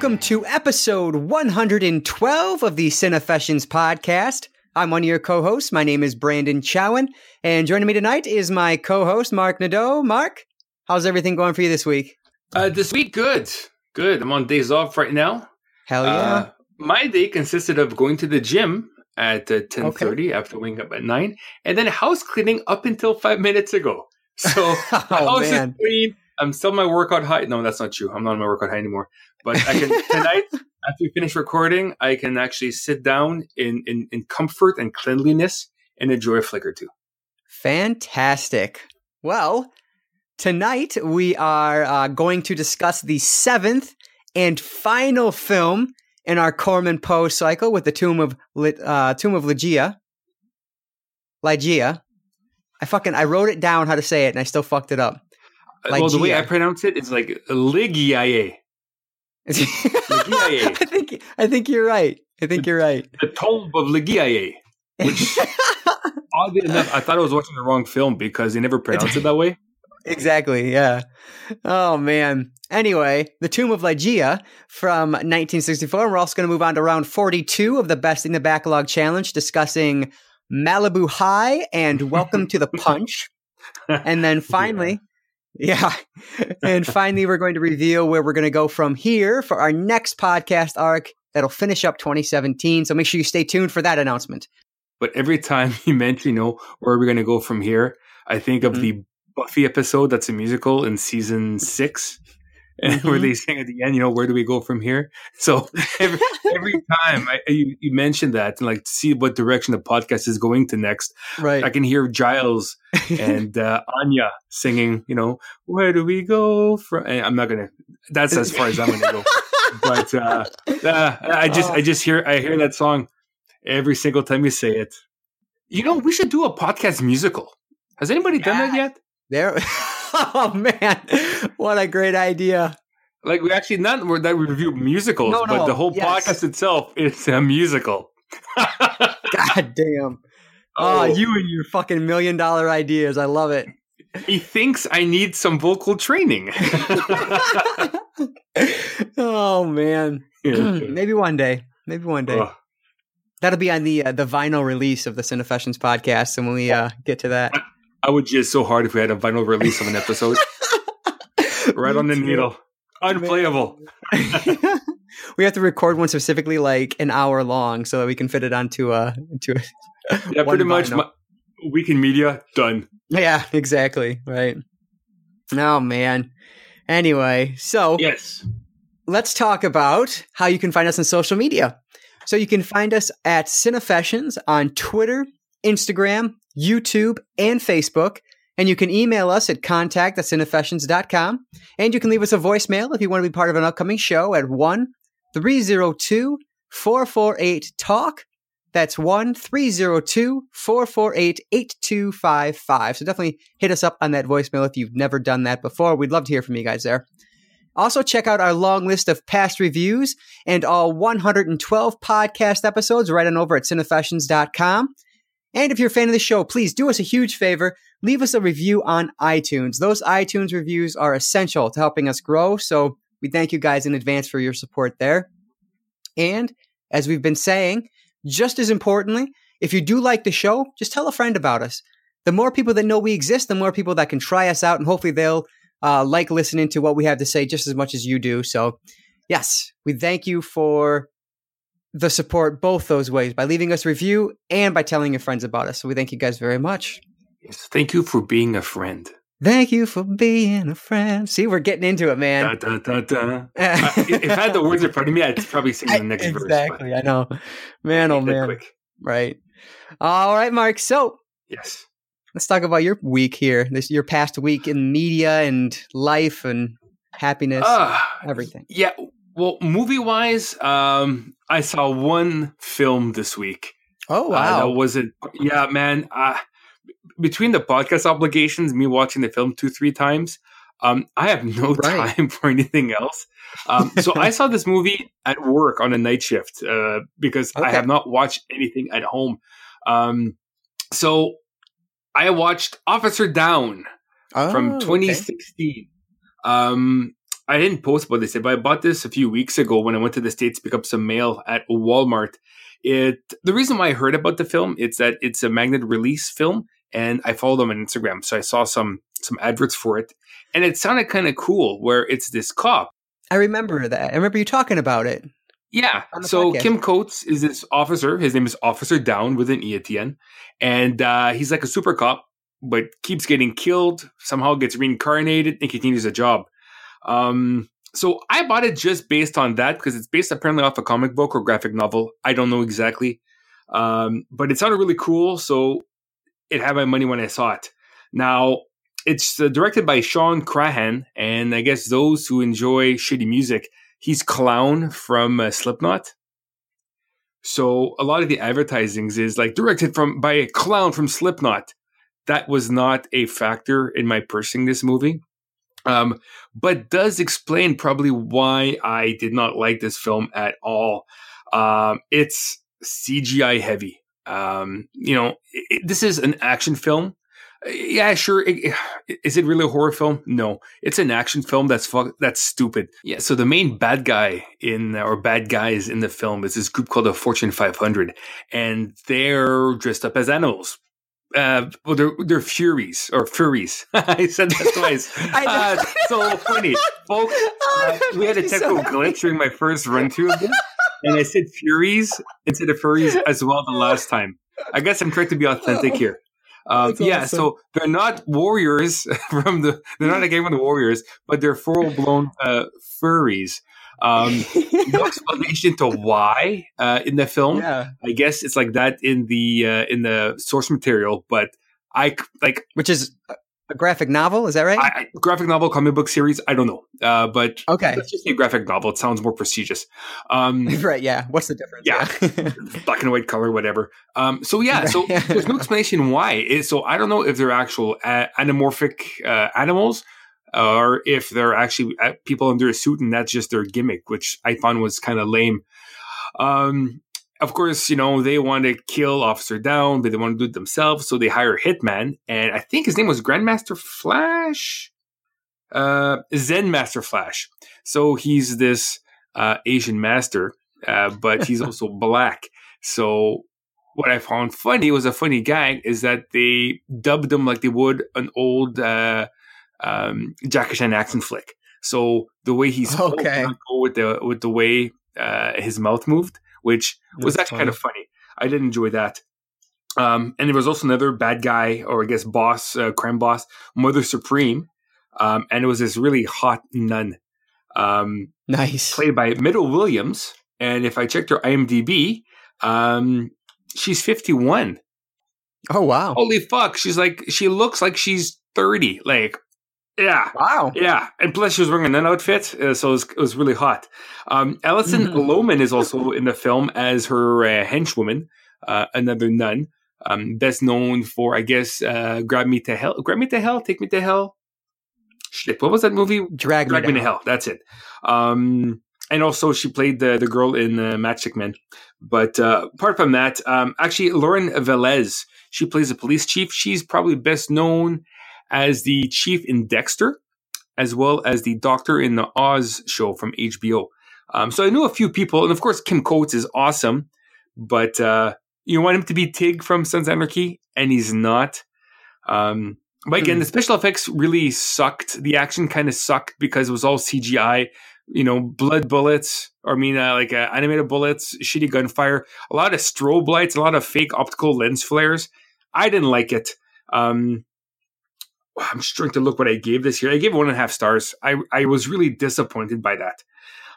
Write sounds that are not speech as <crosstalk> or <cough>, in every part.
welcome to episode 112 of the Cinefessions podcast. I'm one of your co-hosts. My name is Branden Chowen, and joining me tonight is my co-host Marc Nadeau. Marc, how's everything going for you this week? Uh, this week, good, good. I'm on days off right now. Hell yeah! Uh, my day consisted of going to the gym at uh, 10:30 okay. after waking up at nine, and then house cleaning up until five minutes ago. So <laughs> oh, house man. is clean. I'm still my workout high. No, that's not true. I'm not on my workout high anymore. But I can <laughs> tonight after we finish recording, I can actually sit down in in, in comfort and cleanliness and enjoy a flick or two. Fantastic. Well, tonight we are uh, going to discuss the seventh and final film in our Corman Poe cycle with the Tomb of uh, Tomb of Ligeia. Ligeia. I fucking I wrote it down how to say it and I still fucked it up. Uh, Ligeia. Well, the way I pronounce it is like uh, Ligiae. <laughs> I think I think you're right. I think you're right. The Tomb of Ligiae, which <laughs> oddly enough, I thought I was watching the wrong film because they never pronounce it <laughs> that way. Exactly. Yeah. Oh man. Anyway, the Tomb of Ligeia from 1964. We're also going to move on to round 42 of the Besting the Backlog Challenge, discussing Malibu High and Welcome to the Punch. And then finally, yeah. <laughs> and finally, we're going to reveal where we're going to go from here for our next podcast arc that'll finish up 2017. So make sure you stay tuned for that announcement. But every time <laughs> you mention, you know, where are we going to go from here, I think of mm-hmm. the Buffy episode that's a musical in season six <laughs> mm-hmm. where they sing at the end, you know, where do we go from here? <laughs> So every, every <laughs> time I, you, you mention that and like to see what direction the podcast is going to next, right? I can hear Giles and uh, Anya singing, you know, where do we go from? And I'm not gonna. That's as far as I'm gonna go. but uh, uh, I just, I just hear, I hear that song every single time you say it. You know, we should do a podcast musical. Has anybody yeah. done that yet? There. <laughs> oh man, what a great idea! Like we actually not that we review musicals, no, no, but the whole yes. podcast itself is a musical. <laughs> God damn! Oh. oh, you and your fucking million dollar ideas! I love it. He thinks I need some vocal training. <laughs> oh man, <clears throat> maybe one day. Maybe one day. That'll be on the uh, the vinyl release of the Cinefessions podcast, and when we uh, get to that. I would jizz so hard if we had a vinyl release of an episode. <laughs> right on the needle. Unplayable. <laughs> we have to record one specifically like an hour long so that we can fit it onto a into a <laughs> Yeah, pretty much my, week in media done. Yeah, exactly. Right. Oh man. Anyway, so Yes. Let's talk about how you can find us on social media. So you can find us at Cinefessions on Twitter, Instagram, YouTube, and Facebook. And you can email us at contact at cinefessions.com. And you can leave us a voicemail if you want to be part of an upcoming show at 1 302 448 TALK. That's 1 302 448 8255. So definitely hit us up on that voicemail if you've never done that before. We'd love to hear from you guys there. Also, check out our long list of past reviews and all 112 podcast episodes right on over at cinefessions.com. And if you're a fan of the show, please do us a huge favor. Leave us a review on iTunes. Those iTunes reviews are essential to helping us grow. So we thank you guys in advance for your support there. And as we've been saying, just as importantly, if you do like the show, just tell a friend about us. The more people that know we exist, the more people that can try us out, and hopefully they'll uh, like listening to what we have to say just as much as you do. So, yes, we thank you for the support both those ways by leaving us a review and by telling your friends about us. So we thank you guys very much. Yes, thank you for being a friend. Thank you for being a friend. See, we're getting into it, man. Da, da, da, <laughs> if I had the words in front of me, I'd probably sing the next exactly, verse. Exactly, I know. Man, oh man. Quick. Right. All right, Marc. So, yes, let's talk about your week here. This your past week in media and life and happiness, uh, everything. Yeah. Well, movie wise, um, I saw one film this week. Oh wow, uh, that wasn't. Yeah, man. Uh, between the podcast obligations, me watching the film two three times, um, I have no <laughs> right. time for anything else. Um, so I saw this movie at work on a night shift uh, because okay. I have not watched anything at home. Um, so I watched Officer Downe oh, from 2016. Okay. Um, I didn't post about this, but I bought this a few weeks ago when I went to the states to pick up some mail at Walmart. It the reason why I heard about the film it's that it's a magnet release film, and I followed them on Instagram, so I saw some some adverts for it, and it sounded kind of cool. Where it's this cop. I remember that. I remember you talking about it. Yeah. So podcast. Kim Coates is this officer. His name is Officer Downe with an E at the end, and uh, he's like a super cop, but keeps getting killed. Somehow gets reincarnated and continues a job. Um, so I bought it just based on that because it's based apparently off a comic book or graphic novel. I don't know exactly, um, but it sounded really cool. So it had my money when I saw it. Now it's uh, directed by Shawn Crahan, and I guess those who enjoy shitty music, he's Clown from uh, Slipknot. So a lot of the advertisings is like directed from by a clown from Slipknot. That was not a factor in my purchasing this movie um, but does explain probably why I did not like this film at all. Um, it's CGI heavy. Um, you know, it, this is an action film. Yeah, sure. Is it really a horror film? No, it's an action film. That's fuck. That's stupid. Yeah. So the main bad guy in or bad guys in the film is this group called the Fortune 500, and they're dressed up as animals uh, well, they're they're furies or furries. <laughs> I said that <laughs> twice. uh, so funny, folks. <laughs> Uh, we had a technical so glitch during my first run through of this, and I said furies instead of furries as well the last time. I guess I'm trying to be authentic here. Um, yeah, awesome. so they're not warriors from the. They're not a game of the warriors, but they're full blown uh, furries. Um, <laughs> no explanation to why uh, in the film. Yeah. I guess it's like that in the uh, in the source material, but I like which is a graphic novel. Is that right? I, graphic novel, comic book series. I don't know, uh, but okay, let's just say graphic novel. It sounds more prestigious. Um, <laughs> right? Yeah. What's the difference? Yeah, <laughs> black and white color, whatever. Um, so yeah, so there's no explanation why. It, so I don't know if they're actual uh, anamorphic uh, animals or if they're actually uh, people under a suit and that's just their gimmick, which I found was kind of lame. Um, of course, you know, they want to kill Officer Downe, but they want to do it themselves. So they hire Hitman. And I think his name was Grandmaster Flash? Uh, Zen Master Flash. So he's this uh, Asian master, uh, but <laughs> he's also black. So what I found funny was a funny gag is that they dubbed him like they would an old uh, um, Jackie Chan action flick. So the way he's okay. with the with the way uh, his mouth moved, which That's was actually funny. kind of funny. I did enjoy that. Um, and there was also another bad guy, or I guess boss, uh, crime boss, Mother Supreme, um, and it was this really hot nun. Um, nice, played by Meadow Williams. And if I checked her IMDb, um, she's fifty one. Oh wow! Holy fuck! She's like she looks like she's thirty. Like yeah. Wow. Yeah. And plus, she was wearing a nun outfit, uh, so it was, it was, really hot. Um, Alison mm-hmm. Lohman is also in the film as her uh, henchwoman, uh, another nun, um, best known for, I guess, uh, Grab Me to Hell. Grab Me to Hell? Take Me to Hell? Shit. What was that movie? Drag, Drag Me, to, hell. hell. That's it. Um, and also, she played the, the girl in uh, Matchstick Men. But uh, apart from that, um, actually, Lauren Velez, she plays a police chief. She's probably best known as the chief in Dexter, as well as the doctor in the Oz show from HBO. Um, so I knew a few people, and of course, Kim Coates is awesome, but uh, you want him to be Tig from Sons of Anarchy, and he's not. Um, but again, mm. the special effects really sucked. The action kind of sucked because it was all CGI. You know, blood bullets, or I mean, uh, like uh, animated bullets, shitty gunfire, a lot of strobe lights, a lot of fake optical lens flares. I didn't like it. Um, I'm just trying to look what I gave this year. I gave one and a half stars. I I was really disappointed by that.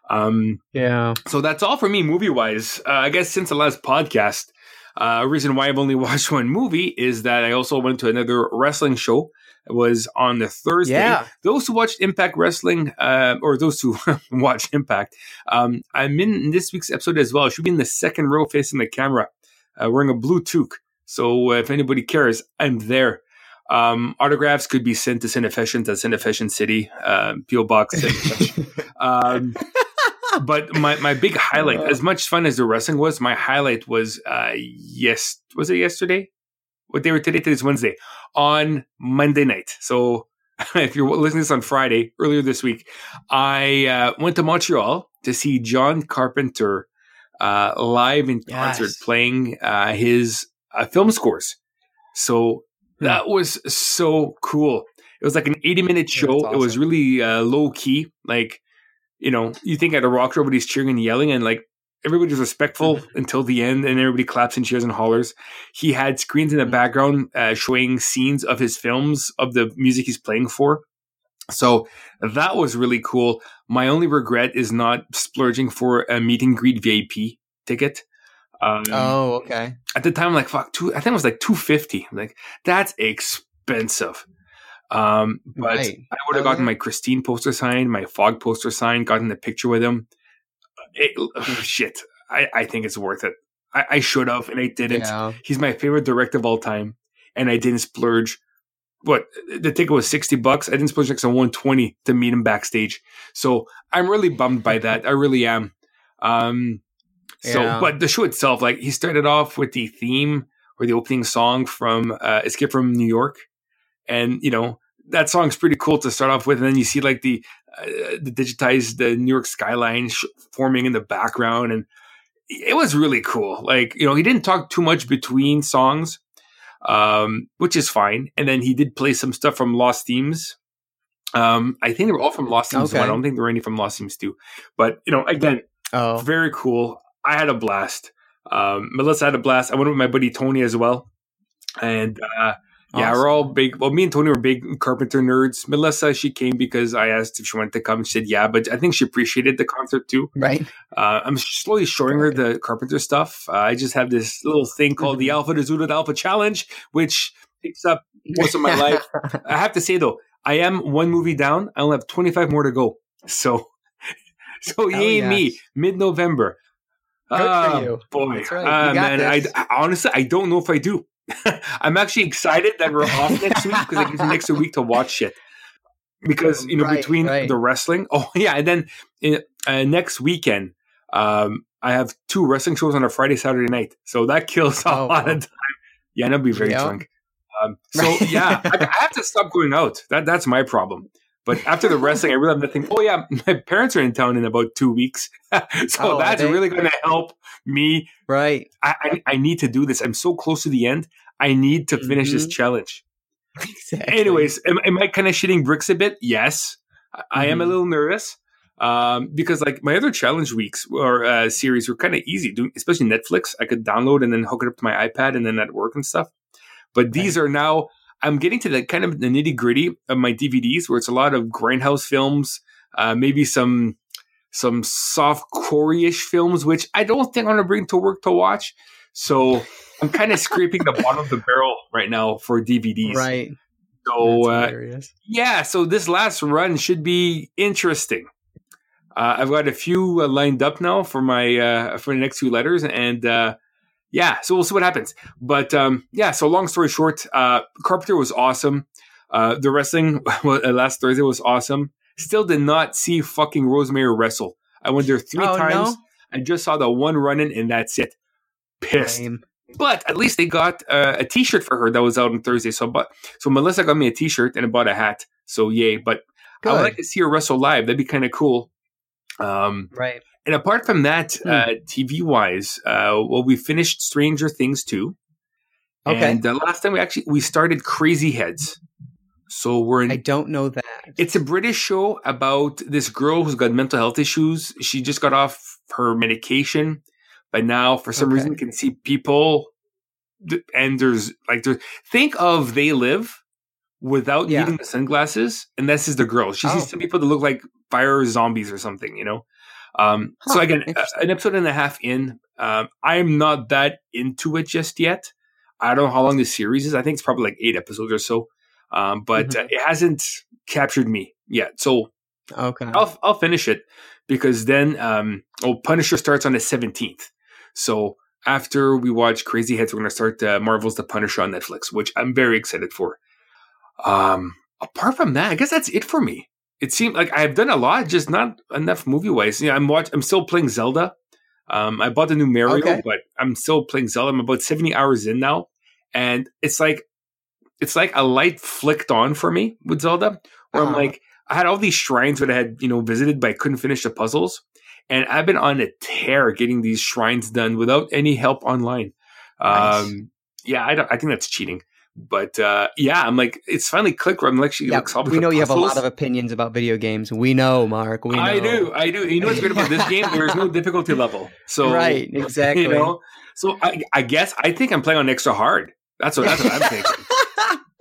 Um, yeah. So that's all for me, movie wise. Uh, I guess since the last podcast, uh, a reason why I've only <laughs> watched one movie is that I also went to another wrestling show. It was on the Thursday. Yeah. Those who watched Impact Wrestling, uh, or those who <laughs> watch Impact, um, I'm in this week's episode as well. I should be in the second row facing the camera, uh, wearing a blue toque. So if anybody cares, I'm there. Um, autographs could be sent to Cinefficient at Cinefficient City, uh, PO Box. <laughs> um, but my, my big highlight, as much fun as the wrestling was, my highlight was uh, yes, was it yesterday? What day were today? Today's Wednesday on Monday night. So <laughs> if you're listening to this on Friday, earlier this week, I uh, went to Montreal to see John Carpenter uh, live in yes. concert playing uh, his uh, film scores. So. That was so cool. It was like an 80 minute show. Awesome. It was really uh, low key. Like, you know, you think at a rock show, everybody's cheering and yelling, and like everybody's respectful mm-hmm. until the end, and everybody claps and cheers and hollers. He had screens in the mm-hmm. background uh, showing scenes of his films of the music he's playing for. So that was really cool. My only regret is not splurging for a meet and greet VIP ticket. Um, oh, okay. At the time, I'm like, fuck, two, I think it was like 250 I'm like, that's expensive. Um, but right. I would have gotten my Christine poster signed, my Fog poster signed, gotten the picture with him. It, shit, I, I think it's worth it. I, I should have, and I didn't. Yeah. He's my favorite director of all time, and I didn't splurge. What the ticket was sixty bucks. I didn't splurge extra one twenty to meet him backstage. So I'm really bummed by that. <laughs> I really am. Um, so, yeah. but the show itself, like he started off with the theme or the opening song from uh, Escape from New York, and you know that song's pretty cool to start off with, and then you see like the uh, the digitized the New York skyline sh- forming in the background, and it was really cool. Like you know, he didn't talk too much between songs, um, which is fine, and then he did play some stuff from Lost Themes. Um, I think they were all from Lost Themes. Okay. I don't think there were any from Lost Themes too, but you know, again, oh. very cool. I had a blast. Um, Melissa had a blast. I went with my buddy Tony as well, and uh, yeah, awesome. we're all big. Well, me and Tony were big Carpenter nerds. Melissa, she came because I asked if she wanted to come. She said yeah, but I think she appreciated the concert too. Right. Uh, I'm slowly showing her the Carpenter stuff. Uh, I just have this little thing called the mm-hmm. Alpha to Zooted Alpha Challenge, which takes up most of my <laughs> life. I have to say though, I am one movie down. I only have 25 more to go. So, <laughs> so yay yes. me, mid November. Good uh, for you. Boy, right. uh, man, I, I, honestly I don't know if I do. <laughs> I'm actually excited that we're off next week because it gives me an extra week to watch shit. Because you know right, between right. the wrestling, oh <laughs> yeah, and then in, uh, next weekend, um, I have two wrestling shows on a Friday, Saturday night, so that <laughs> kills a oh, lot wow. of time. Yeah, and I'll be very yeah. drunk. Um, so yeah, I, I, have to stop going out. That that's my problem. But after the wrestling, I realized nothing. Oh yeah, <laughs> my parents are in town in about two weeks, <laughs> so oh, that's really going to help me. Right. I, I, I need to do this. I'm so close to the end. I need to finish mm-hmm. this challenge. Exactly. Anyways, am, am I kind of shitting bricks a bit? Yes, mm-hmm. I am a mm-hmm. little nervous um, because like my other challenge weeks or uh, series were kind of easy, doing especially Netflix. I could download and then hook it up to my iPad and then at work and stuff. But these are now I'm getting to the kind of the nitty gritty of my DVDs where it's a lot of grindhouse films, uh, maybe some some soft core-ish films, which I don't think I'm gonna bring to work to watch. So I'm kind of scraping the <laughs> bottom of the barrel right now for DVDs. Right. So uh, yeah, so this last run should be interesting. Uh, I've got a few uh, lined up now for my uh, for the next few letters, and uh, yeah, so we'll see what happens. But um, yeah, so long story short, uh, Carpenter was awesome. Uh, the wrestling <laughs> uh, last Thursday was awesome. Still did not see fucking Rosemary wrestle. I went there three oh, times. No? I just saw the one running, and that's it. Pissed. Lame. But at least they got uh, a T-shirt for her that was out on Thursday. So, but so Melissa got me a T-shirt and I bought a hat. So yay! But Good. I would like to see her wrestle live. That'd be kind of cool. Um, right. And apart from that, hmm. uh, TV wise, uh, well, we finished Stranger Things too. Okay. And the last time we actually we started Crazy Heads. So we're in. I don't know that. It's a British show about this girl who's got mental health issues. She just got off her medication, but now for some okay. reason can see people. And there's like there. Think of They Live without yeah. needing the sunglasses, and this is the girl. She oh. sees some people that look like fire zombies or something. You know. Um, huh, so again, an episode and a half in, um, I'm not that into it just yet. I don't know how long the series is. I think it's probably like eight episodes or so. Um, but mm-hmm. uh, it hasn't captured me yet. So okay, I'll I'll finish it because then um, oh Punisher starts on the 17th. So after we watch Crazy Heads, we're going to start uh, Marvel's The Punisher on Netflix, which I'm very excited for. Um, apart from that, I guess that's it for me it seemed like I've done a lot, just not enough movie wise. Yeah, I'm watch, I'm still playing Zelda. Um, I bought the new Mario, okay. but I'm still playing Zelda. I'm about 70 hours in now, and it's like it's like a light flicked on for me with Zelda, where uh-huh. I'm like, I had all these shrines that I had, you know, visited, but I couldn't finish the puzzles. And I've been on a tear getting these shrines done without any help online. Nice. Um, yeah, I, don't, I think that's cheating. But uh, yeah, I'm like, it's finally clicked where I'm actually yeah, like solving. We know you have a lot of opinions about video games. We know, Marc. We know. I do. I do. You know what's great about this game? There is no difficulty level. So <laughs> right, <laughs> exactly. You know, so I, I guess I think I'm playing on extra hard. That's what that's what I'm thinking.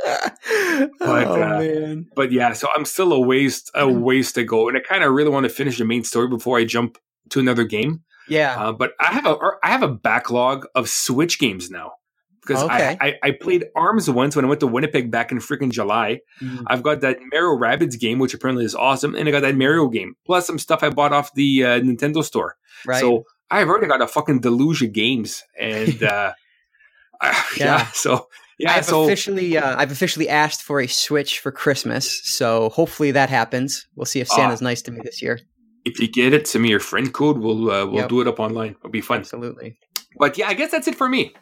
<laughs> but oh, uh, man. but yeah, so I'm still a ways a mm. ways to go, and I kind of really want to finish the main story before I jump to another game. Yeah, uh, but I have a I have a backlog of Switch games now because okay. I, I, I played Arms once when I went to Winnipeg back in freaking July. Mm. I've got that Mario Rabbids game, which apparently is awesome, and I got that Mario game plus some stuff I bought off the uh, Nintendo store. Right. So I've already got a fucking deluge of games, and <laughs> uh, <laughs> yeah. yeah. So yeah, I've so, officially uh, I've officially asked for a Switch for Christmas, so hopefully that happens. We'll see if ah. Santa's nice to me this year. If you get it, send me your friend code. We'll uh, we'll yep. do it up online. It'll be fun. Absolutely. But yeah, I guess that's it for me.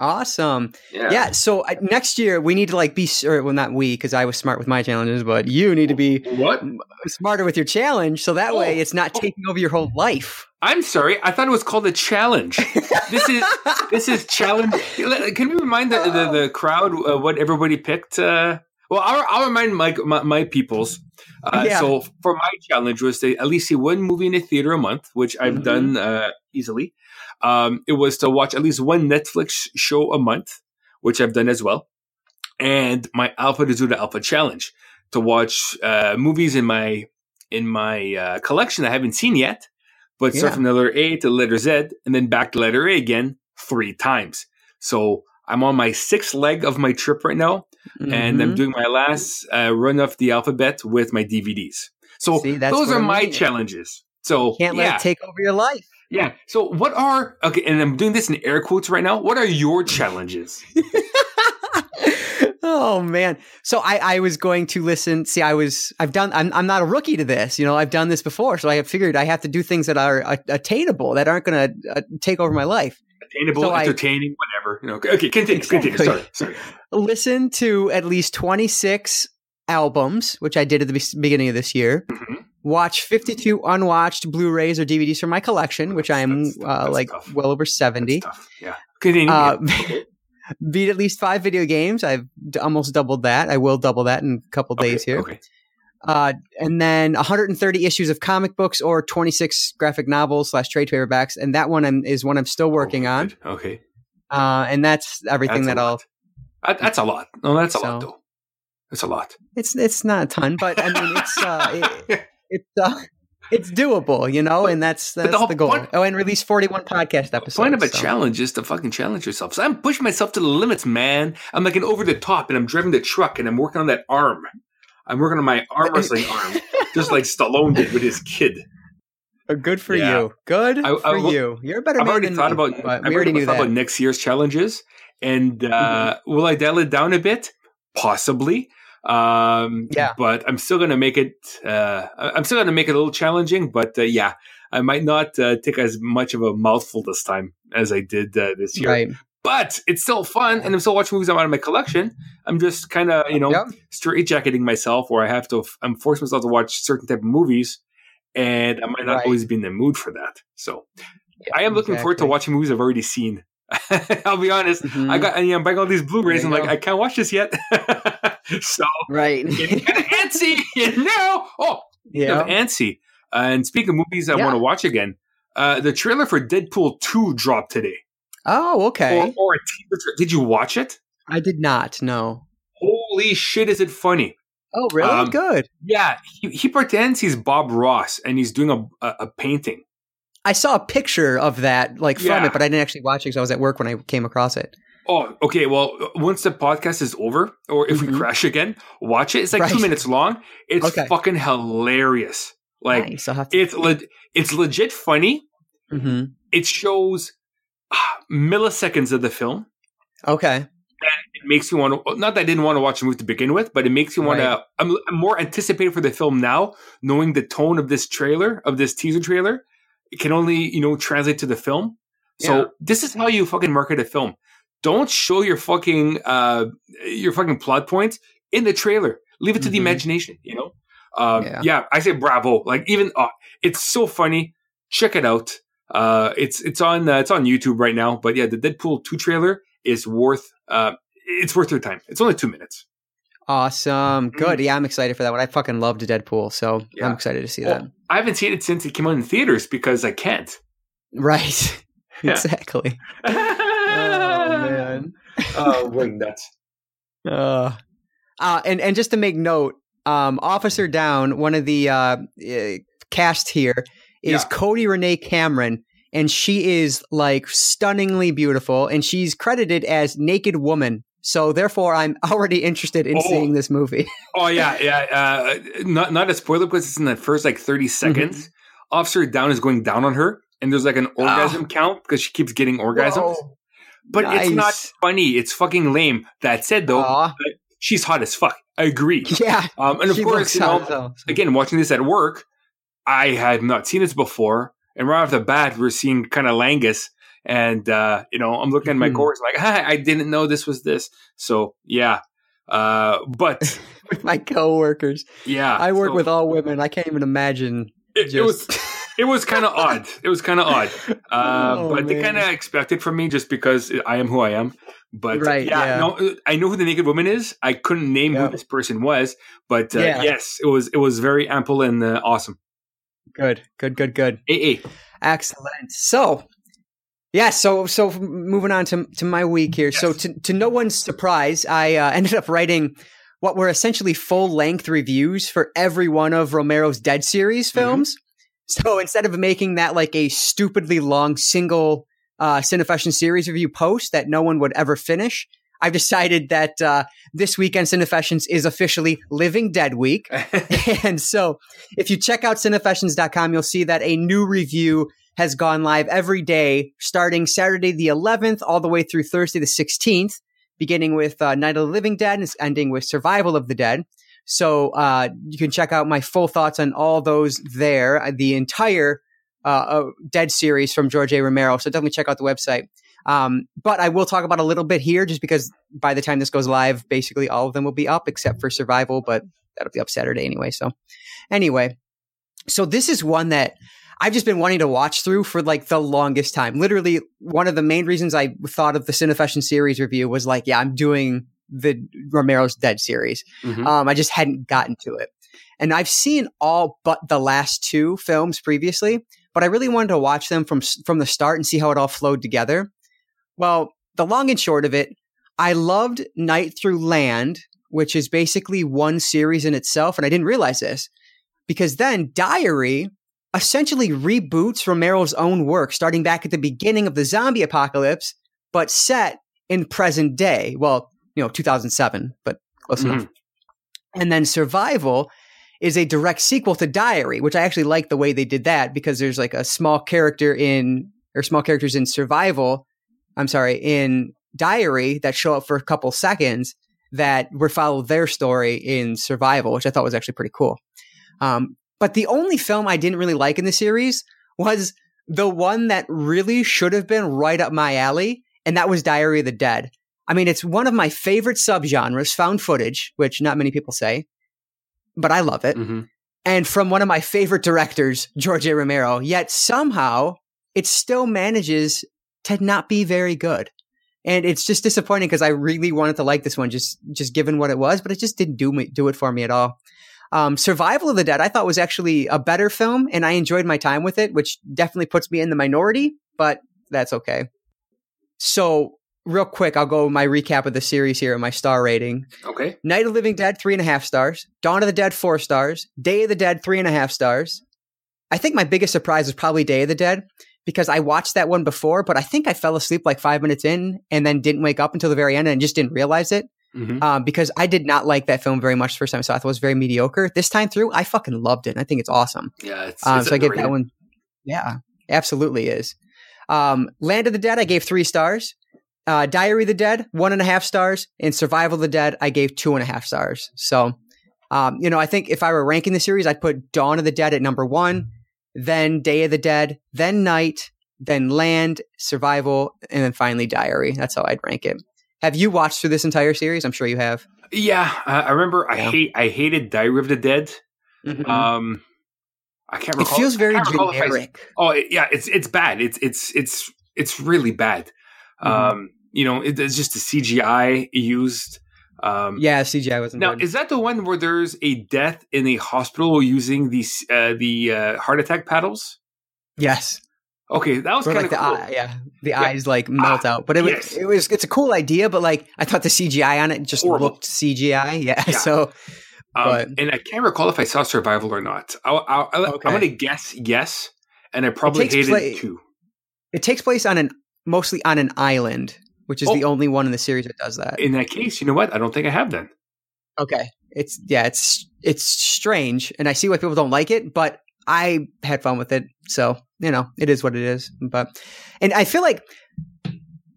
Awesome. Yeah. yeah so uh, next year we need to like be, or well, not we, because I was smart with my challenges, but you need to be what smarter with your challenge, so that oh. way it's not oh. taking over your whole life. I'm sorry. I thought it was called a challenge. this is this is challenge. Can we remind the the, the crowd uh, what everybody picked? Uh, well, I'll, I'll remind my my, my peoples. Uh, yeah. So for my challenge was to at least see one movie in a theater a month, which I've mm-hmm. done uh, easily. Um, it was to watch at least one Netflix show a month, which I've done as well, and my Alpha to Zeta Alpha challenge to watch uh, movies in my in my uh, collection I haven't seen yet but yeah. start from the letter A to the letter Z and then back to letter A again three times. So I'm on my sixth leg of my trip right now, mm-hmm. and I'm mm-hmm. doing my last uh, run of the alphabet with my DVDs. So See, those are I my challenges. So you can't let yeah. it take over your life. Yeah. So what are okay? And I'm doing this in air quotes right now. What are your challenges? <laughs> Oh man. So I, I was going to listen. See, I was, I've done, I'm, I'm not a rookie to this. You know, I've done this before. So I have figured I have to do things that are uh, attainable, that aren't going to uh, take over my life. Attainable, so entertaining, I, whatever. You know, okay, continue, exactly. continue. Sorry, sorry. Listen to at least 26 albums, which I did at the beginning of this year. Mm-hmm. Watch 52 unwatched Blu-rays or DVDs from my collection, which I am that's, uh, like tough. well over 70. Yeah. Continue. Uh, <laughs> beat at least five video games. I've d- almost doubled that. I will double that in a couple okay, days here. Okay. Uh, and then 130 issues of comic books or 26 graphic novels slash trade paperbacks, and that one I'm, is one I'm still working oh, on. Okay. Uh, and that's everything that's that I'll. That, that's a lot. No, that's a so, lot though. It's a lot. It's it's not a ton, but I mean it's uh, it, <laughs> it's uh, it's doable, you know, and that's that's the, the, goal. Point, oh, and release forty one podcast episodes. The point of a so. challenge is to fucking challenge yourself. So I'm pushing myself to the limits, man. I'm like an over the top, and I'm driving the truck, and I'm working on that arm. I'm working on my arm <laughs> wrestling arm, just like Stallone did with his kid. Uh, good for yeah. you. Good I, for I, you. You're a better I've man already than thought me, about. I've we already knew thought that. about next year's challenges, and uh, mm-hmm. will I dial it down a bit? Possibly. Um, yeah, but I'm still going to make it. Uh, I'm still going to make it a little challenging, but uh, yeah, I might not uh, take as much of a mouthful this time as I did uh, this year. Right. But it's still fun, and I'm still watching movies I'm out of my collection. I'm just kind of, you know, yep. straight jacketing myself, where I have to. I'm forcing myself to watch certain type of movies, and I might not right. always be in the mood for that. So, yeah, I am looking exactly. forward to watching movies I've already seen. <laughs> I'll be honest. Mm-hmm. I got, you know, I'm buying all these Blu-rays. I'm like, I can't watch this yet. <laughs> <laughs> so right, getting kind of antsy, you know. Oh, yeah, antsy. Uh, and speaking of movies I yeah. want to watch again, uh, the trailer for Deadpool two dropped today. Oh, okay. Or, or did you watch it? I did not. No. Holy shit! Is it funny? Oh, really? Um, Good. Yeah, he, he pretends he's Bob Ross and he's doing a, a, a painting. I saw a picture of that, like from yeah. it, but I didn't actually watch it because I was at work when I came across it. Oh, okay. Well, once the podcast is over, or if mm-hmm. we crash again, watch it. It's like right. two minutes long. It's okay. fucking hilarious. Like nice. it's le- it's legit funny. Mm-hmm. It shows ah, milliseconds of the film. Okay. It makes you want to. Not that I didn't want to watch the movie to begin with, but it makes you want right. to. I'm, I'm more anticipated for the film now, knowing the tone of this trailer, of this teaser trailer. It can only you know translate to the film. So yeah. this is how you fucking market a film don't show your fucking uh your fucking plot points in the trailer. Leave it to mm-hmm. the imagination. You know. Um, yeah. yeah. I say bravo. Like even uh, it's so funny. Check it out. Uh, it's it's on uh, it's on YouTube right now. But yeah, the Deadpool two trailer is worth uh, it's worth your time. It's only two minutes. Awesome, good. Mm. Yeah, I'm excited for that one. I fucking loved Deadpool, so yeah. I'm excited to see well, that. I haven't seen it since it came out in theaters because I can't. Right. <laughs> exactly. <laughs> oh oh, nuts. Uh, uh, and and just to make note, um, Officer Downe, one of the uh, uh cast here, is yeah. Cody Renee Cameron, and she is like stunningly beautiful, and she's credited as Naked Woman. So therefore, I'm already interested in oh. seeing this movie. <laughs> oh yeah, yeah. Uh, not not a spoiler because it's in the first like 30 seconds. Mm-hmm. Officer Downe is going down on her, and there's like an orgasm oh. count because she keeps getting orgasms. Whoa. But nice. it's not funny. It's fucking lame. That said, though, she's hot as fuck. I agree. <laughs> Yeah. Um, and of course, you know, again, watching this at work, I had not seen this before. And right off the bat, we're seeing kind of Langus. And, uh, you know, I'm looking at my mm-hmm. course like, ah, I didn't know this was this. So, yeah. Uh, but with <laughs> my coworkers, yeah, I work so, with all women. I can't even imagine. It, just... it was, it was kind of odd. It was kind of odd. <laughs> Uh, oh, but man. they kind of expected from me just because I am who I am. But right, yeah, yeah. No, I know who the naked woman is. I couldn't name yep. who this person was, but uh, yeah. yes, it was it was very ample and uh, awesome. Good, good, good, good. AA. Excellent. So, yeah, so so moving on to to my week here. Yes. So to to no one's surprise, I uh, <laughs> ended up writing what were essentially full length reviews for every one of Romero's Dead series mm-hmm. films. Mm-hmm. So instead of making that like a stupidly long single uh, Cinefession series review post that no one would ever finish, I've decided that uh, this weekend Cinefessions is officially Living Dead Week. <laughs> and so if you check out cinefessions.com, you'll see that a new review has gone live every day, starting Saturday the 11th all the way through Thursday the 16th, beginning with uh, Night of the Living Dead and ending with Survival of the Dead. So uh, you can check out my full thoughts on all those there, uh, the entire uh, uh, Dead series from George A. Romero. So definitely check out the website. Um, but I will talk about a little bit here just because by the time this goes live, basically all of them will be up except for survival, but that'll be up Saturday anyway. So anyway, so this is one that I've just been wanting to watch through for like the longest time. Literally, one of the main reasons I thought of the Cinefession series review was like, yeah, I'm doing the Romero's Dead series. Mm-hmm. Um, I just hadn't gotten to it. And I've seen all but the last two films previously, but I really wanted to watch them from from the start and see how it all flowed together. Well, the long and short of it, I loved Night Through Land, which is basically one series in itself. And I didn't realize this because then Diary essentially reboots Romero's own work, starting back at the beginning of the zombie apocalypse, but set in present day. Well, you know, 2007, but close mm-hmm. enough. And then Survival is a direct sequel to Diary, which I actually like the way they did that because there's like a small character in, or small characters in Survival I'm sorry, in Diary that show up for a couple seconds that would follow their story in Survival, which I thought was actually pretty cool. Um, but the only film I didn't really like in the series was the one that really should have been right up my alley, and that was Diary of the Dead. I mean, it's one of my favorite subgenres, found footage, which not many people say, but I love it. Mm-hmm. And from one of my favorite directors, George A. Romero, yet somehow it still manages to not be very good. And it's just disappointing because I really wanted to like this one, just just given what it was, but it just didn't do me do it for me at all. Um, Survival of the Dead, I thought was actually a better film, and I enjoyed my time with it, which definitely puts me in the minority, but that's okay. So, real quick, I'll go my recap of the series here and my star rating. Okay. Night of Living Dead, three and a half stars. Dawn of the Dead, four stars. Day of the Dead, three and a half stars. I think my biggest surprise was probably Day of the Dead because I watched that one before, but I think I fell asleep like five minutes in and then didn't wake up until the very end and just didn't realize it. Mm-hmm. Um, because I did not like that film very much the first time so. I thought it was very mediocre. This time through, I fucking loved it. I think it's awesome. Yeah, it's, um, so I gave that one. Yeah, absolutely is. Um, Land of the Dead, I gave three stars. Uh, Diary of the Dead, one and a half stars. And Survival of the Dead, I gave two and a half stars. So, um, you know, I think if I were ranking the series, I'd put Dawn of the Dead at number one, then Day of the Dead, then Night, then Land, Survival, and then finally Diary. That's how I'd rank it. Have you watched through this entire series? I'm sure you have. Yeah, uh, I remember. I Yeah. hate. I hated Diary of the Dead. Mhm. Um, I can't remember. it feels very recall if I- generic. Oh yeah, it's it's bad. It's it's it's it's really bad. Mhm. Um, you know, it, it's just the CGI used. Um, Yeah, CGI wasn't Now, good. is that the one where there's a death in a hospital using these uh, the uh, heart attack paddles? yes, Okay, that was kind like of the cool. eye, yeah, the eyes like melt out. But it was yes. it was it's a cool idea. But like I thought the CGI on it just Horrible. looked CGI. <laughs> Yeah, Yeah. so Um, but- and I can't recall if I saw Survival or not. I, I, I, Okay. I'm going to guess yes, and I probably hated it too. it takes place on an mostly on an island, which is Oh. the only one in the series that does that. In that case, you know what? I don't think I have then. Okay. It's yeah, it's it's strange and I see why people don't like it, but I had fun with it. So, you know, it is what it is. But and I feel like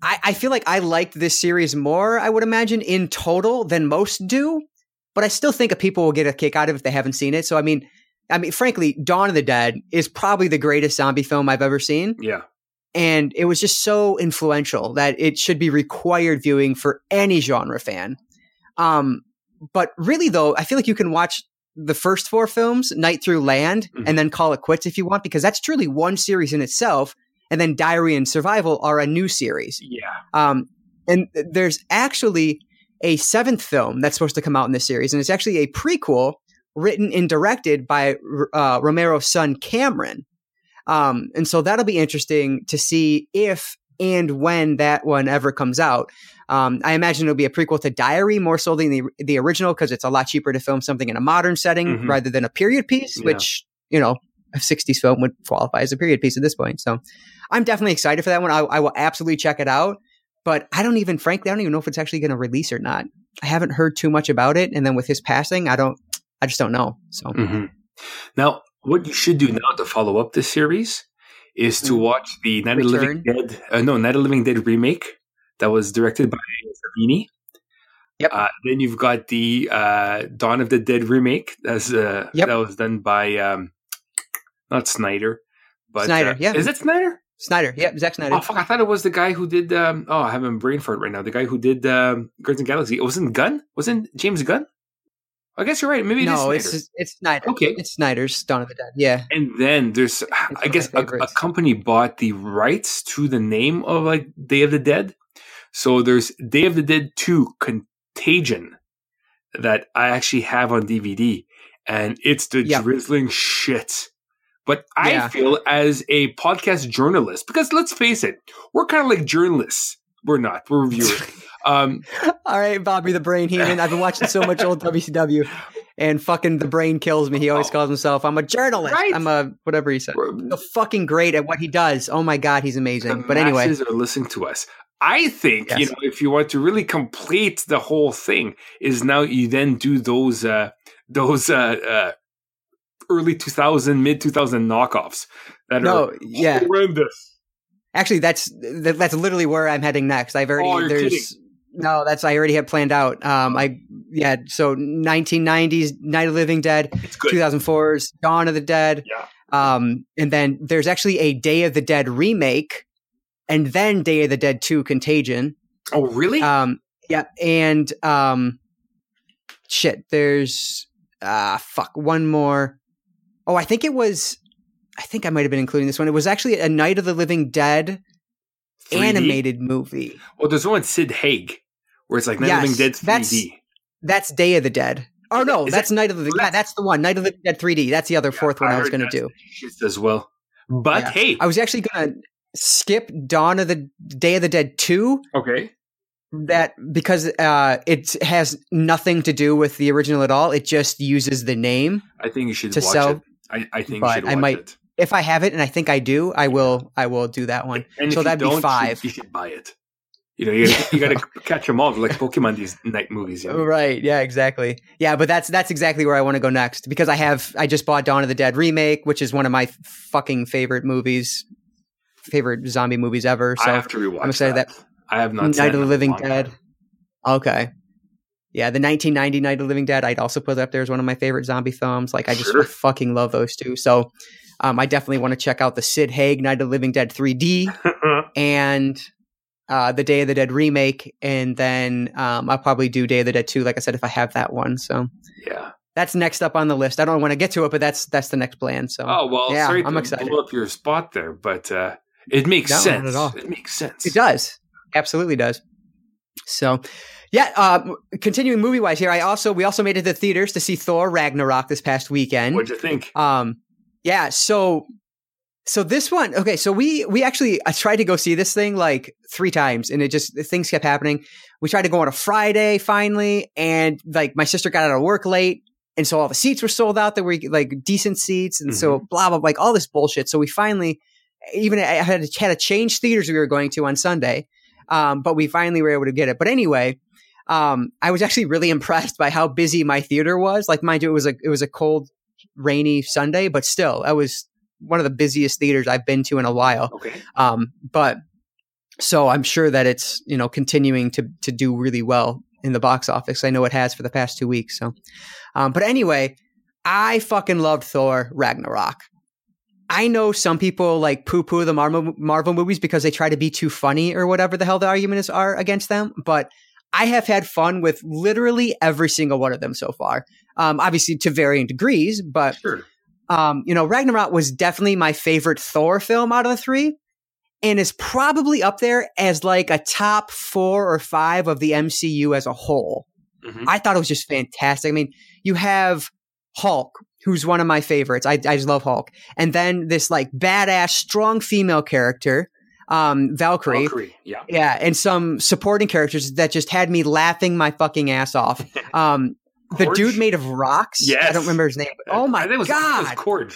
I, I feel like I liked this series more, I would imagine, in total than most do. But I still think people will get a kick out of it if they haven't seen it. So I mean I mean, frankly, Dawn of the Dead is probably the greatest zombie film I've ever seen. Yeah. And it was just so influential that it should be required viewing for any genre fan. Um, but really, though, I feel like you can watch the first four films, Night Through Land, Mhm. and then call it quits if you want, because that's truly one series in itself. And then Diary and Survival are a new series. Yeah. Um, and there's actually a seventh film that's supposed to come out in this series, and it's actually a prequel written and directed by uh, Romero's son Cameron. Um, and so that'll be interesting to see if and when that one ever comes out. Um, I imagine it'll be a prequel to Diary more so than the the original because it's a lot cheaper to film something in a modern setting Mhm. rather than a period piece, Yeah. which you know a '60s film would qualify as a period piece at this point. So I'm definitely excited for that one. I, I will absolutely check it out. But I don't even, frankly, I don't even know if it's actually going to release or not. I haven't heard too much about it, and then with his passing, I don't, I just don't know. So hmm Now, what you should do now to follow up this series is to Mm. watch the Night of the Living Dead. Uh, no, Night of Living Dead remake that was directed by Savini. Yep. Uh, then you've got the uh, Dawn of the Dead remake. That's uh, Yep. that was done by um, not Snyder, but Snyder, uh, yeah. is it Snyder? Snyder, yep, Zack Snyder. Oh fuck! I thought it was the guy who did. Um, oh, I have a brain for it right now. The guy who did um, Guardians of Galaxy. It wasn't Gunn. Wasn't James Gunn? I guess you're right. Maybe it is no, it's it's Snyder. Okay. it's Snyder's Dawn of the Dead. Yeah, And then there's, I guess, a, a company bought the rights to the name of like Day of the Dead. So there's Day of the Dead 2 Contagion that I actually have on DVD. And it's the Yep. drizzling shit. But I Yeah. feel as a podcast journalist, because let's face it, we're kind of like journalists. We're not, we're reviewers. um, <laughs> All right, Bobby the Brain Heenan. I've been watching so much old <laughs> WCW, and fucking the brain kills me. He always Oh. calls himself, "I'm a journalist. Right. I'm a whatever he said." we're- fucking great at what he does. Oh my god, he's amazing. the But anyway, are listening to us. I think you know if you want to really complete the whole thing, is now you then do those uh, those uh, uh, early two thousand, mid two thousand knockoffs that no, are yeah. horrendous. Actually, that's that's literally where I'm heading next. I've already Oh, there's no, that's I already have planned out. Um, I yeah, so 1990s Night of the Living Dead, It's good. 2004's Dawn of the Dead. Yeah. Um, and then there's actually a Day of the Dead remake, and then Day of the Dead 2 Contagion. Oh, really? Um, yeah, and um, shit, there's ah fuck one more. Oh, I think it was. I think I might have been including this one. It was actually a Night of the Living Dead 3D? animated movie. Well, there's one Sid Haig where it's like Night of the Living Dead 3D. that's- That's Day of the Dead. Oh no, Is that's Night of the well, yeah, that's the one. Night of the Dead 3D. That's the other Yeah, fourth one I, was going to do. shit as well. But Yeah. hey, I was actually going to skip Dawn of the Day of the Dead 2 okay, that because uh, it has nothing to do with the original at all. It just uses the name. I think you should To watch sell, it. I, I think you but should I might- it. If I have it, and I think I do, I will. I will do that one. And so that'd be five. You should buy it. You know, you gotta, <laughs> you gotta catch them all like Pokemon. These night movies. You know? Oh, right. Yeah. Exactly. Yeah. But that's that's exactly where I want to go next because I have I just bought Dawn of the Dead remake, which is one of my fucking favorite movies, favorite zombie movies ever. So I have to rewatch. I'm excited that- I have not. Night of the Living Dead. time. Okay. Yeah, the 1990 Night of the Living Dead, I'd also put up there as one of my favorite zombie films. Like, I just Sure. Fucking love those two. So, Um, I definitely want to check out the Sid Haig Night of the Living Dead 3D <laughs> and uh, the Day of the Dead remake, and then um, I'll probably do Day of the Dead 2, like I said, if I have that one. So yeah, that's next up on the list. I don't want to get to it, but that's that's the next plan. So oh well, yeah, I'm excited. Pull up your spot there, but uh, it makes no, sense. at all. It makes sense. It does, absolutely does. So yeah, uh, continuing movie wise here, I also we also made it to the theaters to see Thor Ragnarok this past weekend. What'd you think? Um, yeah, so so this one, okay, so we we actually I tried to go see this thing like three times, and it just things kept happening. We tried to go on a Friday finally, and like my sister got out of work late, and so all the seats were sold out. That were like decent seats, and mm-hmm. so blah blah like all this bullshit. So we finally even I had to, had to change theaters we were going to on Sunday, um, but we finally were able to get it. But anyway, um, I was actually really <laughs> impressed by how busy my theater was. Like, mind you, it was a it was a cold, rainy Sunday, but still, that was one of the busiest theaters I've been to in a while. Okay. Um, but so I'm sure that it's you know continuing to to do really well in the box office. I know it has for the past two weeks. So, um, but anyway, I fucking loved Thor Ragnarok. I know some people like poo poo the Marvel, Marvel movies because they try to be too funny or whatever the hell the argument are against them. But I have had fun with literally every single one of them so far. Um, obviously to varying degrees, but sure. um, you know, Ragnarok was definitely my favorite Thor film out of the three, and is probably up there as like a top four or five of the MCU as a whole. Mm-hmm. I thought it was just fantastic. I mean, you have Hulk, who's one of my favorites. I, I just love Hulk, and then this like badass, strong female character um, Valkyrie. Valkyrie, yeah, yeah, and some supporting characters that just had me laughing my fucking ass off. <laughs> Um, the dude made of rocks. Yes. I don't remember his name. oh my was, god, Korg.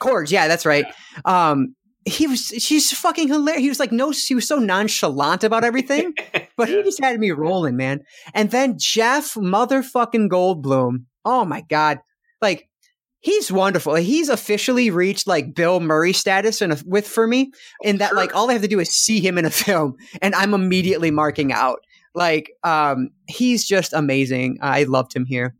Korg, yeah, that's right. Yeah. Um, he was she's fucking hilarious. He was like no, he was so nonchalant about everything, <laughs> but he just had me rolling, man. And then Jeff motherfucking Goldblum. Oh my god, like he's wonderful. He's officially reached like Bill Murray status and with for me in that like all I have to do is see him in a <laughs> film and I'm immediately marking out. Like um he's just amazing. I loved him here.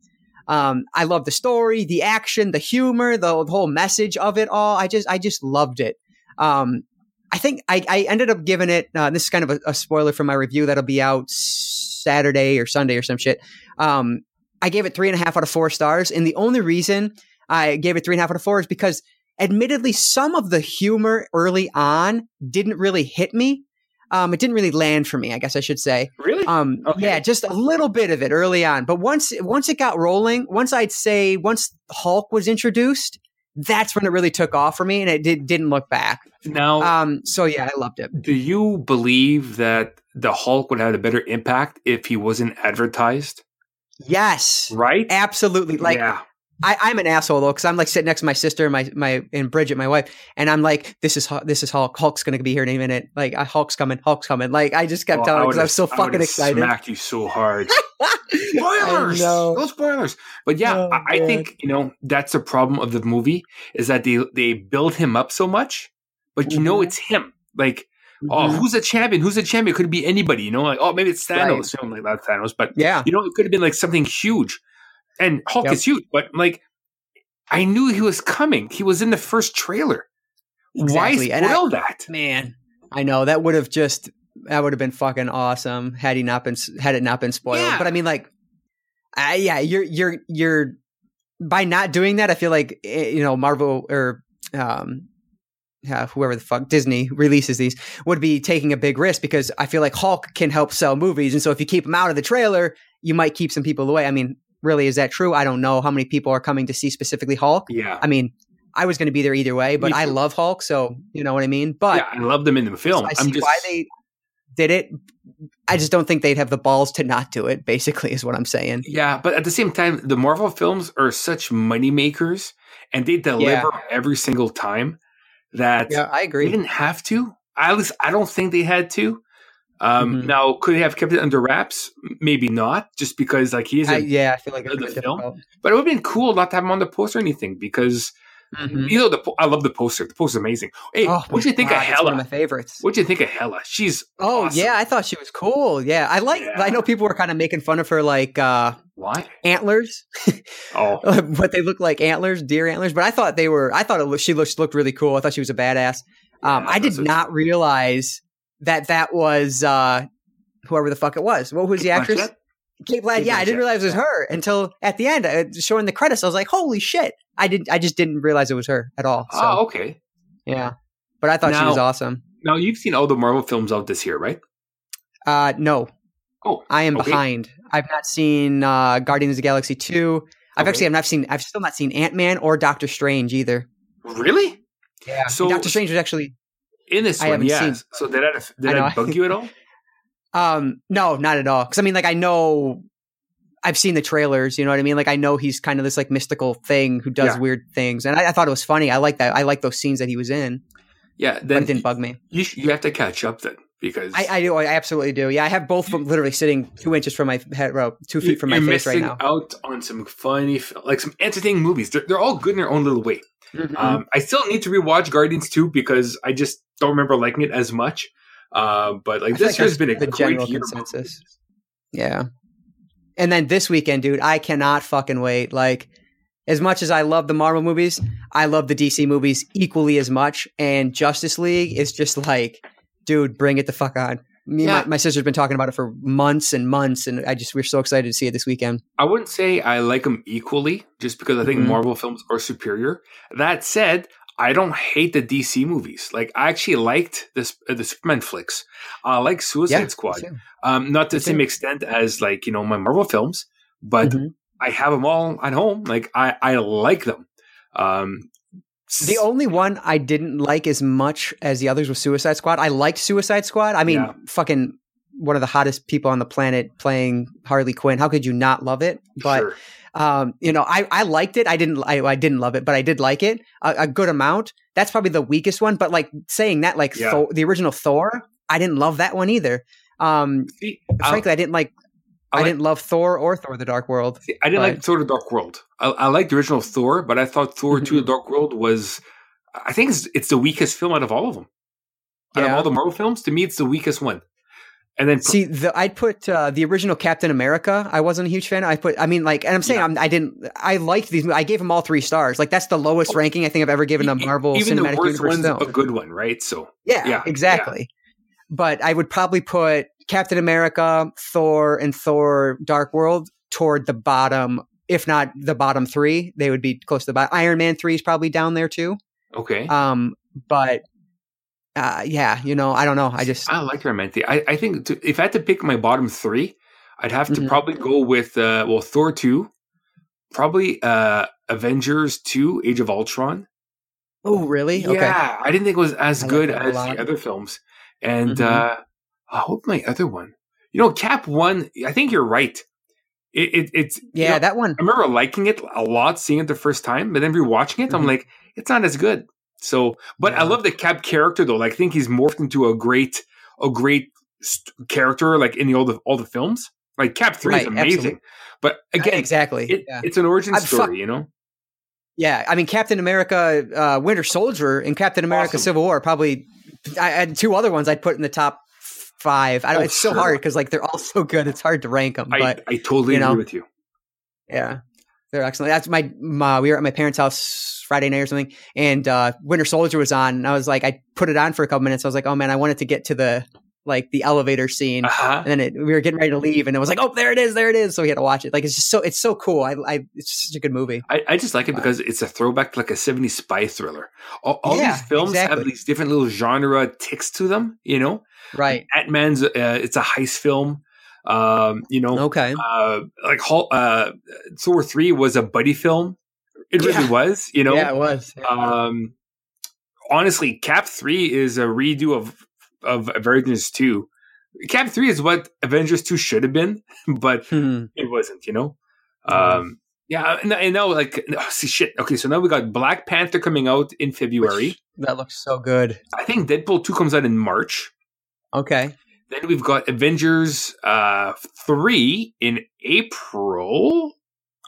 Um I love the story, the action, the humor, the, the whole message of it all. I just I just loved it. Um I think I, I ended up giving it uh, this is kind of a, a spoiler for my review that'll be out Saturday or Sunday or some shit. Um I gave it three and a half out of four stars. And the only reason I gave it three and a half out of four is because admittedly some of the humor early on didn't really hit me. Um, it didn't really land for me, I guess I should say. Really? Um, okay. yeah, just a little bit of it early on. But once, once it got rolling, once I'd say, once Hulk was introduced, that's when it really took off for me and it did, didn't look back. Now, um, so yeah, I loved it. Do you believe that the Hulk would have a better impact if he wasn't advertised? Yes. Right? Absolutely. Like, yeah. I, am an asshole though, because I'm like sitting next to my sister, my my and Bridget, my wife, and I'm like, "This is this is Hulk. Hulk's gonna be here in a minute. Like, Hulk's coming. Hulk's coming." Like, I just kept well, telling because I, I was so fucking excited. Smack you so hard. <laughs> spoilers. No spoilers. But yeah, oh, I, I think you know that's the problem of the movie is that they they build him up so much, but you mm-hmm. know it's him. Like, oh, Mm-hmm. Oh, who's a champion? Who's a champion? It could be anybody, you know, like, oh, maybe it's Thanos. Right. like that Thanos, but yeah, you know, it could have been like something huge. And Hulk yep. is huge, but like I knew he was coming. He was in the first trailer. Exactly. Why spoil I, that? Man, I know that would have just that would have been fucking awesome had he not been had it not been spoiled. Yeah. But I mean, like, I, yeah, you're you're you're by not doing that. I feel like eh, you know Marvel or um, uh, whoever the fuck Disney releases these would be taking a big risk because I feel like Hulk can help sell movies, and so if you keep him out of the trailer, you might keep some people away. I mean, really is that true? I don't know how many people are coming to see specifically Hulk. Yeah. I mean, I was going to be there either way, but I love Hulk, so you know what I mean. But yeah, I love them in the film. I see just... why they did it. I just don't think they'd have the balls to not do it. Basically, is what I'm saying. Yeah, but at the same time, the Marvel films are such money makers, and they deliver yeah. every single time. That yeah, I agree. They didn't have to. At least I don't think they had to. Um, mm-hmm. Now, could he have kept it under wraps? Maybe not, just because like he is. yeah, I feel like the film. But it would have been cool not to have him on the poster or anything because mm-hmm. you know, the I love the poster. The poster's amazing. Hey, oh, what do you think God, of Hela? One of my favorites. What do you think of Hela? She's oh awesome. yeah, I thought she was cool. Yeah, I like. Yeah. I know people were kind of making fun of her, like uh why antlers? Oh, <laughs> but they look like antlers, deer antlers. But I thought they were. I thought it she looked looked really cool. I thought she was a badass. Um, yeah, I did not realize that that was uh whoever the fuck it was. What was the actress? Cate Blanchett. Yeah, I didn't realize it was her until at the end, uh, showing the credits. I was like, "Holy shit!" I didn't. I just didn't realize it was her at all. So, oh, okay. Yeah, but I thought now, she was awesome. Now you've seen all the Marvel films out this year, right? Uh, no. Oh, I am okay. behind. I've not seen uh, Guardians of the Galaxy two. I've okay. actually I've not seen. I've still not seen Ant Man or Doctor Strange either. Really? Yeah. So Doctor Strange was actually in this I one. Yeah. So did that did that bug you at all? <laughs> Um, no, not at all. Because I mean, like I know I've seen the trailers. You know what I mean? Like I know he's kind of this like mystical thing who does yeah. weird things, and I, I, thought it was funny. I like that. I like those scenes that he was in. Yeah, then it didn't bug me. You you have to catch up then because I, I do. I absolutely do. Yeah, I have both from literally sitting two inches from my head, row, two feet from my face right now. Out on some funny, like some entertaining movies. They're, they're all good in their own little way. Mm-hmm. Um, I still need to rewatch Guardians 2 because I just don't remember liking it as much. Uh, but like this like year's been a the general consensus. Yeah. And then this weekend, dude, I cannot fucking wait. Like, as much as I love the Marvel movies, I love the DC movies equally as much. And Justice League is just like, dude, bring it the fuck on. Me yeah. my, my, sister's been talking about it for months and months, and I just we're so excited to see it this weekend. I wouldn't say I like them equally, just because I think mm-hmm. Marvel films are superior. That said, I don't hate the DC movies. Like I actually liked this uh, the Superman flicks. I like Suicide yeah, Squad. Um, not to the same extent as like you know my Marvel films, but mm-hmm. I have them all at home. Like I I like them. Um, the only one I didn't like as much as the others was Suicide Squad. I liked Suicide Squad. I mean, yeah. fucking one of the hottest people on the planet playing Harley Quinn. How could you not love it? But sure. Um, you know, I, I liked it. I didn't I, I didn't love it, but I did like it a, a, good amount. That's probably the weakest one. But like saying that, like yeah. Thor, the original Thor, I didn't love that one either. Um, See, frankly, I didn't like. I, I didn't love Thor or Thor: The Dark World. See, I didn't but, like Thor: The Dark World. I, I liked the original Thor, but I thought Thor: mm-hmm. Two: The Dark World was. I think it's, it's the weakest film out of all of them. Out yeah. of all the Marvel films, to me, it's the weakest one. And then see, the, I'd put uh, the original Captain America. I wasn't a huge fan. I put, I mean, like, and I'm saying yeah. I'm, I didn't. I liked these. I gave them all three stars. Like that's the lowest oh, ranking I think I've ever given a Marvel even Cinematic the worst Universe one's a good one, right? So yeah, yeah exactly. Yeah. But I would probably put Captain America, Thor, and Thor: Dark World toward the bottom, if not the bottom three. They would be close to the bottom. Iron Man three is probably down there too. Okay. Um, but uh, yeah, you know, I don't know. I just I like Ramanthi. I, I think to, if I had to pick my bottom three, I'd have to mm-hmm. probably go with uh, well Thor two, probably uh, Avengers two, Age of Ultron. Oh, really? Yeah, okay. I didn't think it was as I good as the other films. And mm-hmm. uh, I hope my other one. You know, Cap one. I think you're right. It, it it's yeah you know, that one. I remember liking it a lot, seeing it the first time, but then rewatching it, mm-hmm. I'm like, it's not as good. So, but yeah. I love the Cap character though. Like, I think he's morphed into a great, a great st- character. Like in the all the all the films. Like Cap three right, is amazing, absolutely. but again, exactly, it, yeah. it's an origin story. Fu- you know. Yeah, I mean Captain America, uh, Winter Soldier, and Captain America: awesome. Civil War. Probably, I had two other ones I'd put in the top five. I don't. Oh, it's so hard because like they're all <laughs> so good. It's hard to rank them. But I, I totally you know, agree with you. Yeah, they're excellent. That's my, my we were at my parents' house Friday night or something, and uh, Winter Soldier was on. And I was like, I put it on for a couple minutes. I was like, oh man, I wanted to get to the like the elevator scene, uh-huh. and then it, we were getting ready to leave, and it was like, oh, there it is, there it is. So we had to watch it. Like it's just so it's so cool. I, I it's such a good movie. I, I just like it because it's a throwback to like a '70s spy thriller. All, all yeah, these films exactly. have these different little genre ticks to them, you know. Right. Ant Man's uh, it's a heist film. Um, you know, okay, uh, like uh, Thor three was a buddy film. It really was, you know. Yeah, it was. Yeah. Um, honestly, Cap three is a redo of of Avengers two. Cap three is what Avengers two should have been, <laughs> but hmm. it wasn't. You know. Um, yeah, and I know, like, oh, see, shit. Okay, so now we got Black Panther coming out in February. Which, that looks so good. I think Deadpool two comes out in March. Okay. Then we've got Avengers uh, 3 in April.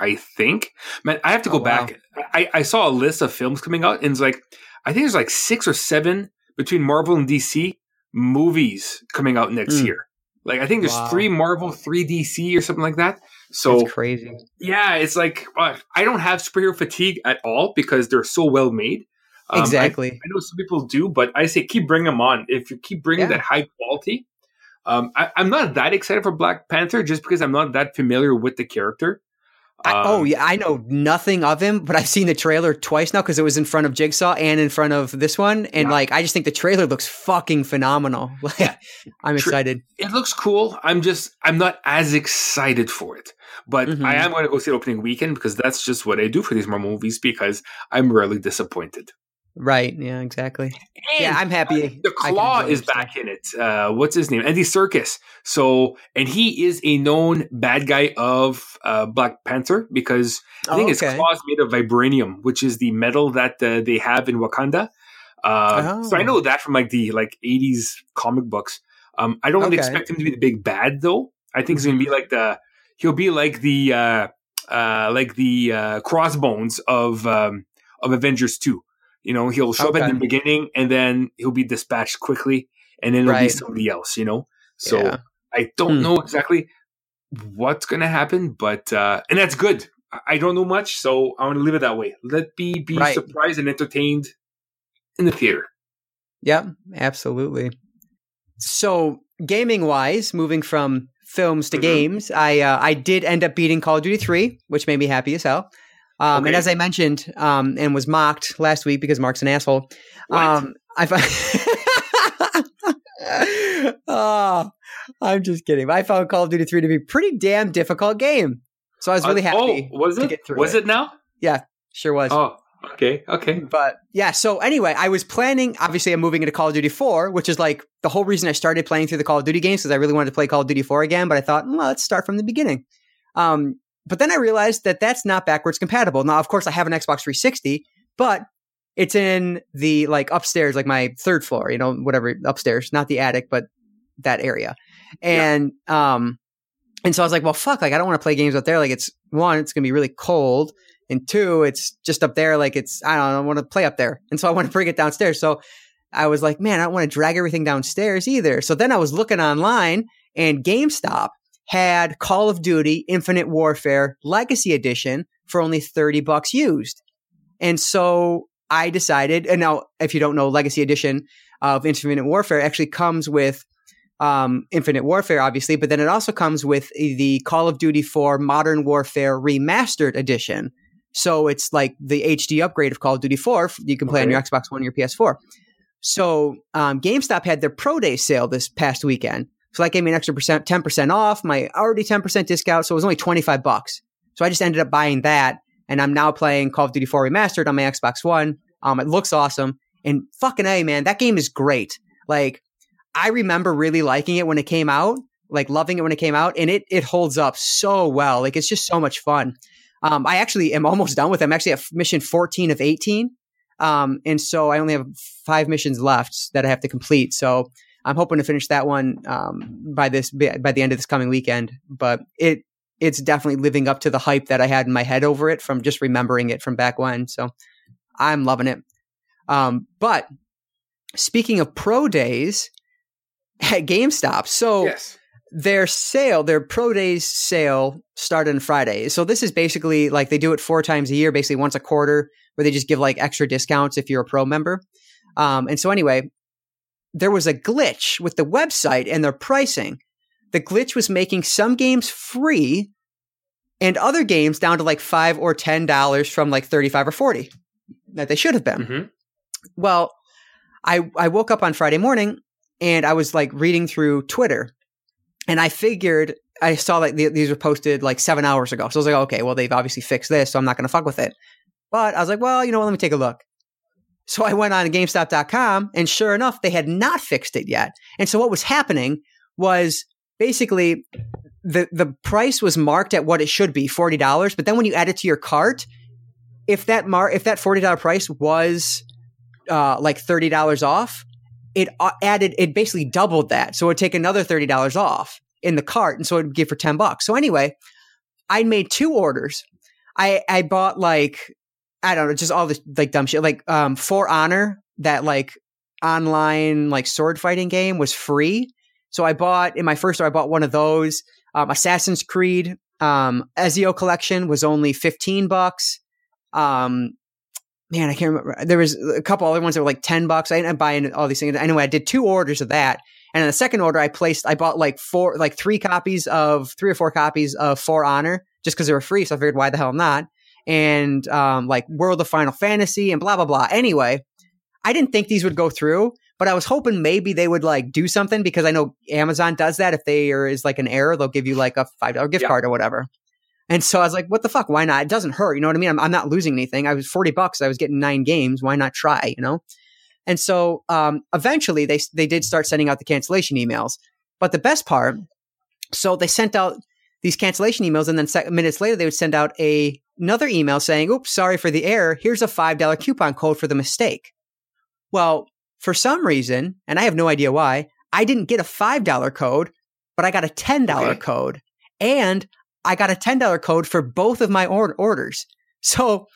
I think. Man, I have to go Oh, wow. back. I, I saw a list of films coming out, and it's like I think there's like six or seven between Marvel and DC movies coming out next Mm. year. Like I think there's Wow. three Marvel, three DC, or something like that. So It's crazy. yeah, it's like uh, I don't have superhero fatigue at all because they're so well made. Um, I- exactly. I know some people do, but I say keep bringing them on. If you keep bringing Yeah. that high quality, um, I, I'm not that excited for Black Panther just because I'm not that familiar with the character. I- oh Um, yeah, I know nothing of him, but I've seen the trailer twice now because it was in front of Jigsaw and in front of this one, and Yeah. like I just think the trailer looks fucking phenomenal. <laughs> Like, I'm excited. It looks cool. I'm just I'm not as excited for it, but Mhm. I am going to go see it opening weekend because that's just what I do for these Marvel movies because I'm rarely disappointed. Right? Yeah, exactly. yeah, I'm happy. The Claw is back in it. Uh, what's his name? Andy Serkis. So, and he is a known bad guy of uh, Black Panther because I think Oh, his okay. claw is made of vibranium, which is the metal that uh, they have in Wakanda. Uh, So I Oh. know that from like the like '80s comic books. Um, I don't Okay. expect him to be the big bad though. I think he's going to be like the he'll be like the uh, uh, like the uh, crossbones of um, of Avengers Two. You know, he'll show up at the beginning and then he'll be dispatched quickly, and then it'll be somebody else. You know, so Yeah. I don't Hmm. know exactly what's going to happen, but uh, and that's good. I- don't know much, so I want to leave it that way. Let me be Right. surprised and entertained in the theater. Yep, absolutely. So, gaming wise, moving from films to Mhm. games, I uh, I did end up beating Call of Duty three, which made me happy as hell. Um, And as I mentioned, um, and was mocked last week because Marc's an asshole. Um, I found. <laughs> oh, I'm just kidding. I found Call of Duty three to be a pretty damn difficult game, so I was really Uh, happy. Oh, was to it? get through Was it. it now? Yeah, sure was. Oh, okay, okay. But yeah, so anyway, I was planning. Obviously, I'm moving into Call of Duty 4, which is like the whole reason I started playing through the Call of Duty games because I really wanted to play Call of Duty 4 again. But I thought, well, let's start from the beginning. Um, but then I realized that that's not backwards compatible. Now, of course, I have an Xbox 360, but it's in the like upstairs, like my third floor, you know, whatever upstairs, not the attic, but that area. And um, and so I was like, well, fuck, like I don't want to play games up there. Like it's one, it's gonna be really cold and two, it's just up there. Like it's, I don't know, I want to play up there. And so I want to bring it downstairs. So I was like, man, I don't want to drag everything downstairs either. So then I was looking online and GameStop had Call of Duty Infinite Warfare Legacy Edition for only 30 bucks used. And so I decided, and now if you don't know, Legacy Edition of Infinite Warfare actually comes with um, Infinite Warfare, obviously, but then it also comes with the Call of Duty 4 Modern Warfare Remastered Edition. So it's like the HD upgrade of Call of Duty 4. You can play on your Xbox One, or your PS4. So um, GameStop had their Pro Day sale this past weekend. So that gave me an extra percent, 10% off, my already 10% discount. So it was only 25 bucks. So I just ended up buying that. And I'm now playing Call of Duty 4 Remastered on my Xbox One. Um, it looks awesome. And fucking A, man, that game is great. Like, I remember really liking it when it came out, like loving it when it came out, and it it holds up so well. Like it's just so much fun. Um, I actually am <laughs> almost done with it. I'm actually at mission 14 of 18. Um, and so I only have five missions left that I have to complete. So I'm hoping to finish that one um, by this by the end of this coming weekend. But it it's definitely living up to the hype that I had in my head over it from just remembering it from back when. So I'm loving it. Um, but speaking of pro days <laughs> at GameStop, so yes. their sale, their pro days sale started on Friday. So this is basically like they do it four times a year, basically once a quarter, where they just give like extra discounts if you're a pro member. Um, and so anyway, there was a glitch with the website and their pricing. The glitch was making some games free and other games down to like five or ten dollars from like 35 or 40 that they should have been. hmm Well, I I woke up on Friday morning and I was like reading through Twitter, and I figured I saw like the, these were posted like seven hours ago. So I was like, okay, well they've obviously fixed this, so I'm not going to fuck with it. But I was like, well, you know what? Let me take a look. So I went on GameStop.com, and sure enough, they had not fixed it yet. And so what was happening was basically the the price was marked at what it should be, forty dollars. But then when you add it to your cart, if that mar if that forty dollar price was uh, like thirty dollars off, it uh, added it basically doubled that. So it would take another thirty dollars off in the cart, and so it would give for ten bucks. So anyway, I made two orders. I I bought like I don't know, just all this like dumb shit. Like um For Honor, that like online like sword fighting game was free. So I bought in my first store, I bought one of those. Um, Assassin's Creed um, Ezio collection was only 15 bucks. Um, man, I can't remember. There was a couple other ones that were like 10 bucks. I ended up buying all these things. Anyway, I did two orders of that. And in the second order, I placed, I bought like four, like three copies of, three or four copies of For Honor just because they were free. So I figured, why the hell not? And um, like World of Final Fantasy and blah, blah, blah. Anyway, I didn't think these would go through, but I was hoping maybe they would like do something because I know Amazon does that. If there is like an error, they'll give you like a $5 gift card or whatever. And so I was like, what the fuck? Why not? It doesn't hurt. You know what I mean? I'm, I'm not losing anything. I was 40 bucks. I was getting nine games. Why not try? You know? And so um, eventually they, they did start sending out the cancellation emails. But the best part, so they sent out these cancellation emails and then minutes later they would send out a another email saying, oops, sorry for the error. Here's a $5 coupon code for the mistake. Well, for some reason, and I have no idea why, I didn't get a $5 code, but I got a $10 okay. code. And I got a $10 code for both of my or- orders. So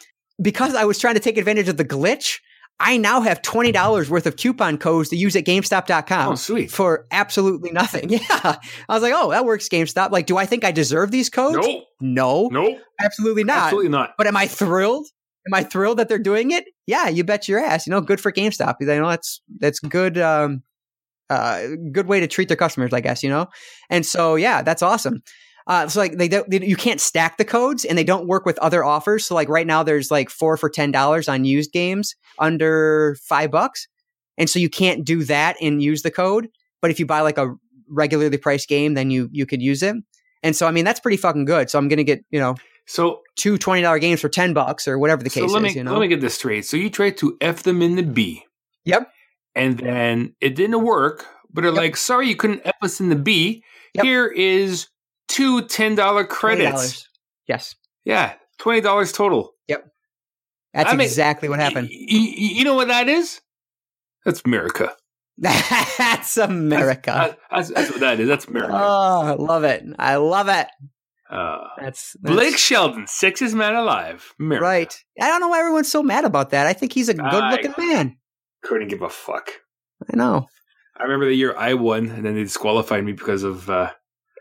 because I was trying to take advantage of the glitch, I now have $20 worth of coupon codes to use at GameStop.com. Oh, sweet. For absolutely nothing. <laughs> Yeah. I was like, oh, that works, GameStop. Like, do I think I deserve these codes? Nope. No. Nope. Absolutely not. Absolutely not. But am I thrilled? Am I thrilled that they're doing it? Yeah, you bet your ass. You know, good for GameStop. You know, that's that's good um uh good way to treat their customers, I guess, you know? And so yeah, that's awesome. Uh, so like they don't, they, you can't stack the codes and they don't work with other offers. So like right now there's like four for $10 on used games under five bucks. And so you can't do that and use the code. But if you buy like a regularly priced game, then you, you could use it. And so, I mean, that's pretty fucking good. So I'm going to get, you know, so two $20 games for 10 bucks or whatever the case so let me, is, you know? Let me get this straight. So you tried to F them in the B. Yep. And then it didn't work, but they're yep. like, sorry, you couldn't F us in the B. Yep. Here is two $10 credits. $20. Yes. Yeah. $20 total. Yep. That's I exactly what happened. Y- y- you know what that is? That's America. <laughs> that's America. That's, that's, that's, what that is. That's America. Oh, I love it. I love it. Uh, that's, that's, Blake Shelton, sexiest man alive. America. Right. I don't know why everyone's so mad about that. I think he's a good looking man. Couldn't give a fuck. I know. I remember the year I won, and then they disqualified me because of uh,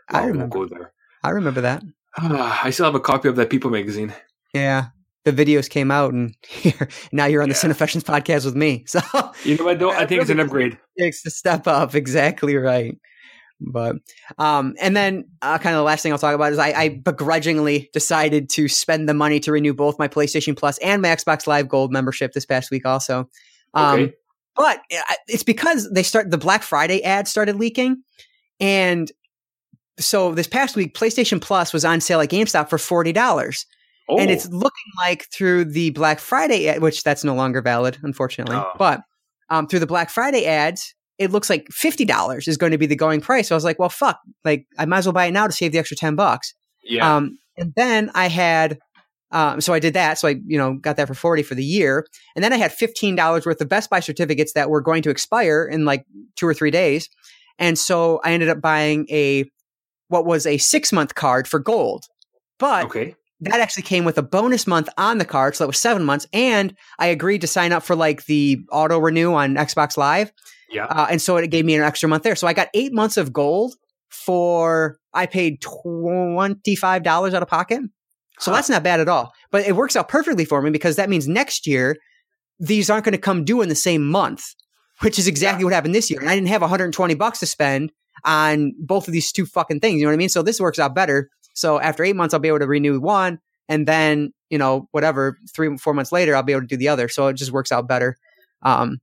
I remember. Go there. I remember that. I still have a copy of that People magazine. Yeah, the videos came out, and here <laughs> now you're on the yeah. Cinefessions podcast with me. <laughs> So you know what? Though I <laughs> think it's an upgrade. It's a step up. Exactly right. But um, and then uh, kind of the last thing I'll talk about is I, I begrudgingly decided to spend the money to renew both my PlayStation Plus and my Xbox Live Gold membership this past week. Also, um, okay. but it's because they start the Black Friday ad started leaking, and so this past week, PlayStation Plus was on sale at GameStop for forty dollars. Oh. And it's looking like through the Black Friday ad, which that's no longer valid, unfortunately. Oh. But um, through the Black Friday ads, it looks like fifty dollars is going to be the going price. So I was like, well, fuck, like I might as well buy it now to save the extra ten bucks. Yeah. Um, and then I had, um, so I did that. So I, you know, got that for forty for the year, and then I had fifteen dollars worth of Best Buy certificates that were going to expire in like two or three days, and so I ended up buying a what was a six month card for gold. But okay. that actually came with a bonus month on the card. So that was seven months. And I agreed to sign up for like the auto renew on Xbox Live. Yeah. Uh, and so it gave me an extra month there. So I got eight months of gold for, I paid $25 out of pocket. So huh. that's not bad at all. But it works out perfectly for me because that means next year, these aren't going to come due in the same month, which is exactly yeah. what happened this year. And I didn't have 120 bucks to spend on both of these two fucking things. You know what I mean? So this works out better. So after eight months, I'll be able to renew one. And then, you know, whatever, three, four months later, I'll be able to do the other. So it just works out better. Um,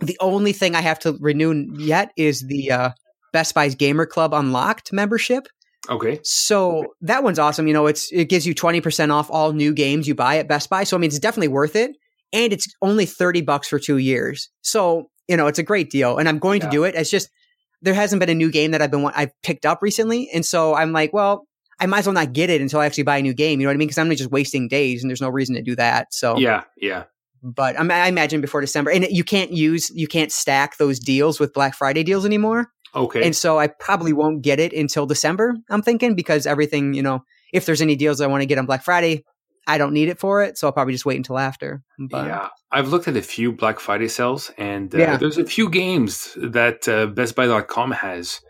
the only thing I have to renew yet is the uh, Best Buy's Gamer Club Unlocked membership. Okay. So that one's awesome. You know, it's it gives you 20% off all new games you buy at Best Buy. So I mean it's definitely worth it. And it's only 30 bucks for two years. So, you know, it's a great deal. And I'm going yeah. to do it. It's just there hasn't been a new game that I've been I've picked up recently, and so I'm like, well, I might as well not get it until I actually buy a new game. You know what I mean? Because I'm just wasting days, and there's no reason to do that. So yeah, yeah. But I imagine before December, and you can't use you can't stack those deals with Black Friday deals anymore. Okay. And so I probably won't get it until December. I'm thinking because everything, you know, if there's any deals I want to get on Black Friday, I don't need it for it, so I'll probably just wait until after. But, yeah, I've looked at a few Black Friday sales, and uh, yeah. there's a few games that uh, BestBuy.com has.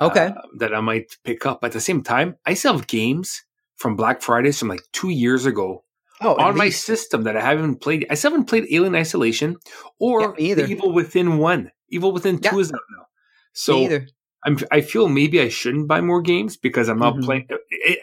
Okay. Uh, that I might pick up. At the same time, I still have games from Black Fridays from like two years ago oh, on my system that I haven't played. I still haven't played Alien Isolation or yeah, Evil Within One. Evil Within Two yeah. is out now. So I'm, I feel maybe I shouldn't buy more games because I'm not mm-hmm. playing.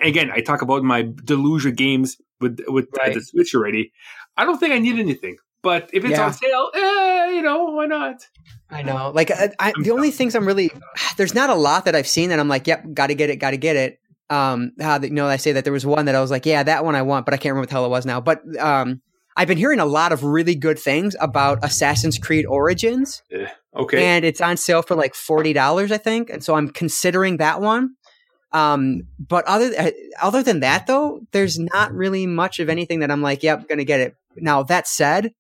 Again, I talk about my deluge of games with with right. the Switch already. I don't think I need anything. But if it's yeah. on sale, eh, you know, why not? I know. Like, I, I, the only things I'm really <sighs> there's not a lot that I've seen that I'm like, yep, got to get it, got to get it. Um, how you know I say that there was one that I was like, yeah, that one I want, but I can't remember what the hell it was now. But um, I've been hearing a lot of really good things about Assassin's Creed Origins. Yeah. Okay. And it's on sale for like forty dollars, I think, and so I'm considering that one. Um, but other uh, other than that, though, there's not really much of anything that I'm like, yep, gonna get it. Now that said,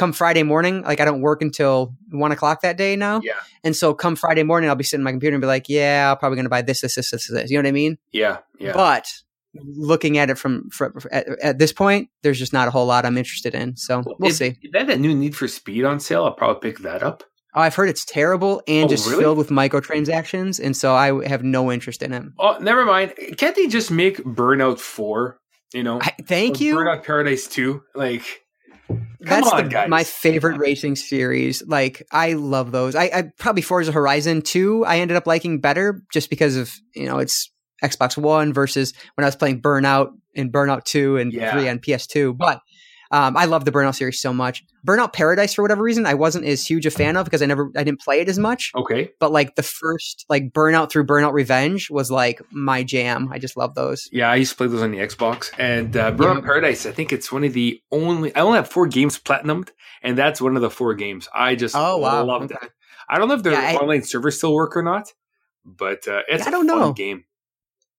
come Friday morning, like I don't work until one o'clock that day now. Yeah. And so come Friday morning, I'll be sitting my computer and be like, yeah, I'm probably going to buy this, this, this, this, this. You know what I mean? Yeah. Yeah. But looking at it from, from at, at, this point, there's just not a whole lot I'm interested in. So we'll if, see. If they have that new Need for Speed on sale, I'll probably pick that up. Oh, I've heard it's terrible and oh, just really? filled with microtransactions, and so I have no interest in it. Oh, never mind. Can't they just make Burnout Four? You know, I, thank you. Burnout Paradise Two, like that's on, the, my favorite racing series. Like I love those. I, I probably Forza Horizon 2 I ended up liking better just because of, you know, it's Xbox One versus when I was playing Burnout and Burnout 2 and yeah. 3 on PS2. But um, I love the Burnout series so much. Burnout Paradise, for whatever reason, I wasn't as huge a fan of because I never, I didn't play it as much. Okay. But like the first, like Burnout through Burnout Revenge was like my jam. I just love those. Yeah, I used to play those on the Xbox. And uh, Burnout yeah. Paradise, I think it's one of the only, I only have four games platinumed, and that's one of the four games. I just oh, wow. loved okay. it. I don't know if their yeah, online servers still work or not, but uh, it's yeah, I don't know. game.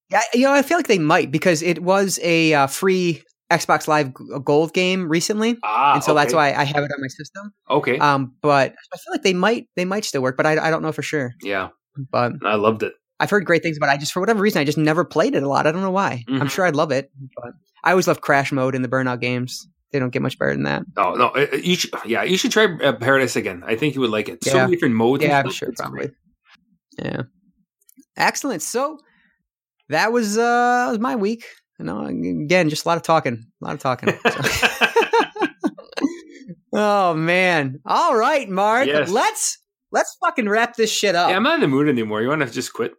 Yeah, you know, I feel like they might because it was a uh, free Xbox Live Gold game recently, ah, and so okay. that's why I have it on my system. Okay. Um, but I feel like they might they might still work, but I, I don't know for sure. Yeah. But I loved it. I've heard great things, but I just for whatever reason I just never played it a lot. I don't know why. Mm-hmm. I'm sure I'd love it, but I always love Crash Mode in the Burnout games. They don't get much better than that. Oh no, uh, uh, you should, yeah, you should try uh, Paradise again. I think you would like it. Yeah. So many different modes. Yeah, I'm sure, probably. Great. Yeah. Excellent. So that was uh was my week. Know, again, just a lot of talking, a lot of talking. <laughs> <laughs> oh man! All right, Marc. Yes. Let's let's fucking wrap this shit up. Yeah, I'm not in the mood anymore. You want to just quit?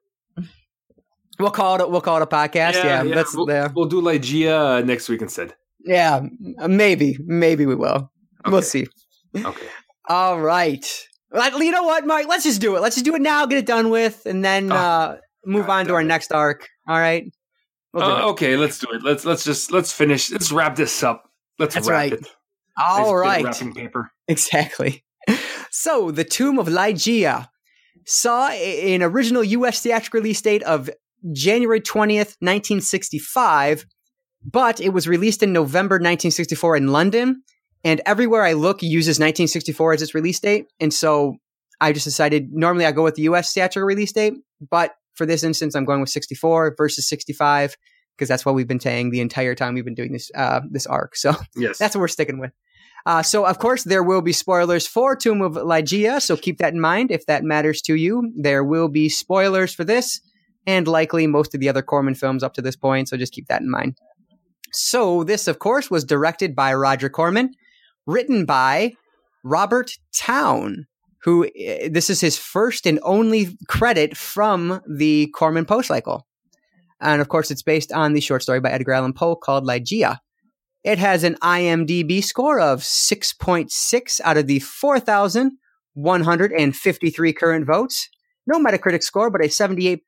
We'll call it. We'll call it a podcast. Yeah, yeah, that's we'll, yeah. We'll do Ligeia uh, next week instead. Yeah, maybe, maybe we will. Okay. We'll see. Okay. <laughs> All right. You know what, Marc? Let's just do it. Let's just do it now. Get it done with, and then oh, uh, move God on to our it. next arc. All right. We'll uh, okay, let's do it. Let's let's just let's finish. Let's wrap this up. Let's That's wrap right. it. All right. Wrapping paper. Exactly. So, the Tomb of Ligeia saw an original U.S. theatrical release date of January 20th, 1965, but it was released in November 1964 in London. And everywhere I look uses 1964 as its release date. And so I just decided normally I go with the US theatrical release date, but for this instance, I'm going with 64 versus 65 because that's what we've been saying the entire time we've been doing this uh, this arc. So yes. that's what we're sticking with. Uh, so of course there will be spoilers for Tomb of Ligeia, so keep that in mind if that matters to you. There will be spoilers for this, and likely most of the other Corman films up to this point. So just keep that in mind. So this, of course, was directed by Roger Corman, written by Robert Towne, who eh, this is his first and only credit from the Corman Poe cycle. And of course, it's based on the short story by Edgar Allan Poe called Ligeia. It has an IMDb score of 6.6 out of the 4,153 current votes. No Metacritic score, but a 78%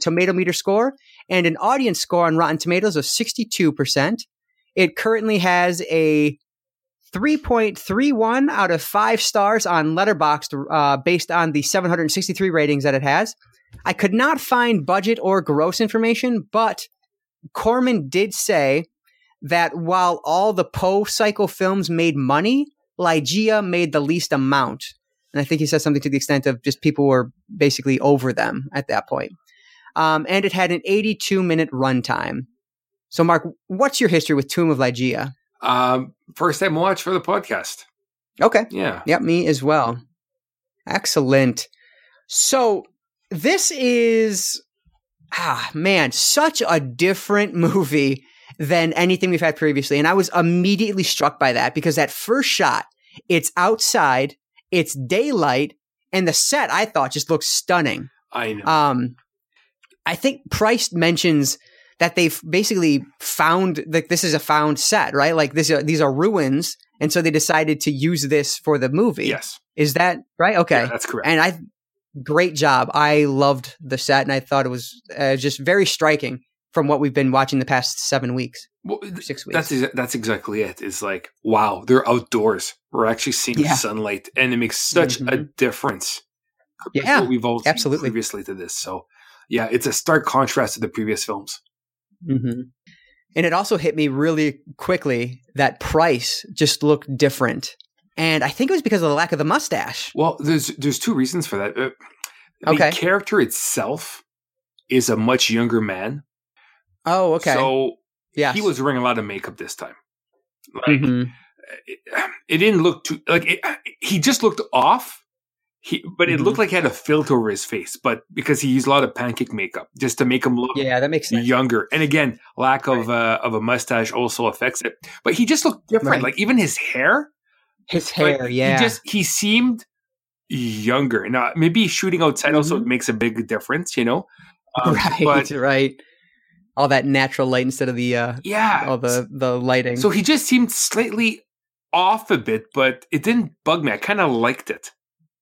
tomato meter score and an audience score on Rotten Tomatoes of 62%. It currently has a 3.31 out of 5 stars on Letterboxd uh, based on the 763 ratings that it has. I could not find budget or gross information, but Corman did say that while all the Poe cycle films made money, Ligeia made the least amount. And I think he said something to the extent of just people were basically over them at that point. Um, and it had an 82 minute runtime. So, Marc, what's your history with Tomb of Ligeia? Um, first time watch for the podcast. Okay. Yeah. Yep, me as well. Excellent. So, this is ah man, such a different <laughs> movie than anything we've had previously. And I was immediately struck by that because that first shot, it's outside, it's daylight, and the set I thought just looks stunning. I know. Um, I think Price mentions that they've basically found like this is a found set, right? Like this, are, these are ruins, and so they decided to use this for the movie. yes. Is that right? Okay, Yeah, that's correct. and I, great job. I loved the set, and I thought it was uh, just very striking from what we've been watching the past seven weeks, Well, six weeks. that's exa- that's exactly it. It's like wow, they're outdoors. We're actually seeing Yeah. sunlight, and it makes such a Mhm. difference. Yeah, what we've all seen absolutely. previously to this. So yeah, it's a stark contrast to the previous films. Mm-hmm. And it also hit me really quickly that Price just looked different. And I think it was because of the lack of the mustache. Well, there's there's two reasons for that. Uh, the Okay. character itself is a much younger man. Oh, okay. So yeah. he was wearing a lot of makeup this time. Like Mhm. it, it didn't look too like it, he just looked off. He, but it Mhm. looked like he had a filter over his face, but because he used a lot of pancake makeup just to make him look Yeah, that makes sense. younger. And again, lack of uh, of a mustache also affects it. But he just looked different. Right. Like even his hair, His like, hair, yeah. he just he seemed younger. Now maybe shooting outside also Mhm. makes a big difference, you know. <laughs> Um, right, But right. All that natural light instead of the uh yeah, all the the lighting. So he just seemed slightly off a bit, but it didn't bug me. I kind of liked it.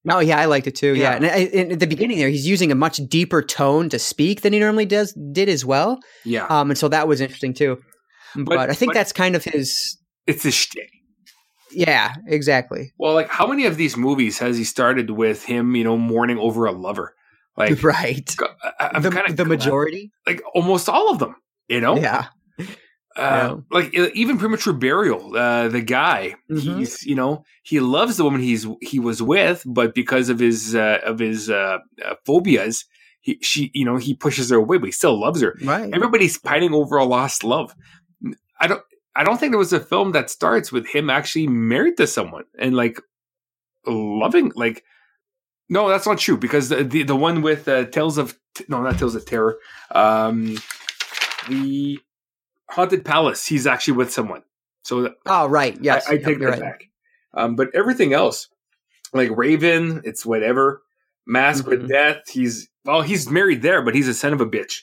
Oh yeah, I liked it too. Yeah, Yeah. and, I, and at the beginning there, he's using a much deeper tone to speak than he normally does did as well. Yeah, Um, and so that was interesting too. But, I think but- that's kind of his. it's a shtick. Yeah, exactly. Well, like how many of these movies has he started with him, you know, mourning over a lover? Like, <laughs> right. I'm the kind of the majority. like almost all of them. You know, Yeah. Uh, like uh, even premature burial. Uh, the guy, Mhm. he's you know, he loves the woman he's he was with, but because of his uh, of his uh, uh, phobias, he she you know he pushes her away, but he still loves her. Right. everybody's pining over a lost love. I don't I don't think there was a film that starts with him actually married to someone and like loving like no that's not true because the the, the one with uh, Tales of no not Tales of Terror um the Haunted Palace he's actually with someone so Oh, right. Yes. I, I Yep, take you're that right. back um but everything else like Raven it's whatever Mask Mhm. with Death he's well he's married there but he's a son of a bitch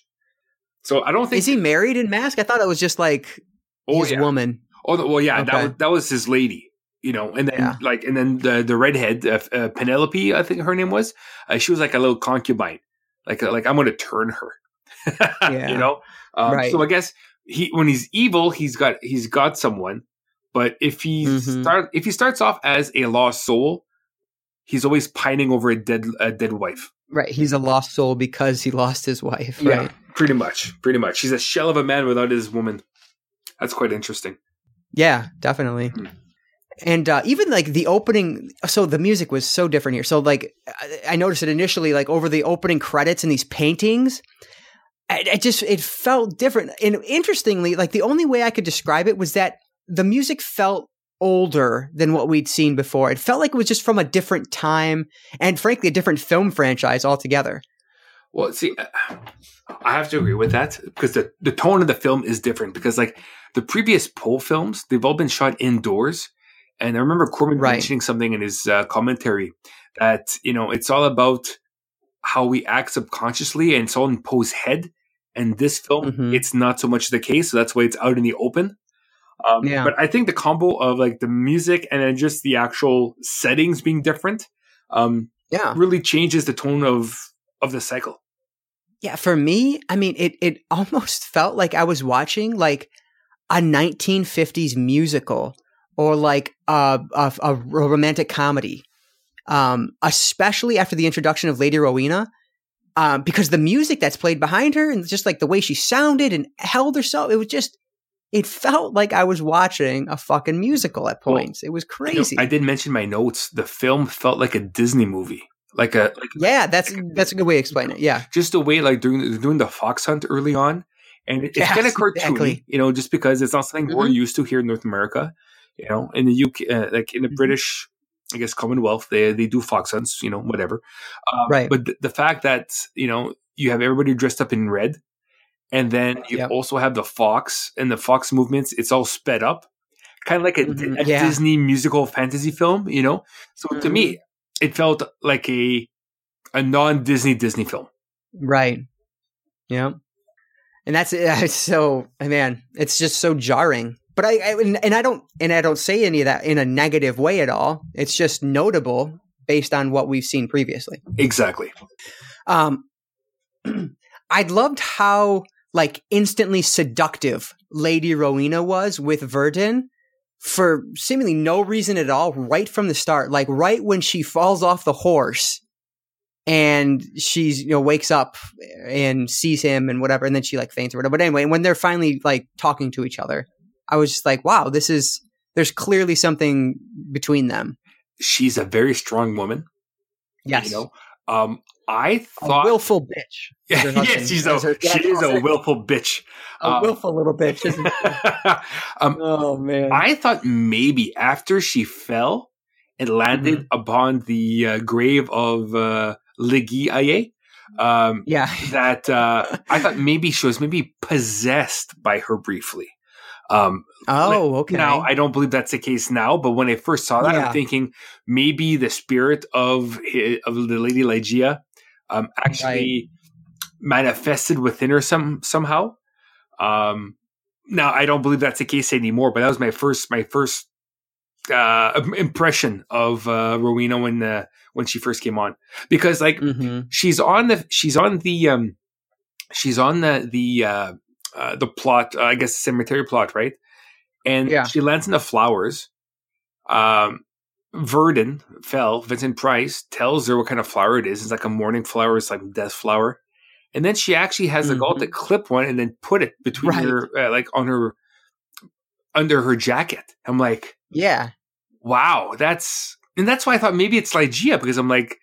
so I don't think Is he married in Mask? I thought it was just like Oh his yeah. woman. Oh well, yeah. That was that was his lady, you know. And then Yeah. like, and then the the redhead uh, uh, Penelope, I think her name was. Uh, she was like a little concubine. Like like I'm going to turn her. <laughs> Yeah. You know. Um, Right. So I guess he when he's evil, he's got he's got someone. But if he Mhm. start if he starts off as a lost soul, he's always pining over a dead a dead wife. Right. He's a lost soul because he lost his wife. Right. Pretty much. Pretty much. He's a shell of a man without his woman. That's quite interesting. Yeah, definitely. Hmm. And uh, even like the opening, so the music was so different here. So like, I- I noticed it initially, like over the opening credits and these paintings, I, I just it felt different. And interestingly, like the only way I could describe it was that the music felt older than what we'd seen before. It felt like it was just from a different time, and frankly, a different film franchise altogether. Well, see, uh, I have to agree with that because the, the tone of the film is different. Because like the previous Poe films, they've all been shot indoors, and I remember Corman Right. mentioning something in his uh, commentary that you know it's all about how we act subconsciously, and it's all in Poe's head. And this film, Mhm. it's not so much the case, so that's why it's out in the open. Um, Yeah. But I think the combo of like the music and then just the actual settings being different, um, Yeah. really changes the tone of of the cycle. Yeah, for me, I mean, it it <laughs> almost felt like I was watching like a 1950s musical or like a, a, a romantic comedy. Um, especially after the introduction of Lady Rowena, um, because the music that's played behind her and just like the way she sounded and held herself, it was just, it felt like I was watching a fucking musical at Well, points. it was You know, crazy. I did mention my notes. The film felt like a Disney movie, like a like yeah, that's that's a good way to explain it. Yeah, just the way like doing doing the fox hunt early on, and it's yes, kind of cartoony, exactly. you know, just because it's not something mm-hmm. we're used to here in North America. You know, in the UK, uh, like in the mm-hmm. British, I guess Commonwealth, they they do fox hunts, you know, whatever. Um, right. But th- the fact that you know you have everybody dressed up in red, and then you yep. also have the fox and the fox movements. It's all sped up, kind of like a, mm-hmm. a yeah. Disney musical fantasy film, you know. So mm-hmm. to me, mm-hmm. it felt like a a non Disney Disney film. Right. Yeah. And that's it's <laughs> so man, it's just so jarring. But I, I and I don't and I don't say any of that in a negative way at all. It's just notable based on what we've seen previously. Exactly. Um, <clears throat> I loved how like instantly seductive Lady Rowena was with Verden for seemingly no reason at all, right from the start. Like right when she falls off the horse and she's you know wakes up and sees him and whatever and then she like faints or whatever but anyway when they're finally like talking to each other i was just like wow this is there's clearly something between them she's a very strong woman yes you know um i thought a willful bitch <laughs> yes she's a she is a willful bitch a um, willful little bitch isn't she? <laughs> um, oh man i thought maybe after she fell and landed mm-hmm. upon the uh, grave of uh, Ligeia. Um, yeah. that uh, I thought <laughs> maybe she was maybe possessed by her briefly. Um, oh, okay. Now I don't believe that's the case now, but when I first saw that, yeah. I'm thinking maybe the spirit of of the Lady Ligeia um, actually right. manifested within her some somehow. Um, now I don't believe that's the case anymore, but that was my first my first uh, impression of uh, Rowena when uh, when she first came on because like mm-hmm. she's on the she's on the um she's on the the uh, the plot uh, I guess cemetery plot right and yeah. she lands in the flowers um Verden Fell Vincent Price tells her what kind of flower it is it's like a morning flower it's like death flower and then she actually has mm-hmm. the gall to clip one and then put it between right. her uh, like on her under her jacket I'm like yeah wow, that's and that's why I thought maybe it's Ligeia because I'm like,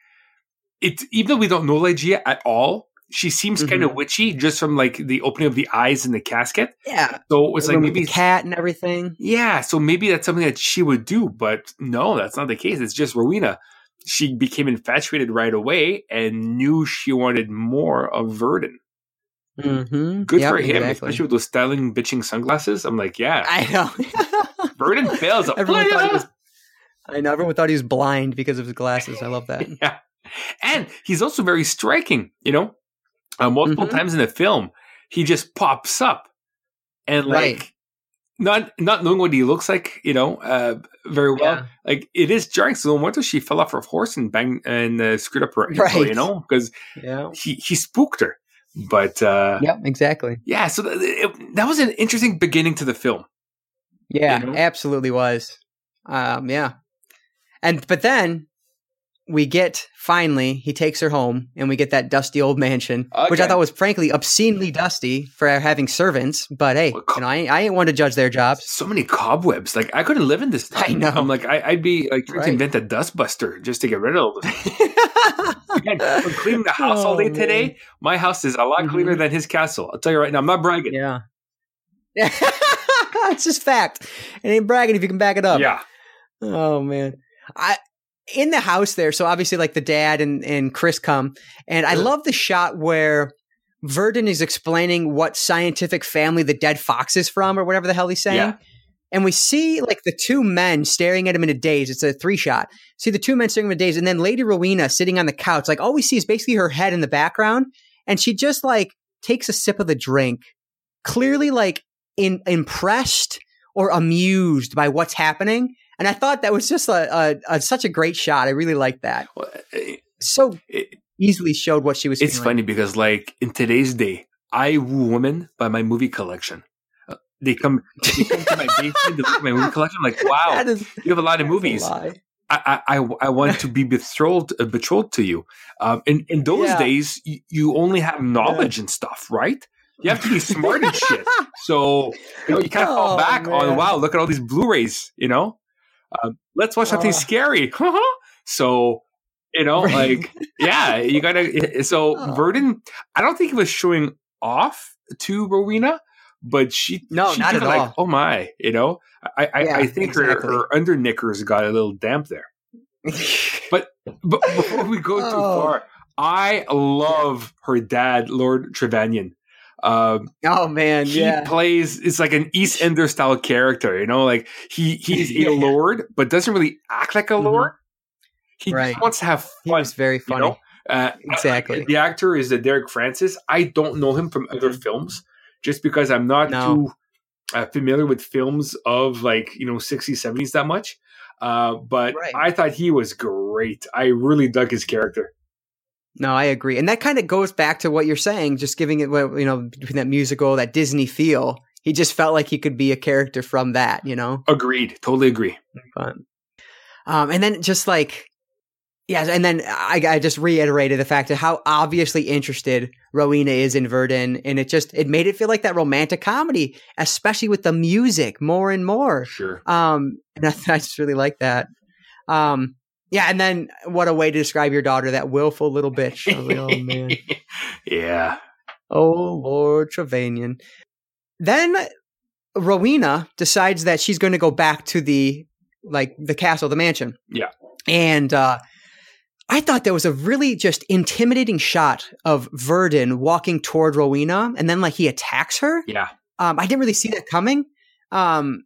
it's even though we don't know Ligeia at all, she seems mm-hmm. kind of witchy just from like the opening of the eyes in the casket. Yeah. So it was like maybe cat and everything. Yeah. So maybe that's something that she would do, but no, that's not the case. It's just Rowena. She became infatuated right away and knew she wanted more of Verden. Mm-hmm. Good yep, for him, exactly. especially with those styling bitching sunglasses. I'm like, yeah, I know. <laughs> Verden fails. Everyone thought he was I know everyone thought he was blind because of his glasses. I love that. <laughs> yeah, and he's also very striking. You know, uh, multiple mm-hmm. times in the film, he just pops up and like. Right. Not not knowing what he looks like, you know, uh, very well. Yeah. Like it is jarring. So no wonder she fell off her horse and banged and uh, screwed up her ankle, right. you know, because yeah. he he spooked her. But uh, yeah, exactly. Yeah, so th- it, that was an interesting beginning to the film. Yeah, you know? absolutely was. Um, yeah, and but then we get finally he takes her home and we get that dusty old mansion okay. which i thought was frankly obscenely dusty for having servants but hey you know i, I ain't one to judge their jobs. So many cobwebs. Like i couldn't live in this i know. I'm like I, would be like trying right. to invent a dustbuster just to get rid of them <laughs> Again, cleaning the house oh, all day man. today my house is a lot cleaner mm-hmm. than his castle. I'll tell you right now i'm not bragging. Yeah. <laughs> It's just fact. It ain't bragging if you can back it up. Yeah. Oh man. I in the house there. So obviously, like the dad and and Chris come, and I love the shot where Verden is explaining what scientific family the dead fox is from, or whatever the hell he's saying. Yeah. And we see like the two men staring at him in a daze. It's a three shot. See the two men staring at him in a daze, and then Lady Rowena sitting on the couch. Like all we see is basically her head in the background, and she just like takes a sip of the drink, clearly like in impressed or amused by what's happening and I thought that was just a, a, a such a great shot. I really liked that. Well, it, so it, easily showed what she was. It's funny because, like in today's day, I woo women by my movie collection. Uh, they come, they come to my basement, look at my movie collection. I'm like, <laughs> wow, is, you have a lot of movies. I, I, I want to be betrothed uh, betrothed to you. Um, in in those yeah. days, you, you, only have knowledge yeah. and stuff, right? You have to be smart and shit. <laughs> So you know, you kind of oh, fall back man. on wow, look at all these Blu-rays, you know. Um, let's watch something uh, scary. <laughs> so, you know, right. like, yeah, you gotta. <laughs> So, oh. Verden, I don't think he was showing off to Rowena, but she no, she not at like, all. Oh my, you know, I I, Yeah, I think exactly. her her under knickers got a little damp there. <laughs> But but before we go too Oh. far, I love her dad, Lord Trevanion. Um, oh man, he yeah. plays it's like an East Ender style character, you know, like he he's <laughs> Yeah. a lord, but doesn't really act like a Mhm. lord. He Right. just wants to have He fun. was very you funny. know? Uh, Exactly. The actor is uh, Derek Francis. I don't know him from other Mhm. films, just because I'm not No. too uh, familiar with films of like you know 60s, 70s that much. Uh, but Right. I thought he was great. I really dug his character. No, I agree, and that kind of goes back to what you're saying, just giving it, you know, between that musical, that Disney feel. He just felt like he could be a character from that, you know. Agreed. Totally agree. Um, and then just like, yeah, and then I, I just reiterated the fact of how obviously interested Rowena is in Verden, and it just it made it feel like that romantic comedy, especially with the music more and more. Sure. Um, and I, <laughs> I just really like that. Um, yeah, and then what a way to describe your daughter, that willful little bitch. Like, oh man. <laughs> yeah. Oh Lord Trevanion. Then Rowena decides that she's going to go back to the like the castle, the mansion. Yeah. And uh I thought there was a really just intimidating shot of Verden walking toward Rowena and then like he attacks her. Yeah. Um I didn't really see that coming. Um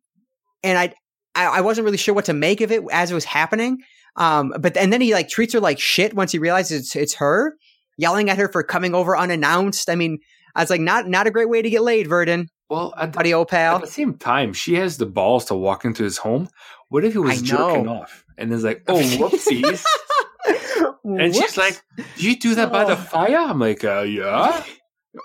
and I I, I wasn't really sure what to make of it as it was happening. Um but and then he like treats her like shit once he realizes it's it's her yelling at her for coming over unannounced. I mean, I was like, not not a great way to get laid, Verden, Well, at the, old at the same time, she has the balls to walk into his home. What if he was I jerking know. off and is like, "Oh, <laughs> whoopsies," and she's like, "Did you do that by the Oh. fire?" I'm like, "Uh, yeah."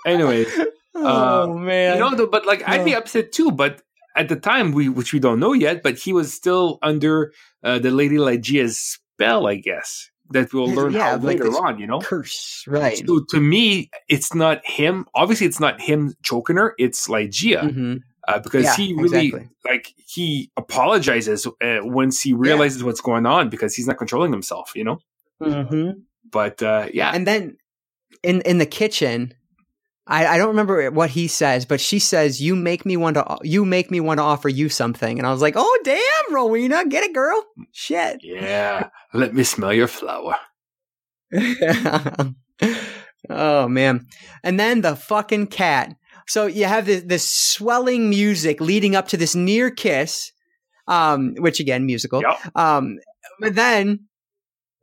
Anyway, <laughs> oh man, you know, but like, I'd be upset too. But at the time, we which we don't know yet, but he was still under uh, the Lady Ligeia's spell, I guess. That we'll learn Yeah, how like later on. You know. curse, right? So to me, it's not him. Obviously, it's not him choking her. It's Ligeia Mhm. uh, because Yeah, he really exactly. like he apologizes uh, once he realizes what's going on because he's not controlling himself. You know. Mhm. But uh, yeah, And then in in the kitchen, I, I don't remember what he says, but she says, "You make me want to. You make me want to offer you something." And I was like, "Oh damn, Rowena, get it, girl! Shit." yeah. Let me smell your flower. <laughs> oh man. And then the fucking cat. So you have this, this swelling music leading up to this near kiss, um, which again, musical. Yep. Um, but then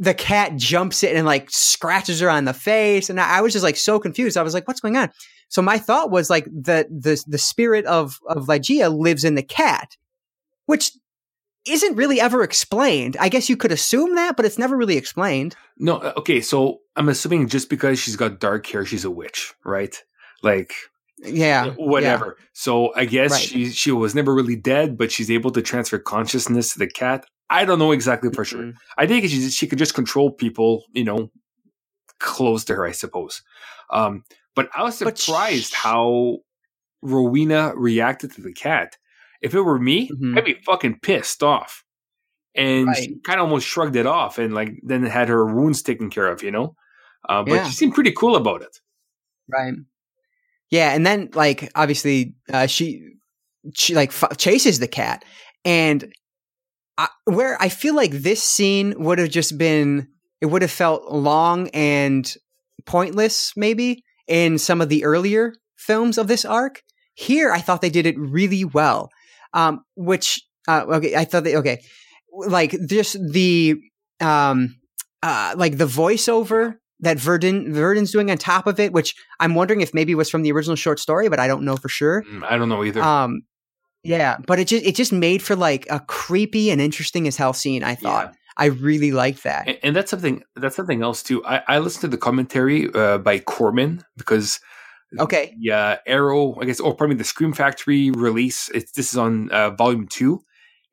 the cat jumps it and like scratches her on the face. And I, I was just like so confused. I was like, what's going on? So my thought was like the the the spirit of of Ligeia lives in the cat, which isn't really ever explained. I guess you could assume that, but it's never really explained. No, uh, okay. So I'm assuming just because she's got dark hair, she's a witch, right? Like Yeah. whatever. So I guess Right. she she was never really dead, but she's able to transfer consciousness to the cat. I don't know exactly for sure. Mhm. I think she she could just control people, you know, close to her, I suppose. Um, but I was surprised sh- how Rowena reacted to the cat. If it were me, Mhm. I'd be fucking pissed off. And she kind of almost shrugged it off and like then had her wounds taken care of, you know. Uh, but Yeah. she seemed pretty cool about it. Right. Yeah, and then like obviously uh, she she like f- chases the cat, and I, where I feel like this scene would have just been it would have felt long and pointless maybe in some of the earlier films of this arc. Here, I thought they did it really well. Um, which uh, okay, I thought they okay, like just the um uh like the voiceover that Verden Verden's doing on top of it, which I'm wondering if maybe was from the original short story, but I don't know for sure. Mm, I don't know either. Um, yeah, but it just it just made for like a creepy and interesting as hell scene. I thought I really liked that. and, and that's something that's something else too. I, I listened to the commentary uh, by Corman because Okay, yeah, Arrow, I guess, or probably the Scream Factory release. It's this is on uh, volume two.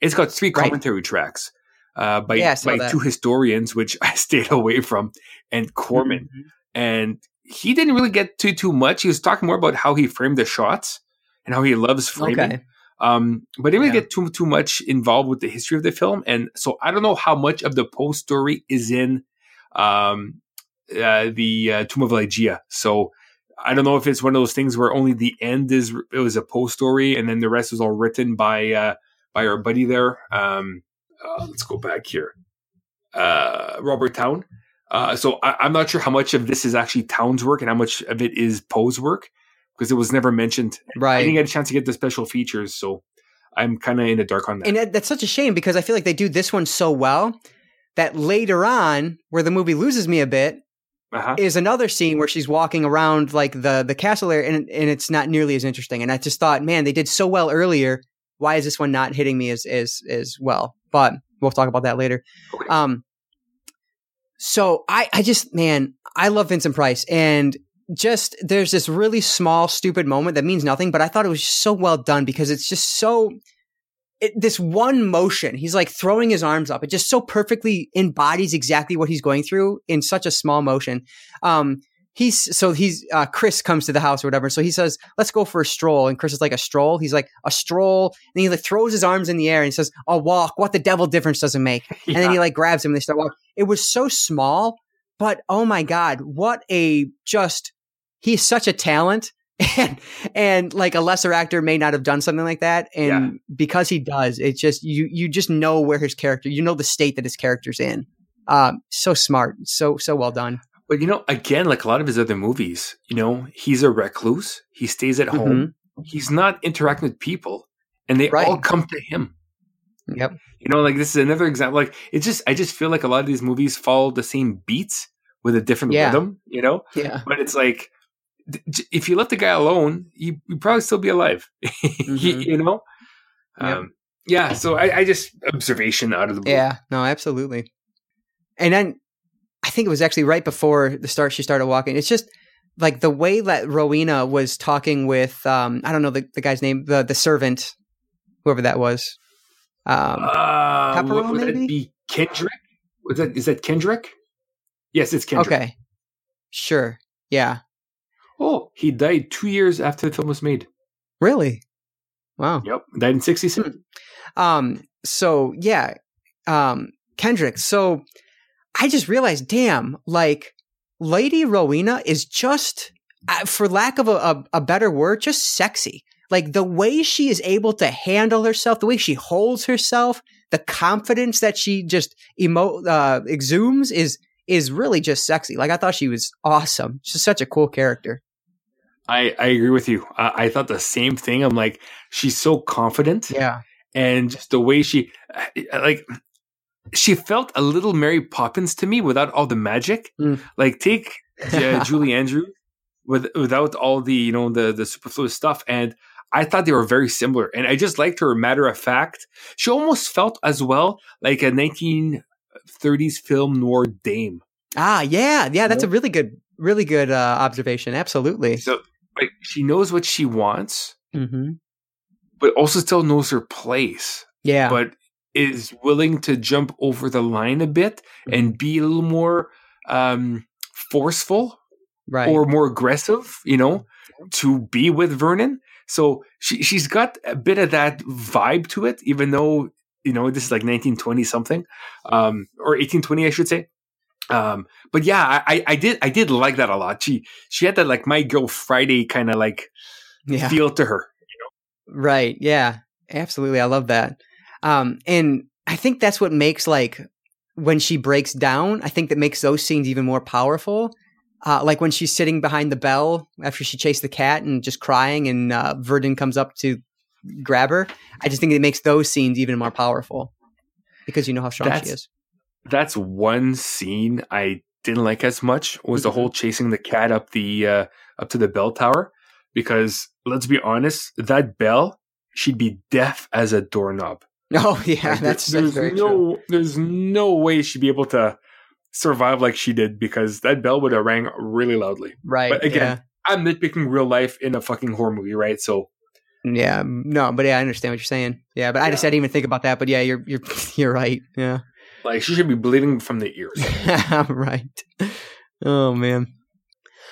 It's got three Right. commentary tracks uh, by Yeah, by that. two historians, which <laughs> I stayed away from, and Corman. Mhm. And he didn't really get too too much. He was talking more about how he framed the shots and how he loves framing. Okay, Um, but didn't really Yeah. get too too much involved with the history of the film, and so I don't know how much of the Poe story is in um, uh, the uh, Tomb of Ligeia. So I don't know if it's one of those things where only the end is it was a post story and then the rest was all written by uh, by our buddy there. Um, uh, let's go back here, uh, Robert Towne. Uh, so I, am not sure how much of this is actually Towne's work and how much of it is Poe's work because it was never mentioned. Right. I didn't get a chance to get the special features, so I'm kind of in the dark on that. And that's such a shame because I feel like they do this one so well that later on, where the movie loses me a bit, uh-huh. is another scene where she's walking around like the the castle area, and and it's not nearly as interesting. And I just thought, man, they did so well earlier. Why is this one not hitting me as as as well? But we'll talk about that later. Okay. Um, so I, I just, man, I love Vincent Price and just there's this really small, stupid moment that means nothing, but I thought it was so well done because it's just so, it, this one motion, he's like throwing his arms up. It just so perfectly embodies exactly what he's going through in such a small motion. Um, he's so he's uh, Chris comes to the house or whatever. So he says, "Let's go for a stroll." And Chris is like, "A stroll?" He's like, "A stroll," and he like throws his arms in the air and he says, "A walk." What the devil difference does it make? yeah. <laughs> And then he like grabs him and they start walking. It was so small, but oh my god, what a just he's such a talent. <laughs> And and like a lesser actor may not have done something like that, and yeah. because he does, it's just you you just know where his character, you know the state that his character's in. Um, so smart, so so well done. But you know, again, like a lot of his other movies, you know, he's a recluse. He stays at mm-hmm. home. He's not interacting with people, and they right. all come to him. Yep. You know, like this is another example. Like it's just, I just feel like a lot of these movies follow the same beats with a different yeah. rhythm. You know. Yeah. But it's like if you let the guy alone, he would probably still be alive. <laughs> Mm-hmm. you know. Yep. Um, yeah. So I, I just observation out of the blue. Yeah. No. Absolutely. And then I think it was actually right before the start she started walking. It's just like the way that Rowena was talking with um, I don't know the, the guy's name, the the servant, whoever that was. Um uh, Pepperell, would maybe? be Kendrick? Was that is that Kendrick? Yes, it's Kendrick. Okay. Sure. Yeah. Oh, he died two years after the film was made. Really? Wow. Yep. Died in sixty seven. Hmm. Um so yeah. Um Kendrick. So I just realized, damn, like Lady Rowena is just, uh, for lack of a, a, a better word, just sexy. Like the way she is able to handle herself, the way she holds herself, the confidence that she just emo uh, exudes is is really just sexy. Like I thought she was awesome. She's such a cool character. I I agree with you. I, I thought the same thing. I'm like she's so confident. Yeah. And just the way she like she felt a little Mary Poppins to me without all the magic. Mm. Like take <laughs> uh, Julie Andrews with without all the you know the the superfluous stuff, and I thought they were very similar. And I just liked her matter of fact. She almost felt as well like a 1930s film noir dame. Ah, yeah, yeah, that's a really good, really good uh, observation. Absolutely. So like she knows what she wants, mm-hmm. but also still knows her place. Yeah, but is willing to jump over the line a bit mm-hmm. and be a little more um, forceful right. or more aggressive, you know, to be with Vernon. So she she's got a bit of that vibe to it, even though you know this is like 1920 something, um, or 1820, I should say. Um, but yeah, I, I did I did like that a lot. She she had that like my girl Friday kind of like yeah. feel to her. You know? Right. Yeah. Absolutely. I love that. Um, and I think that's what makes like when she breaks down, I think that makes those scenes even more powerful. Uh, like when she's sitting behind the bell after she chased the cat and just crying, and uh, Verden comes up to grab her. I just think it makes those scenes even more powerful because you know how strong that's, she is. That's one scene I didn't like as much was the mm-hmm. whole chasing the cat up the uh, up to the bell tower because let's be honest, that bell she'd be deaf as a doorknob. <laughs> Oh yeah, like, that's, there's, that's no true. there's no way she'd be able to survive like she did because that bell would have rang really loudly. Right. But again, yeah. I'm nitpicking real life in a fucking horror movie, right? So yeah, no, but yeah, I understand what you're saying. Yeah, but I just I didn't even think about that. But yeah, you're you're <laughs> you're right. Yeah, like she should be bleeding from the ears. <laughs> right. Oh man.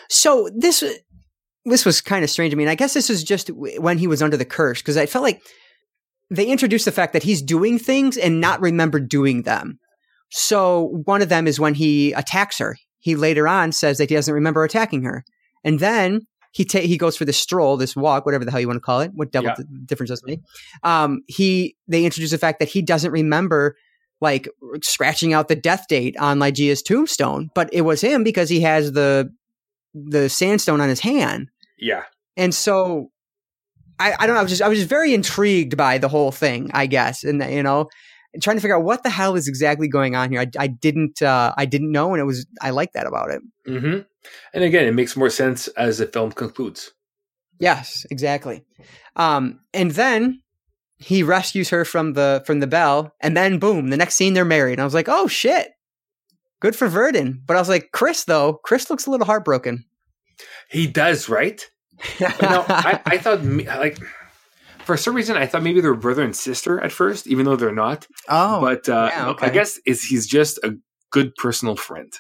So this this was kind of strange. I mean, I guess this is just when he was under the curse because I felt like they introduced the fact that he's doing things and not remember doing them. So one of them is when he attacks her. He later on says that he doesn't remember attacking her. And then he ta- he goes for this stroll, this walk, whatever the hell you want to call it. What devil yeah. difference does it make? Um, he they introduce the fact that he doesn't remember like scratching out the death date on Ligeia's tombstone, but it was him because he has the the sandstone on his hand. Yeah. And so I, I don't know, I was just I was just very intrigued by the whole thing, I guess. And you know, trying to figure out what the hell is exactly going on here. I, I didn't uh, I didn't know and it was I like that about it. Mm-hmm. And again, it makes more sense as the film concludes. Yes, exactly. Um, and then he rescues her from the from the bell, and then boom, the next scene they're married. And I was like, oh shit, good for Verden. But I was like, Chris though, Chris looks a little heartbroken. He does, right? <laughs> no, I, I thought like for some reason I thought maybe they were brother and sister at first, even though they're not. Oh, but uh, yeah, okay. I guess is he's just a good personal friend.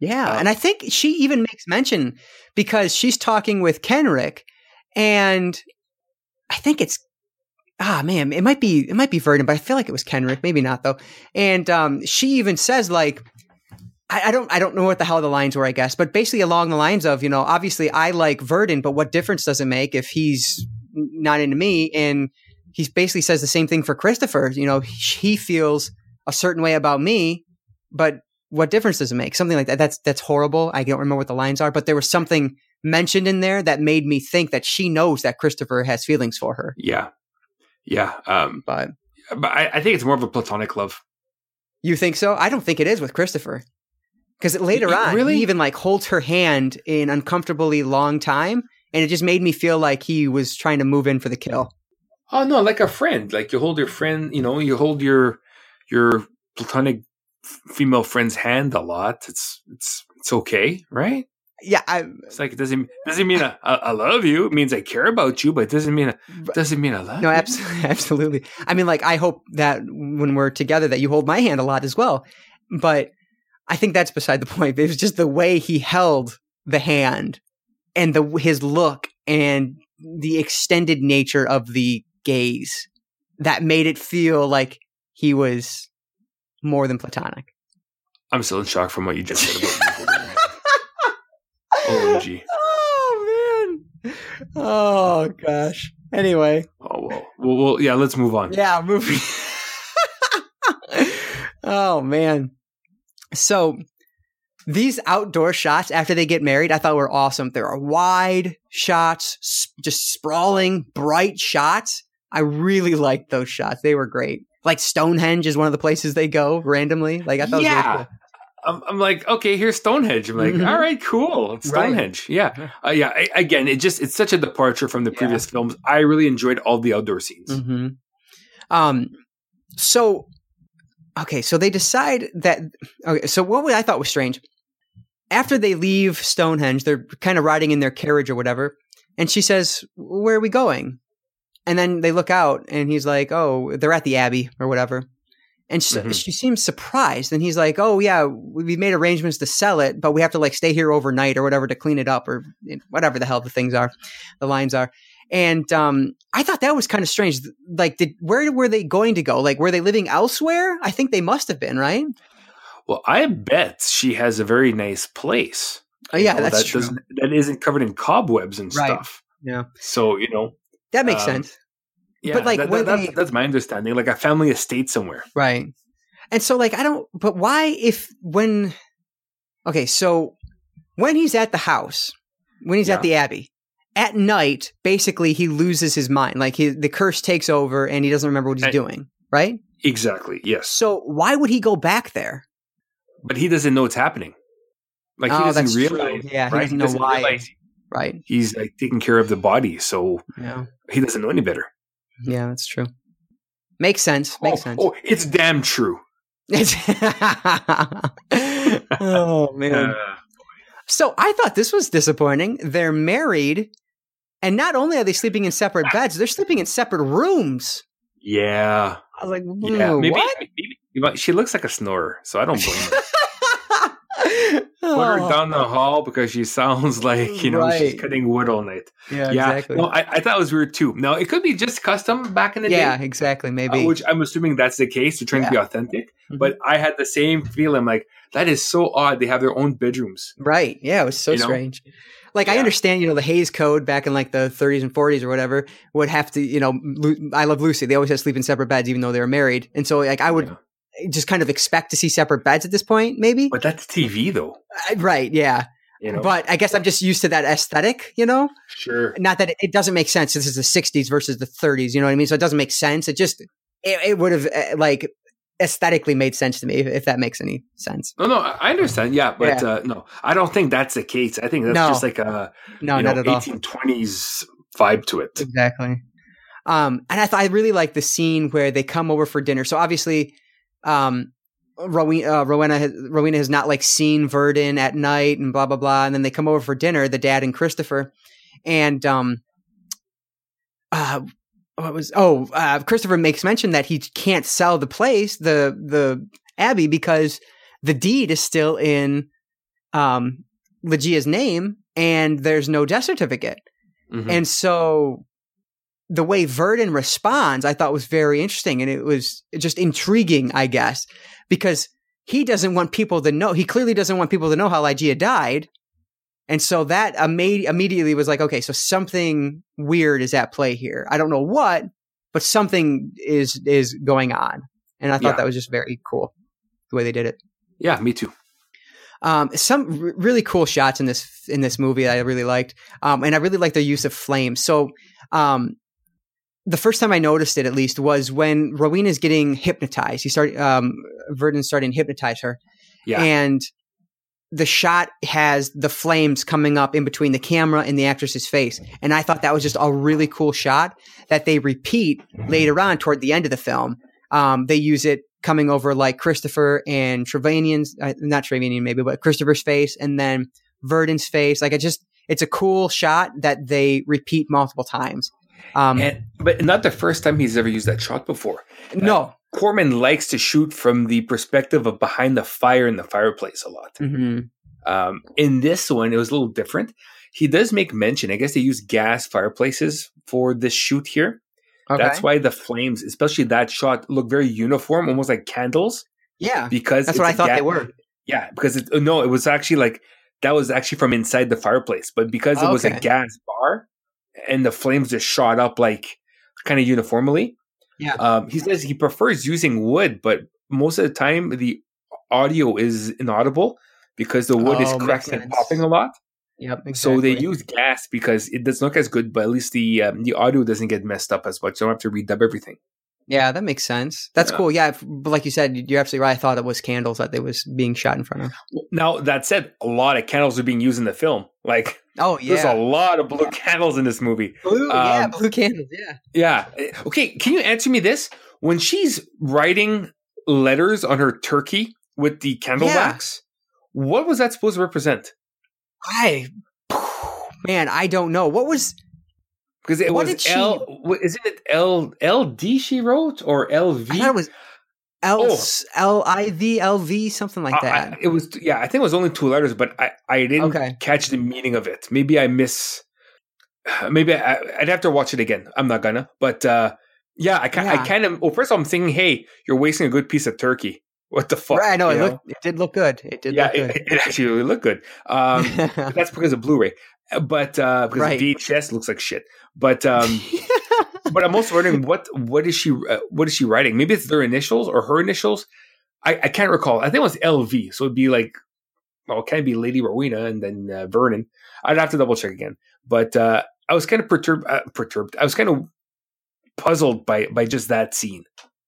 Yeah, uh, and I think she even makes mention because she's talking with Kenrick, and I think it's ah man, it might be it might be Verden, but I feel like it was Kenrick, maybe not though. And um, she even says like, I, I, don't I don't know what the hell the lines were, I guess, but basically along the lines of you know obviously I like Verden, but what difference does it make if he's not into me? And he basically says the same thing for Christopher. You know, he feels a certain way about me, but what difference does it make? Something like that. That's that's horrible. I don't remember what the lines are, but there was something mentioned in there that made me think that she knows that Christopher has feelings for her. Yeah, yeah, um, but but I, I, think it's more of a platonic love. You think so? I don't think it is with Christopher. Because later on, really? he even like holds her hand in uncomfortably long time, and it just made me feel like he was trying to move in for the kill. Oh no, like a friend. Like you hold your friend, you know, you hold your your platonic female friend's hand a lot. It's it's it's okay, right? Yeah, I, it's like it doesn't doesn't mean I, I, love you. It means I care about you, but it doesn't mean it doesn't mean I love. No, you. absolutely, <laughs> absolutely. I mean, like I hope that when we're together, that you hold my hand a lot as well. But I think that's beside the point. <laughs> It was just the way he held the hand and the his look and the extended nature of the gaze that made it feel like he was more than platonic. I'm still in shock from what you just said about. <laughs> OMG. Oh man. Oh gosh. Anyway. Oh well. Well, well yeah. Let's move on. Yeah, moving. oh man. So these outdoor shots after they get married, I thought were awesome. There are wide shots, just sprawling, bright shots. I really liked those shots. They were great. Like Stonehenge is one of the places they go randomly. Like I thought, yeah. Really cool. I'm, I'm like, okay, here's Stonehenge. I'm like, mm-hmm. all right, cool, it's Stonehenge. Right. Yeah, uh, yeah. I, again, it just it's such a departure from the yeah. previous films. I really enjoyed all the outdoor scenes. Mm-hmm. Um, so okay, so they decide that. Okay, so what I thought was strange after they leave Stonehenge, they're kind of riding in their carriage or whatever, and she says, "Where are we going?" And then they look out, and he's like, "Oh, they're at the Abbey or whatever." And she, mm-hmm. she seems surprised. And he's like, Oh, yeah, we made arrangements to sell it, but we have to like stay here overnight or whatever to clean it up or whatever the hell the things are, the lines are. And um, I thought that was kind of strange. Like, did, where were they going to go? Like, were they living elsewhere? I think they must have been, right? Well, I bet she has a very nice place. Oh, yeah, know, that's that true. That isn't covered in cobwebs and right. stuff. Yeah. So, you know, that makes um, sense. Yeah, but like that, that, that's, they, that's my understanding. Like a family estate somewhere, right? And so, like, I don't. But why, if when? Okay, so when he's at the house, when he's yeah. at the abbey, at night, basically he loses his mind. Like he, the curse takes over, and he doesn't remember what he's doing. Right? Exactly. Yes. So why would he go back there? But he doesn't know what's happening. Like he oh, doesn't realize. True. Yeah, right? he doesn't know doesn't why. Realize, right. He's like taking care of the body, so yeah. he doesn't know any better. Yeah, that's true. Makes sense. Makes oh, sense. Oh, it's damn true. <laughs> oh <laughs> man. Uh, so I thought this was disappointing. They're married, and not only are they sleeping in separate beds, they're sleeping in separate rooms. Yeah. I was like, yeah, maybe, what? maybe she looks like a snorer, so I don't blame her. <laughs> Put her oh. down the hall because she sounds <laughs> like you know right. she's cutting wood all night. Yeah, yeah. exactly. No, I, I, thought it was weird too. Now it could be just custom back in the yeah, day. Yeah, exactly. Maybe uh, which I'm assuming that's the case. They're trying yeah. to be authentic. Mm-hmm. But I had the same feeling. Like that is so odd. They have their own bedrooms. Right. Yeah, it was so you strange. Know? Like yeah. I understand, you know, the Hays Code back in like the 30s and 40s or whatever would have to, you know, I love Lucy. They always had to sleep in separate beds, even though they were married. And so, like, I would yeah. Just kind of expect to see separate beds at this point, maybe. But that's TV, though. Uh, right? Yeah. You know? But I guess I'm just used to that aesthetic, you know. Sure. Not that it, it doesn't make sense. This is the 60s versus the 30s. You know what I mean? So it doesn't make sense. It just it, it would have uh, like aesthetically made sense to me if, if, that makes any sense no no i understand yeah but yeah. Uh, no i don't think that's the case i think that's no. just like a no not know, at 1820s all. vibe to it exactly um and i thought i really like the scene where they come over for dinner so obviously um Rowena, uh, Rowena, has, Rowena has not like seen Verden at night and blah blah blah, and then they come over for dinner, the dad and Christopher, and um, uh, what was oh uh, Christopher makes mention that he can't sell the place the the abbey because the deed is still in um Ligeia's name and there's no death certificate. Mm-hmm. And so the way Verden responds, I thought was very interesting and it was just intriguing, I guess, because he doesn't want people to know. He clearly doesn't want people to know how Ligeia died. And so that imme- immediately was like, okay, so something weird is at play here. I don't know what, but something is is going on. And I thought yeah. that was just very cool the way they did it. Yeah, me too. Um, some r- really cool shots in this in this movie that I really liked, um, and I really liked the use of flames. So, um, the first time I noticed it, at least, was when Rowena is getting hypnotized. He started, um, Verden starting to hypnotize her, yeah. and the shot has the flames coming up in between the camera and the actress's face. And I thought that was just a really cool shot that they repeat later on toward the end of the film. Um, they use it coming over like Christopher and Trevanion's, uh, not Trevanion maybe, but Christopher's face and then Verden's face. Like it just, it's a cool shot that they repeat multiple times. Um, and, but not the first time he's ever used that shot before. No, uh, Corman likes to shoot from the perspective of behind the fire in the fireplace a lot. Mm-hmm. Um, in this one, it was a little different. He does make mention. I guess they use gas fireplaces for this shoot here. Okay. That's why the flames, especially that shot, look very uniform, almost like candles. Yeah, because that's what I thought ga- they were. Yeah, because it, no, it was actually like that was actually from inside the fireplace, but because it was a gas bar and the flames just shot up like kind of uniformly, yeah. Um, he says he prefers using wood, but most of the time the audio is inaudible because the wood oh, is cracking and popping a lot. Yep. Exactly. So they use gas because it doesn't look as good, but at least the um, the audio doesn't get messed up as much. So I don't have to redub everything. Yeah, that makes sense. That's yeah. cool. Yeah, but like you said, you're absolutely right. I thought it was candles that they was being shot in front of. Now that said, a lot of candles are being used in the film. Like, oh yeah, there's a lot of blue candles in this movie. Blue, um, yeah, blue candles. Yeah, yeah. Okay, can you answer me this? When she's writing letters on her turkey with the candle yeah. wax, what was that supposed to represent? I, <sighs> man, I don't know. What was because it what was L. Isn't it L L D she wrote or L V? I thought it was L oh. L I V L V something like that. I, it was yeah. I think it was only two letters, but I I didn't okay. catch the meaning of it. Maybe I miss. <sighs> Maybe I, would have to watch it again. I'm not gonna, but uh, yeah, I kind yeah. I kind of. Well, first of all, I'm thinking, hey, you're wasting a good piece of turkey. What the fuck? Right, I know, it, looked, it did look good. It did. Yeah, it, it, actually looked good. Um, <laughs> that's because of Blu-ray, but uh, because right. VHS looks like shit. But um, <laughs> but I'm also wondering what what is she uh, what is she writing? Maybe it's their initials or her initials. I, I can't recall. I think it was LV, so it'd be like well, it can be Lady Rowena and then uh, Vernon. I'd have to double check again. But uh, I was kind of perturbed. Uh, perturbed. I was kind of puzzled by by just that scene.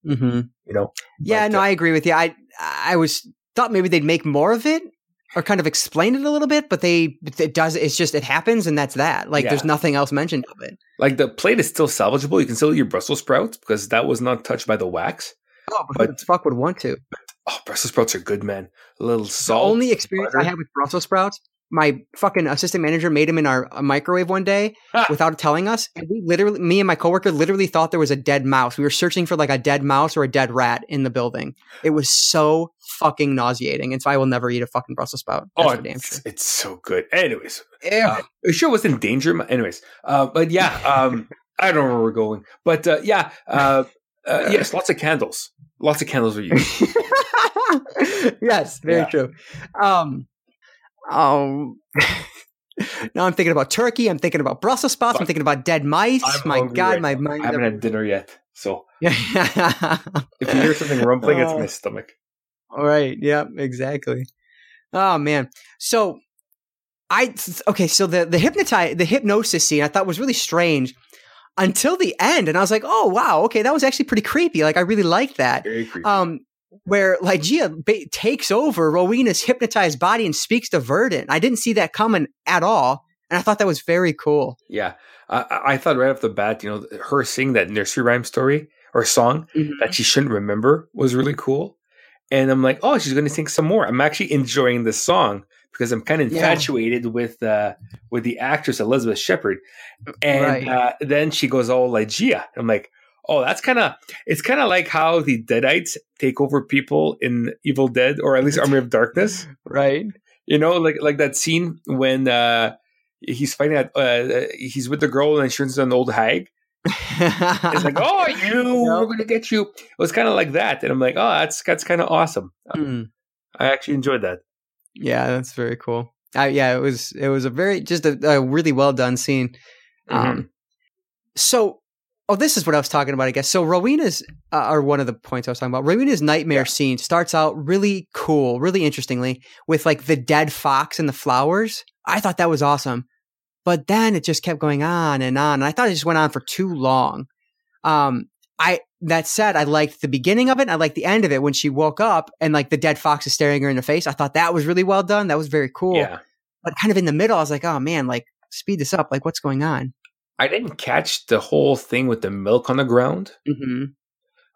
Mm-hmm. You know? Yeah, but, no, uh, I agree with you. I I was thought maybe they'd make more of it, or kind of explain it a little bit, but they it does it's just it happens and that's that. Like yeah. there's nothing else mentioned of it. Like the plate is still salvageable. You can still eat your Brussels sprouts because that was not touched by the wax. Oh, but, but fuck would want to? Oh, Brussels sprouts are good, man. A little salt. The only experience butter. I had with Brussels sprouts my fucking assistant manager made him in our microwave one day without telling us. And we literally, me and my coworker literally thought there was a dead mouse. We were searching for like a dead mouse or a dead rat in the building. It was so fucking nauseating. And so I will never eat a fucking Brussels sprout. That's oh, it's, sure. it's, so good. Anyways, uh, it sure was in danger. Anyways, uh, but yeah, um, <laughs> I don't know where we're going. But uh, yeah, uh, uh, <laughs> yes, lots of candles. Lots of candles are used. <laughs> yes, very yeah. true. Um, um, <laughs> now I'm thinking about turkey. I'm thinking about Brussels sprouts. I'm thinking about dead mice. I'm my God, right my now. mind. I haven't had dinner yet, so Yeah. <laughs> if you hear something rumbling, it's Oh. my stomach. All right. Yeah. Exactly. Oh man. So I okay. So the the hypnotize the hypnosis scene I thought was really strange until the end, and I was like, oh wow, okay, that was actually pretty creepy. Like I really liked that. Very creepy. Um, where Ligeia ba- takes over Rowena's hypnotized body and speaks to Verden. I didn't see that coming at all, and I thought that was very cool. yeah, I, I- thought right off the bat, you know, her singing that nursery rhyme story or song that she shouldn't remember was really cool. And I'm like, oh, she's going to sing some more. I'm actually enjoying this song because I'm kind of Yeah. infatuated with uh, with the actress Elizabeth Shepherd. And Right. uh, then she goes all Ligeia. I'm like, oh, that's kind of it's kind of like how the Deadites take over people in Evil Dead or at least Army of Darkness. Right. You know, like like that scene when uh, he's fighting at uh, he's with the girl and she turns into an old hag. It's like, oh, <laughs> you, we're gonna get you. It was kind of like that, and I'm like, oh, that's that's kind of awesome. Hmm. I actually enjoyed that. Yeah, that's very cool. Uh, yeah, it was it was a very just a, a really well done scene. Um, so oh, this is what I was talking about, I guess. So Rowena's uh, are one of the points I was talking about. Rowena's nightmare Yeah. scene starts out really cool, really interestingly, with like the dead fox and the flowers. I thought that was awesome, but then it just kept going on and on. And I thought it just went on for too long. Um, I that said, I liked the beginning of it. And I liked the end of it when she woke up and like the dead fox is staring her in the face. I thought that was really well done. That was very cool. Yeah, But kind of in the middle, I was like, oh man, like speed this up. Like what's going on? I didn't catch the whole thing with the milk on the ground Mm-hmm.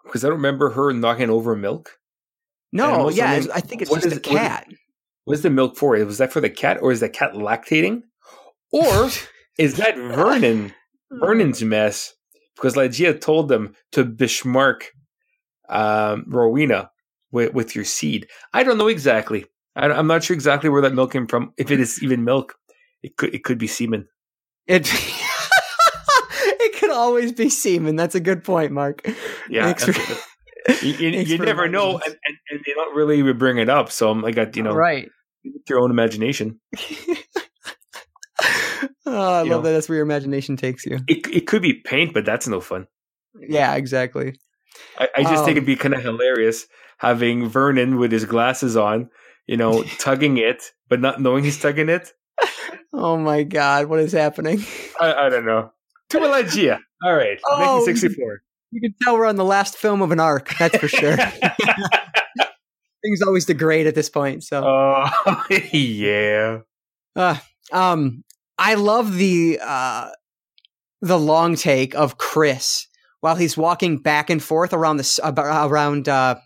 because I don't remember her knocking over milk. No, yeah, I think it's just is a it- what is- cat. The milk for? Was that for the cat, or is the cat lactating, or <laughs> is that Vernon Vernon's mess? Because Ligeia told them to bishmark um, Rowena with, with your seed. I don't know exactly. I, I'm not sure exactly where that milk came from. If it is even milk, it could it could be semen. It <laughs> could always be semen. That's a good point, Marc. Yeah, Thanks for- you, you, <laughs> you never know, and, and, and they don't really bring it up. So I'm, I got you know right. your own imagination. <laughs> oh, I You love know. that. That's where your imagination takes you. It it could be paint, but that's no fun. Yeah, exactly. I, I just think Um, it'd be kind of hilarious having Vernon with his glasses on, you know, <laughs> tugging it, but not knowing he's tugging it. Oh my god, what is happening? I, I don't know. To. All right. Oh. 1964. You can tell we're on the last film of an arc. That's for sure. <laughs> <laughs> Things always degrade at this point. So, oh, <laughs> yeah. uh, um, I love the uh, the long take of Chris while he's walking back and forth around the around. Uh,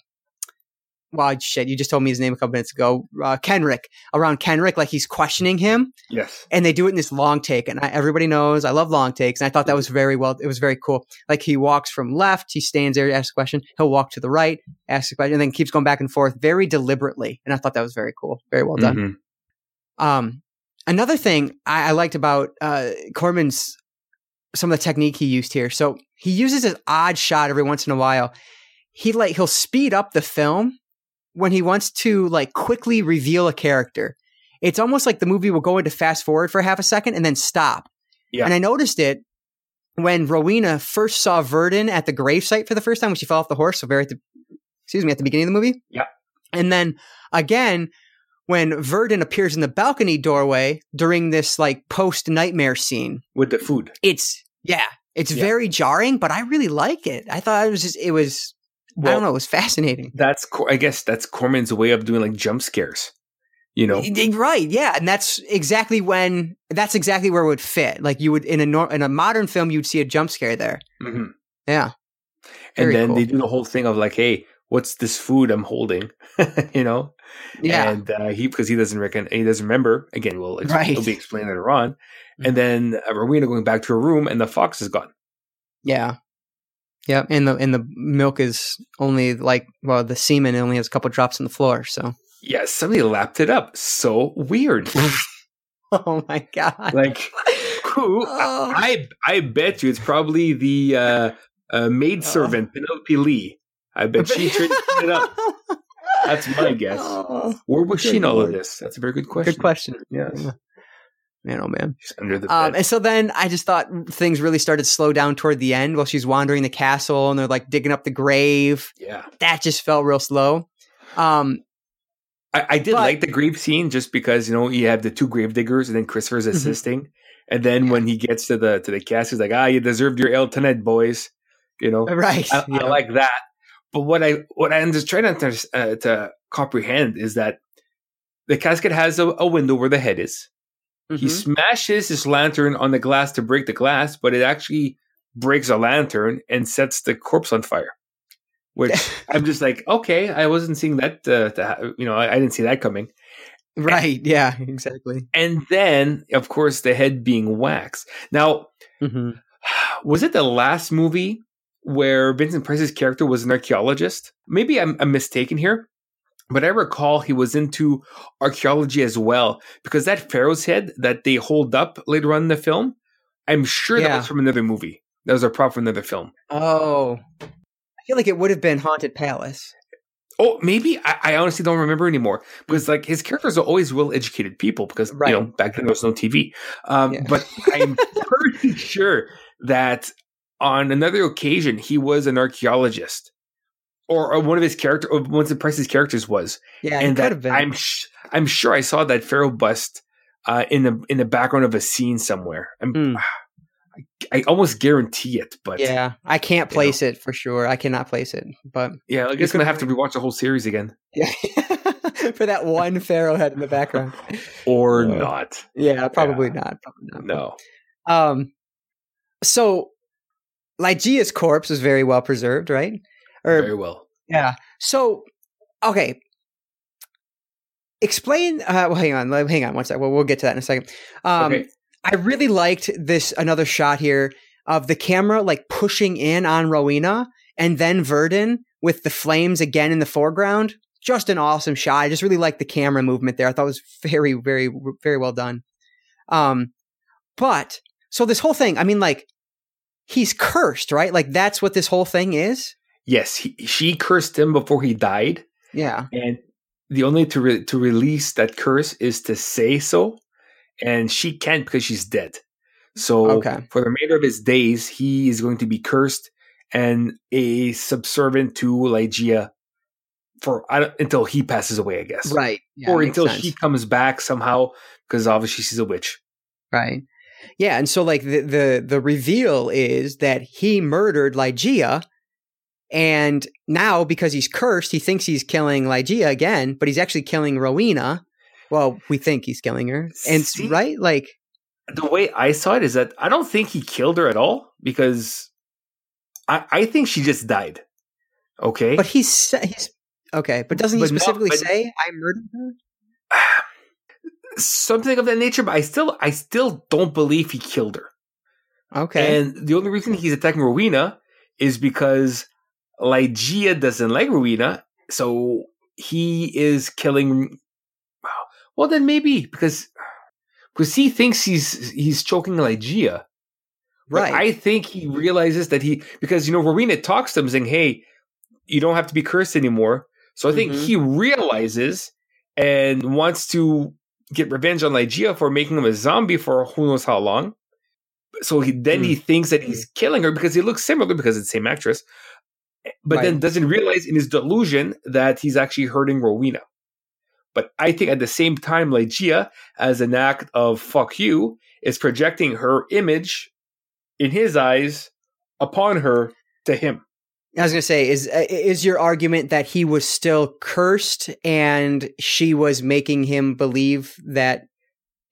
wow, shit! You just told me his name a couple minutes ago. Uh, Kenrick around Kenrick, like he's questioning him, Yes. and they do it in this long take. And I, everybody knows I love long takes, and I thought that was very well. It was very cool. Like he walks from left, he stands there, asks a question. He'll walk to the right, asks a question, and then keeps going back and forth very deliberately. And I thought that was very cool, very well done. Mhm. Um, another thing I, I liked about uh, Corman's some of the technique he used here. So he uses this odd shot every once in a while. He like he'll speed up the film when he wants to like quickly reveal a character. It's almost like the movie will go into fast forward for half a second and then stop. Yeah. And I noticed it when Rowena first saw Verden at the gravesite for the first time when she fell off the horse. So very at the excuse me at the beginning of the movie. Yeah. And then again when Verden appears in the balcony doorway during this like post nightmare scene. With the food. It's yeah, it's Yeah. very jarring, but I really like it. I thought it was just it was I don't know, it was fascinating. That's, I guess that's Corman's way of doing like jump scares. You know? Right, yeah, and that's exactly when that's exactly where it would fit. Like you would in a nor- in a modern film, you'd see a jump scare there. Mhm. Yeah, And then cool. they do the whole thing of like, hey, what's this food I'm holding? <laughs> you know? yeah, And uh, he because he doesn't reckon he doesn't remember. Again, we'll ex- Right. it'll be <laughs> explained later on. And then uh, Rowena going back to her room, and the fox is gone. yeah, yeah. And the and the milk is only like well, the semen only has a couple drops on the floor. So Yeah, somebody lapped it up. So weird. <laughs> oh my god, like, who? Oh. I I bet you it's probably the uh, uh, maidservant Penelope Lee. I bet she traded it up. <laughs> That's my guess. Oh, Where was she in all of this? That's a very good question. good question. Yes. Man, oh man. She's under the Um, and so then I just thought things really started to slow down toward the end while she's wandering the castle and they're like digging up the grave. yeah. That just felt real slow. Um, I, I did But- like the grave scene just because, you know, you have the two grave diggers and then Christopher's Mhm. assisting. And then when he gets to the to the cast, he's like, ah, you deserved your L tonight, boys. You know? right. I, yeah. I like that. But what I what I'm just trying to uh, to comprehend is that the casket has a, a window where the head is. He Mhm. smashes his lantern on the glass to break the glass, but it actually breaks a lantern and sets the corpse on fire. Which <laughs> I'm just like, okay, I wasn't seeing that. Uh, to you know, I, I didn't see that coming. right. Yeah, exactly. And then, of course, the head being wax. Now, hmm <sighs> was it the last movie where Vincent Price's character was an archaeologist? Maybe I'm, I'm mistaken here, but I recall he was into archaeology as well because that pharaoh's head that they hold up later on in the film, I'm sure that was from another movie. That was a prop from another film. Oh, I feel like it would have been Haunted Palace. Oh, maybe I, I honestly don't remember anymore because like his characters are always well-educated people because Right. you know back then there was no TV. Um, Yeah. But I'm <laughs> pretty sure that on another occasion he was an archaeologist, or, or one of his character, or one of Price's characters was, Yeah, and that. I'm sh- I'm sure I saw that pharaoh bust uh, in the in the background of a scene somewhere. I'm, Hmm. <sighs> I, I almost guarantee it, but yeah, yeah, I can't place it for sure. I cannot place it, but yeah, I guess I'm gonna have to rewatch the whole series again, yeah, <laughs> for that one pharaoh head in the background. <laughs> or Uh, not. Yeah, probably not. Probably not. No. Um, so Ligeia's corpse was very well preserved, right? Or Very well. yeah. So okay, explain. Uh, well, hang on, hang on one second. Well, we'll get to that in a second. Um, okay. I really liked this another shot here of the camera like pushing in on Rowena and then Verden with the flames again in the foreground. Just an awesome shot. I just really liked the camera movement there. I thought it was very, very, very well done. Um, but so this whole thing, I mean, like he's cursed, right? Like that's what this whole thing is. Yes, he, she cursed him before he died, Yeah. and the only to re- to release that curse is to say so, and she can't because she's dead. So Okay. for the remainder of his days, he is going to be cursed and a subservient to Ligeia for I don't- until he passes away, I guess, Right. Yeah, or until sense. she comes back somehow, because obviously she's a witch. Right. Yeah, and so like the the the reveal is that he murdered Ligeia, and now because he's cursed, he thinks he's killing Ligeia again, but he's actually killing Rowena. Well, we think he's killing her, and See? right, like The way I saw it is that I don't think he killed her at all because I, I think she just died. Okay, but he's he's okay, but doesn't he But specifically say I murdered her? <sighs> something of that nature. But I still, I still don't believe he killed her. Okay, And the only reason he's attacking Rowena is because Ligeia doesn't like Rowena, so he is killing. Well, then maybe because because he thinks he's he's choking Ligeia. But right, I think he realizes that he because you know Rowena talks to him saying, "Hey, you don't have to be cursed anymore." So I think Mhm. he realizes and wants to get revenge on Ligeia for making him a zombie for who knows how long. So he then he thinks that he's killing her because he looks similar because it's the same actress, but then doesn't realize in his delusion that he's actually hurting Rowena. But I think at the same time, Ligeia, as an act of fuck you, is projecting her image in his eyes upon her to him. I was gonna say, is uh, is your argument that he was still cursed and she was making him believe that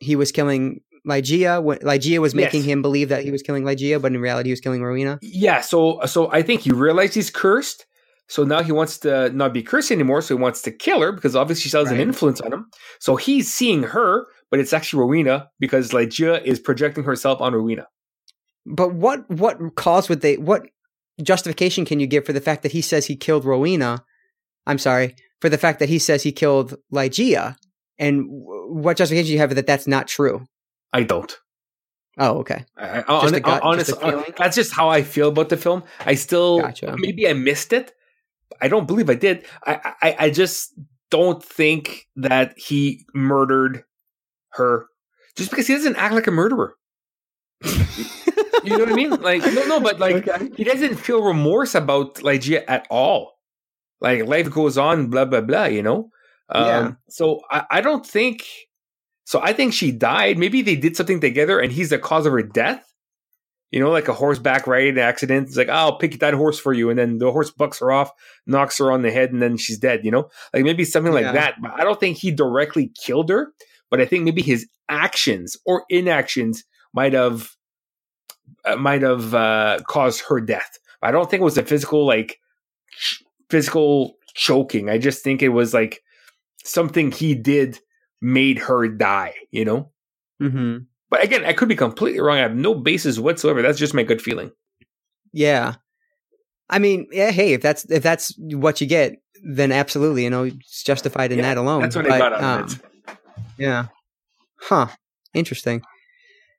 he was killing Ligeia? Ligeia was making Yes. him believe that he was killing Ligeia, but in reality he was killing Rowena. Yeah, so so I think he realized he's cursed. So now he wants to not be cursed anymore. So he wants to kill her because obviously she has an influence on him. So he's seeing her, but it's actually Rowena because Ligeia is projecting herself on Rowena. But what what cause would they? What justification can you give for the fact that he says he killed Rowena? I'm sorry for the fact that he says he killed Ligeia, and what justification do you have that that's not true? I don't. Oh, okay. I, I, Just a gut, honest, just a feeling? that's just how I feel about the film. I still Gotcha. maybe I missed it. I don't believe I did. I, I I just don't think that he murdered her just because he doesn't act like a murderer. you know what I mean? <laughs> Like no, no, but like okay. he doesn't feel remorse about Ligeia at all. Like life goes on, blah blah blah. You know. Um, yeah. So I, I don't think. So I think she died. Maybe they did something together, and he's the cause of her death. You know, like a horseback riding accident. It's like, oh, I'll pick that horse for you, and then the horse bucks her off, knocks her on the head, and then she's dead. You know, like maybe something like yeah. that. But I don't think he directly killed her. But I think maybe his actions or inactions might have uh, might have uh, caused her death. I don't think it was a physical like ch- physical choking. I just think it was like something he did made her die. You know. Mm-hmm. But again, I could be completely wrong. I have no basis whatsoever. That's just my good feeling. Yeah. I mean, yeah. Hey, if that's if that's what you get, then absolutely, you know, it's justified in yeah, that alone. That's what but, I got out um, of it. Yeah. Huh. Interesting.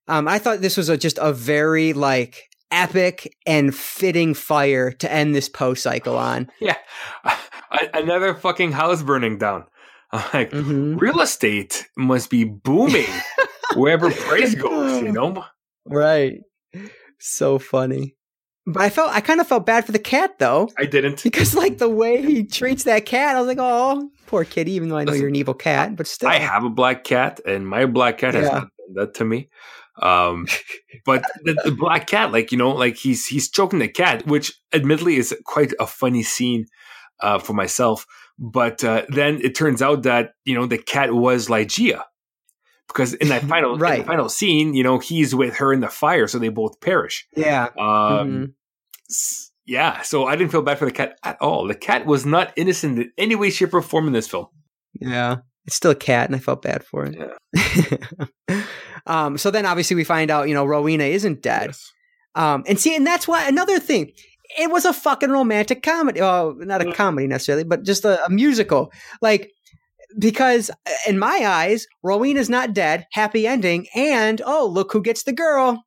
Um, I thought this was a, just a very like epic and fitting fire to end this Poe cycle on. Yeah, <laughs> another fucking house burning down. I'm like, mm-hmm. real estate must be booming <laughs> wherever Price goes, you know? Right. So funny. But I felt I kind of felt bad for the cat though. I didn't because like the way he treats that cat, I was like, oh, poor kitty. Even though I know Listen, you're an evil cat, but still, I have a black cat, and my black cat has yeah. not done that to me. Um, but the, the, black cat, like you know, like he's he's choking the cat, which admittedly is quite a funny scene uh, for myself. But uh, then it turns out that you know the cat was Ligeia, because in that <laughs> final right. final scene, you know, he's with her in the fire, so they both perish. Yeah. Um, mm-hmm. Yeah. So I didn't feel bad for the cat at all. The cat was not innocent in any way, shape, or form in this film. Yeah. It's still a cat, and I felt bad for it. Yeah. <laughs> um, so then obviously we find out, you know, Rowena isn't dead. Yes. Um, and see, and that's why another thing. It was a fucking romantic comedy. Well, not a mm. comedy necessarily, but just a, a musical. Like because uh, in my eyes, Rowena's not dead, happy ending, and oh, look who gets the girl.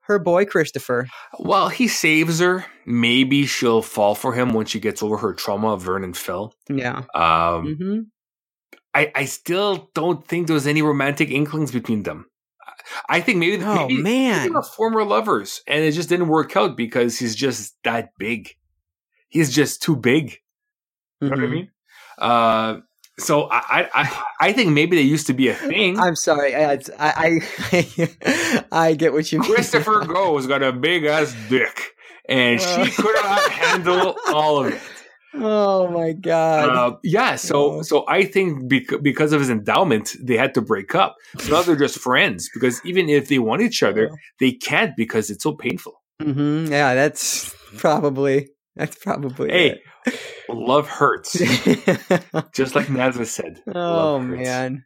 Her boy Christopher. Well, he saves her. Maybe she'll fall for him when she gets over her trauma of Verden Fell. Yeah. Um, mm-hmm. I, I still don't think there was any romantic inklings between them. I think maybe, oh, maybe, man. maybe they were former lovers, and it just didn't work out because he's just that big. He's just too big. You know mm-hmm. what I mm-hmm. mean? Uh, so I, I I think maybe they used to be a thing. I'm sorry, I I I, <laughs> I get what you mean. Christopher Gough's got a big ass dick, and she could not handle all of it. Oh my god! Uh, yeah, so so I think bec- because of his endowment, they had to break up. So now they're just <laughs> friends because even if they want each other, they can't because it's so painful. Mm-hmm. Yeah, that's probably that's probably hey. It love hurts. <laughs> Just like Nazareth said. Oh man.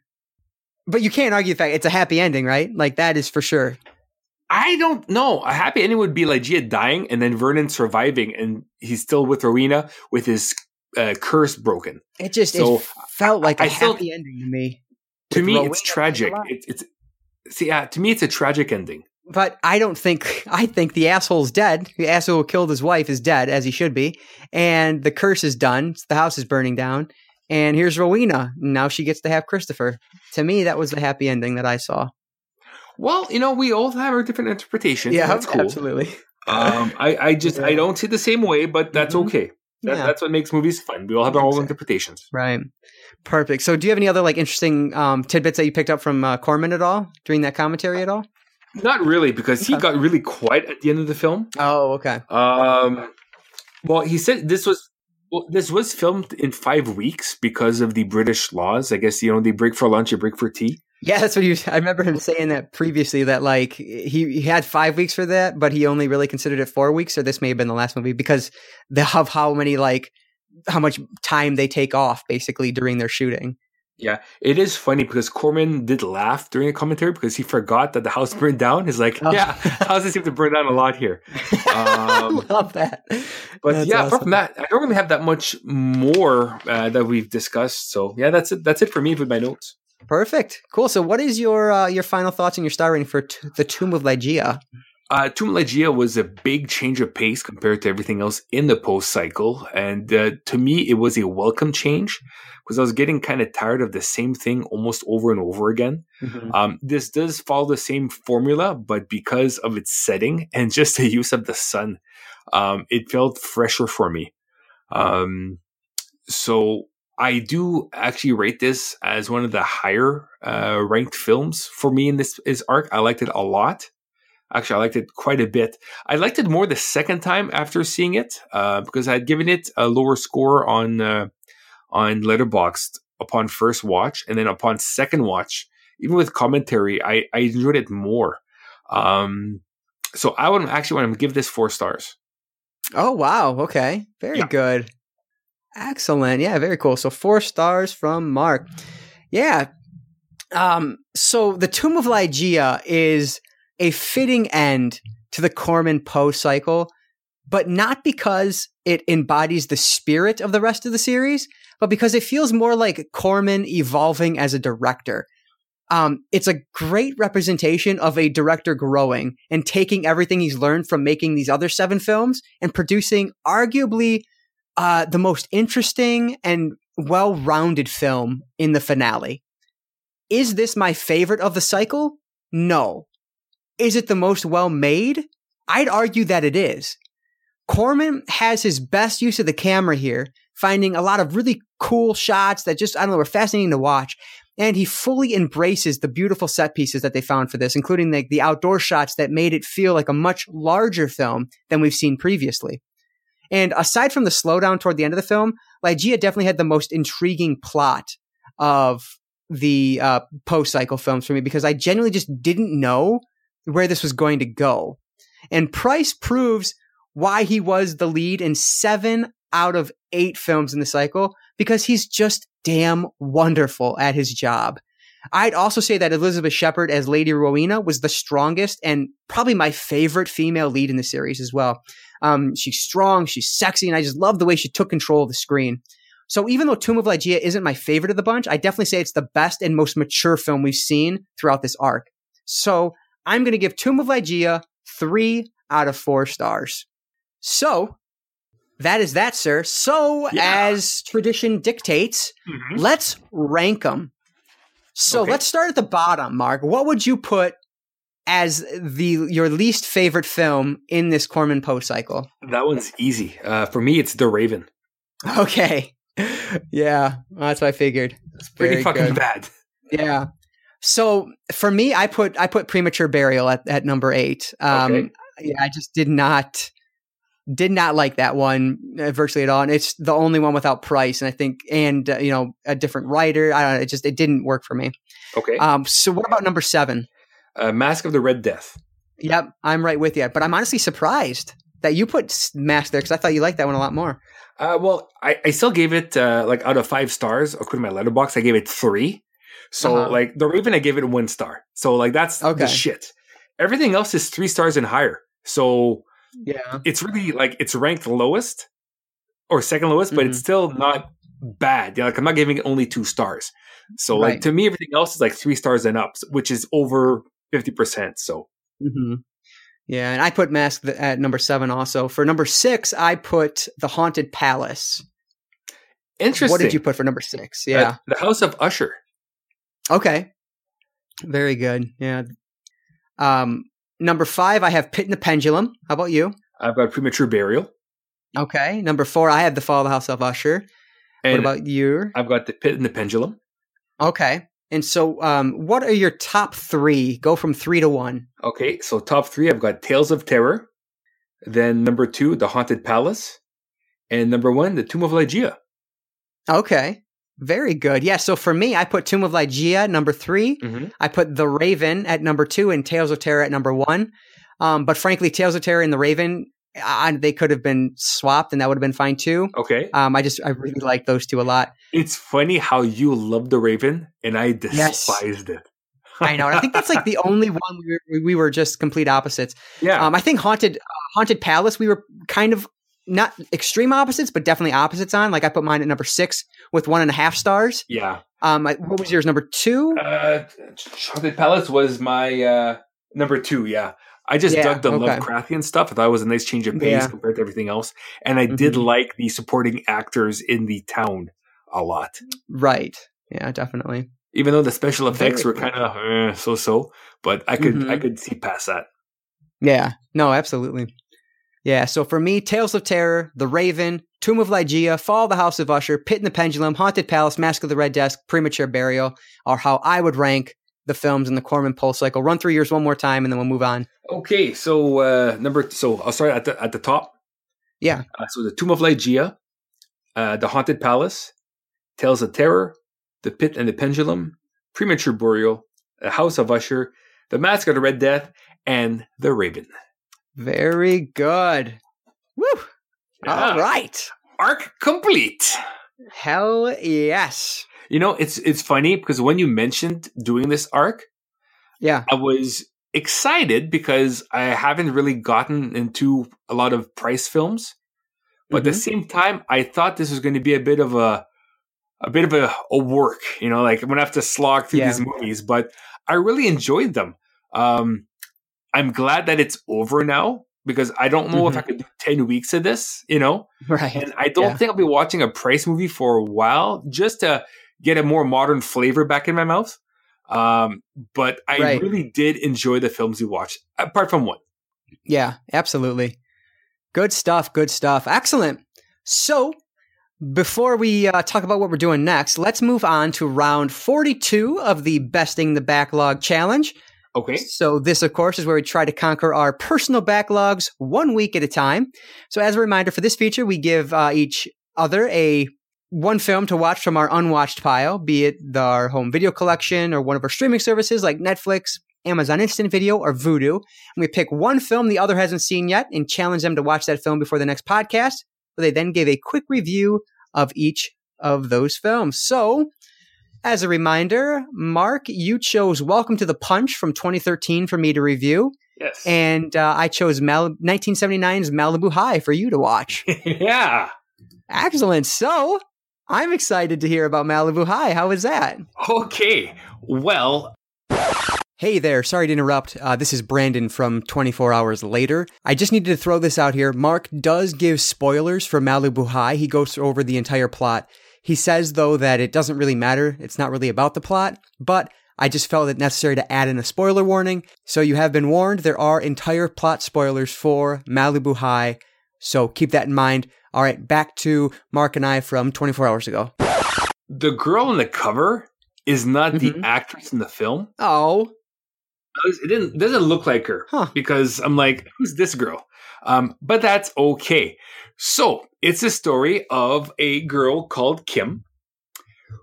But you can't argue the fact it's a happy ending, right? Like that is for sure. I don't know. A happy ending would be like Gia dying and then Verden surviving and he's still with Rowena with his uh, curse broken. It just so, it felt like a I happy still, ending to me. To me, Rowena it's tragic. It's, it's see, uh, to me, it's a tragic ending. But I don't think <laughs> I think the asshole's dead. The asshole who killed his wife is dead, as he should be, and the curse is done. The house is burning down, and here's Rowena. Now she gets to have Christopher. To me, that was the happy ending that I saw. Well, you know, we all have our different interpretations. Yeah, that's cool. absolutely. Um, I, I just yeah. I don't see the same way, but that's mm-hmm. okay. That, yeah. That's what makes movies fun. We all have our own interpretations. Right. Perfect. So, do you have any other like interesting um, tidbits that you picked up from uh, Corman at all during that commentary at all? Not really, because he got really quiet at the end of the film. Oh, okay. Um, well, he said this was well, this was filmed in five weeks because of the British laws. I guess you know they break for lunch, you break for tea. Yeah, that's what he was. I remember him saying that previously. That like he, he had five weeks for that, but he only really considered it four weeks. Or this may have been the last movie because they have how many like how much time they take off basically during their shooting. Yeah, it is funny because Corman did laugh during the commentary because he forgot that the house burned down. He's like, oh. "Yeah, houses seem to burn down a lot here." <laughs> Um, Love that. But that's yeah, awesome. apart from that, I don't really have that much more uh, that we've discussed. So yeah, that's it. That's it for me with my notes. Perfect, cool. So, what is your uh, your final thoughts and your star rating for t- the Tomb of Ligeia? uh, Tomb of Ligeia was a big change of pace compared to everything else in the Poe cycle. And uh, to me, it was a welcome change because I was getting kind of tired of the same thing almost over and over again. Mm-hmm. Um, this does follow the same formula, but because of its setting <laughs> and just the use of the sun, um, it felt fresher for me. Um, so I do actually rate this as one of the higher uh, ranked films for me in this is arc. I liked it a lot. Actually, I liked it quite a bit. I liked it more the second time after seeing it uh, because I had given it a lower score on uh, on Letterboxd upon first watch, and then upon second watch, even with commentary, I, I enjoyed it more. Um, so I would actually want to give this four stars. Oh wow! Okay, very yeah. good. Excellent. Yeah, very cool. So four stars from Marc. Yeah. Um, so the Tomb of Ligeia is a fitting end to the Corman Poe cycle, but not because it embodies the spirit of the rest of the series, but because it feels more like Corman evolving as a director. Um, it's a great representation of a director growing and taking everything he's learned from making these other seven films and producing arguably uh, the most interesting and well rounded film in the finale. Is this my favorite of the cycle? No. Is it the most well made? I'd argue that it is. Corman has his best use of the camera here, finding a lot of really cool shots that just, I don't know, were fascinating to watch. And he fully embraces the beautiful set pieces that they found for this, including the, the outdoor shots that made it feel like a much larger film than we've seen previously. And aside from the slowdown toward the end of the film, Ligeia definitely had the most intriguing plot of the uh, Poe cycle films for me because I genuinely just didn't know where this was going to go. And Price proves why he was the lead in seven out of eight films in the cycle because he's just damn wonderful at his job. I'd also say that Elizabeth Shepherd as Lady Rowena was the strongest and probably my favorite female lead in the series as well. Um, she's strong, she's sexy, and I just love the way she took control of the screen. So even though Tomb of Ligeia isn't my favorite of the bunch, I definitely say it's the best and most mature film we've seen throughout this arc. So I'm going to give Tomb of Ligeia three out of four stars. So that is that, sir. So yeah. as tradition dictates, mm-hmm. let's rank them. So okay. let's start at the bottom, Marc. What would you put as the your least favorite film in this Corman Poe cycle? That one's easy. Uh, for me, it's The Raven. <laughs> Okay. yeah, that's what I figured. It's pretty Very fucking good. bad. Yeah. So for me, I put I put premature burial at, at number eight. Um, okay. Yeah, I just did not did not like that one uh, virtually at all, and it's the only one without Price, and I think and uh, you know a different writer. I don't know. It just it didn't work for me. Okay. Um. So what about number seven? Uh, Mask of the Red Death. Yep, I'm right with you. But I'm honestly surprised that you put Mask there because I thought you liked that one a lot more. Uh, well, I, I still gave it uh, like out of five stars according to my Letterboxd, I gave it three. So uh-huh. like the Raven, I gave it one star. So like that's okay. the shit. Everything else is three stars and higher. So yeah, it's really like it's ranked lowest or second lowest, mm-hmm. but it's mm-hmm. still not bad. Yeah, like I'm not giving it only two stars. So right. like to me, everything else is like three stars and up, which is over fifty percent. So. Mm-hmm. Yeah, and I put Mask at number seven also. For number six, I put The Haunted Palace. Interesting. What did you put for number six? Yeah. Uh, the House of Usher. Okay. Very good. Yeah. Um, number five, I have Pit and the Pendulum. How about you? I've got Premature Burial. Okay. Number four, I have The Fall of the House of Usher. And what about you? I've got The Pit and the Pendulum. Okay. And so, um, what are your top three? Go from three to one. Okay. So, top three, I've got Tales of Terror. Then, number two, The Haunted Palace. And number one, The Tomb of Ligeia. Okay. Very good. Yeah. So for me, I put Tomb of Ligeia number 3 mm-hmm. I put The Raven at number two and Tales of Terror at number one. Um, but frankly, Tales of Terror and The Raven, I, they could have been swapped and that would have been fine too. Okay. Um, I just, I really like those two a lot. It's funny how you love The Raven and I despised yes. it. I know. And I think that's like the only one we were, we were just complete opposites. Yeah. Um, I think Haunted, uh, Haunted Palace, we were kind of not extreme opposites, but definitely opposites on. Like I put mine at number six with one and a half stars. Yeah. Um, what was yours? Number two? Uh, Haunted Palace was my uh number two. Yeah. I just yeah, dug the okay. Lovecraftian stuff. I thought it was a nice change of pace yeah. compared to everything else. And I mm-hmm. did like the supporting actors in the town a lot. Right. Yeah, definitely. Even though the special effects Very were kind of eh, so-so, but I could mm-hmm. I could see past that. Yeah. No, absolutely. Yeah. So for me, Tales of Terror, The Raven, Tomb of Ligeia, Fall of the House of Usher, Pit in the Pendulum, Haunted Palace, Mask of the Red Death, Premature Burial are how I would rank the films in the Corman Pulse cycle. Run through yours one more time, and then we'll move on. Okay, so uh, number so I'll start at the at the top. Yeah. Uh, so the Tomb of Ligeia, uh, the Haunted Palace, Tales of Terror, the Pit and the Pendulum, Premature Burial, the House of Usher, the Mask of the Red Death, and the Raven. Very good. Woo! Yeah. All right. Arc complete. Hell yes. You know, it's it's funny because when you mentioned doing this arc, yeah, I was excited because I haven't really gotten into a lot of Price films. But mm-hmm. at the mm-hmm. same time, I thought this was going to be a bit of a a bit of a, a work, you know, like I'm gonna have to slog through yeah. these movies, but I really enjoyed them. Um, I'm glad that it's over now because I don't know mm-hmm. if I mm-hmm. could do 10 weeks of this, you know? Right. And I don't yeah. think I'll be watching a Price movie for a while just to get a more modern flavor back in my mouth. Um, but I right. really did enjoy the films we watched, apart from one. Yeah, absolutely. Good stuff. Good stuff. Excellent. So, before we uh, talk about what we're doing next, let's move on to round 42 of the Besting the Backlog Challenge. Okay. So this, of course, is where we try to conquer our personal backlogs one week at a time. So as a reminder for this feature, we give uh, each other a one film to watch from our unwatched pile, be it the, our home video collection or one of our streaming services like Netflix, Amazon Instant Video, or Vudu. And we pick one film the other hasn't seen yet and challenge them to watch that film before the next podcast. Where they then give a quick review of each of those films. So as a reminder, Marc, you chose Welcome to the Punch from 2013 for me to review. Yes. And uh, I chose Mal- 1979's Malibu High for you to watch. <laughs> yeah. Excellent. So I'm excited to hear about Malibu High. How was that? Okay. Well, Hey there, sorry to interrupt. Uh, this is Branden from 24 Hours Later. I just needed to throw this out here. Marc does give spoilers for Malibu High. He goes over the entire plot. He says, though, that it doesn't really matter. It's not really about the plot, but I just felt it necessary to add in a spoiler warning. So you have been warned. There are entire plot spoilers for Malibu High. So keep that in mind. All right, back to Marc and I from 24 hours ago. The girl on the cover is not mm-hmm. the actress in the film. Oh. It didn't doesn't look like her huh. because I'm like, who's this girl? Um, but that's okay. So it's a story of a girl called Kim,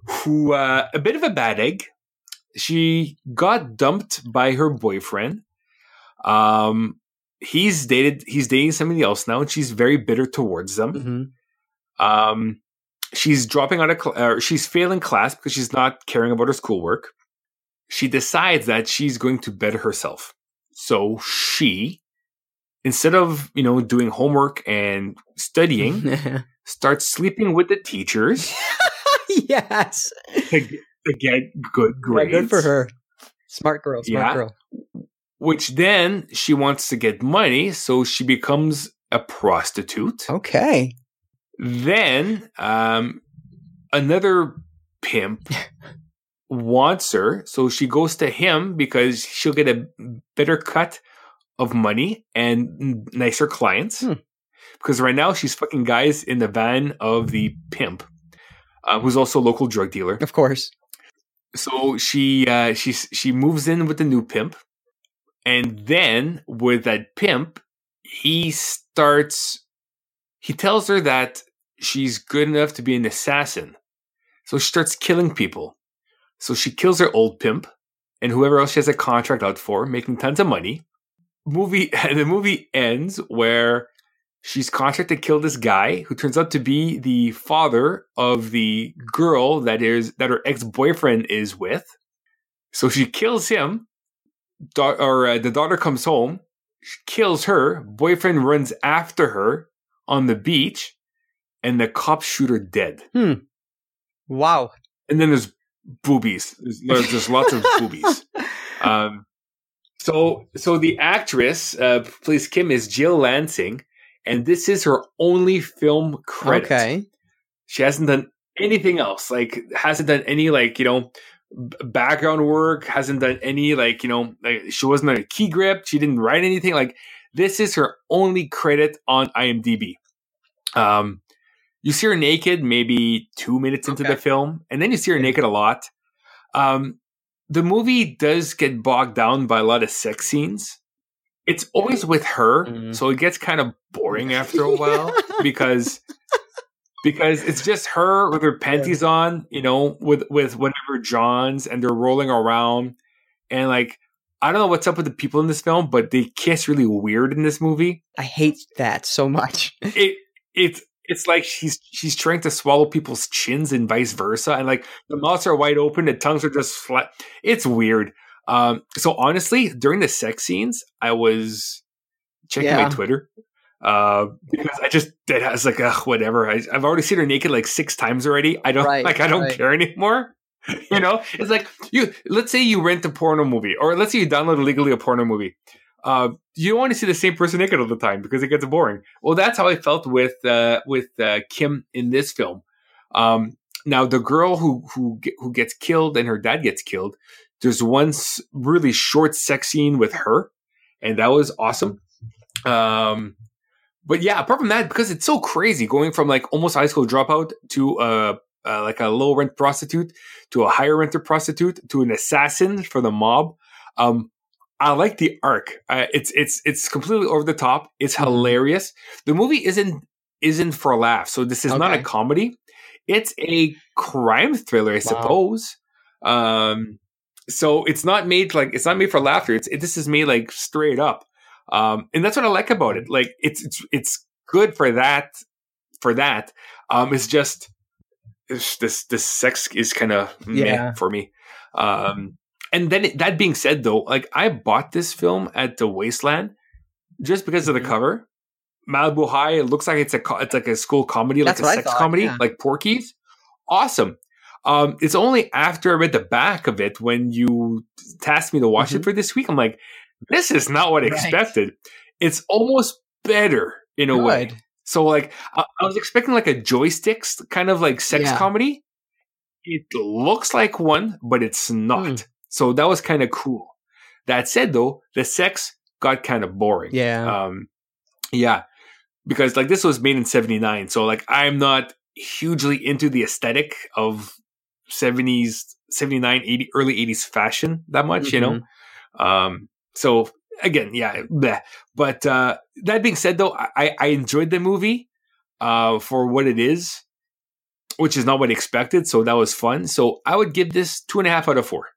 who uh, a bit of a bad egg. She got dumped by her boyfriend. Um, he's dated. He's dating somebody else now, and she's very bitter towards them. Mm-hmm. Um, she's dropping out of. Cl- uh, she's failing class because she's not caring about her schoolwork. She decides that she's going to better herself. So she instead of you know doing homework and studying, <laughs> start sleeping with the teachers. <laughs> yes, to, to, get good grades. Yeah, good for her. Smart girl. Smart yeah. girl. Which then she wants to get money, so she becomes a prostitute. Okay. Then um, another pimp <laughs> wants her, so she goes to him because she'll get a better cut of money and nicer clients. Hmm. Because right now she's fucking guys in the van of the pimp, uh, who's also a local drug dealer. Of course. So she uh, she she moves in with the new pimp, and then with that pimp, he starts. He tells her that she's good enough to be an assassin, so she starts killing people. So she kills her old pimp and whoever else she has a contract out for, making tons of money movie <laughs> the movie ends where she's contracted to kill this guy who turns out to be the father of the girl that is that her ex-boyfriend is with. So she kills him da- or uh, the daughter comes home kills her boyfriend runs after her on the beach and the cops shoot her dead. Hmm. Wow. And then there's boobies. There's, there's lots of <laughs> boobies. Um So, so the actress uh, plays Kim is Jill Lansing, and this is her only film credit. Okay. She hasn't done anything else. Like, hasn't done any like you know background work. Hasn't done any like you know like, she wasn't a key grip. She didn't write anything. Like, this is her only credit on IMDb. Um, you see her naked maybe two minutes into okay. the film, and then you see her naked a lot. Um, the movie does get bogged down by a lot of sex scenes. It's always with her, mm. so it gets kind of boring after a <laughs> while because because it's just her with her panties on, you know, with with whatever Johns, and they're rolling around, and like I don't know what's up with the people in this film, but they kiss really weird in this movie. I hate that so much. it it's it's like she's she's trying to swallow people's chins and vice versa, and like the mouths are wide open, the tongues are just flat. It's weird. Um, so honestly, during the sex scenes, I was checking yeah. my Twitter uh, because I just. I was like, ugh, whatever. I, have already seen her naked like six times already. I don't right, like. I don't right. care anymore. <laughs> you know, it's like you. Let's say you rent a porno movie, or let's say you download illegally a porno movie uh, you don't want to see the same person naked all the time because it gets boring. Well, that's how I felt with uh, with uh, Kim in this film. Um, now, the girl who who who gets killed and her dad gets killed. There's one really short sex scene with her, and that was awesome. Um, but yeah, apart from that, because it's so crazy going from like almost high school dropout to uh, uh, like a low rent prostitute to a higher renter prostitute to an assassin for the mob. Um, I like the arc. Uh, it's it's it's completely over the top. It's mm-hmm. hilarious. The movie isn't isn't for laughs. So this is okay. not a comedy. It's a crime thriller, I wow. suppose. Um, so it's not made like it's not made for laughter. It's it, this is made like straight up. Um, and that's what I like about it. Like it's it's it's good for that for that. Um, it's just it's, this this sex is kind of yeah. for me. Um, and then that being said, though, like I bought this film at the Wasteland just because of the mm-hmm. cover. Malibu High. It looks like it's a it's like a school comedy, That's like a sex comedy, yeah. like Porky's. Awesome. Um, it's only after I read the back of it when you tasked me to watch mm-hmm. it for this week. I'm like, this is not what I right. expected. It's almost better in Good. a way. So like, I, I, was expecting like a joysticks kind of like sex yeah. comedy. It looks like one, but it's not. Mm. So that was kind of cool. That said, though, the sex got kind of boring. Yeah. Um, yeah. Because like this was made in 79. So like I'm not hugely into the aesthetic of 70s, 79, 80, early 80s fashion that much, mm-hmm. you know? Mm-hmm. Um, so again, yeah. Bleh. But uh, that being said, though, I, I enjoyed the movie uh, for what it is, which is not what I expected. So that was fun. So I would give this two and a half out of four.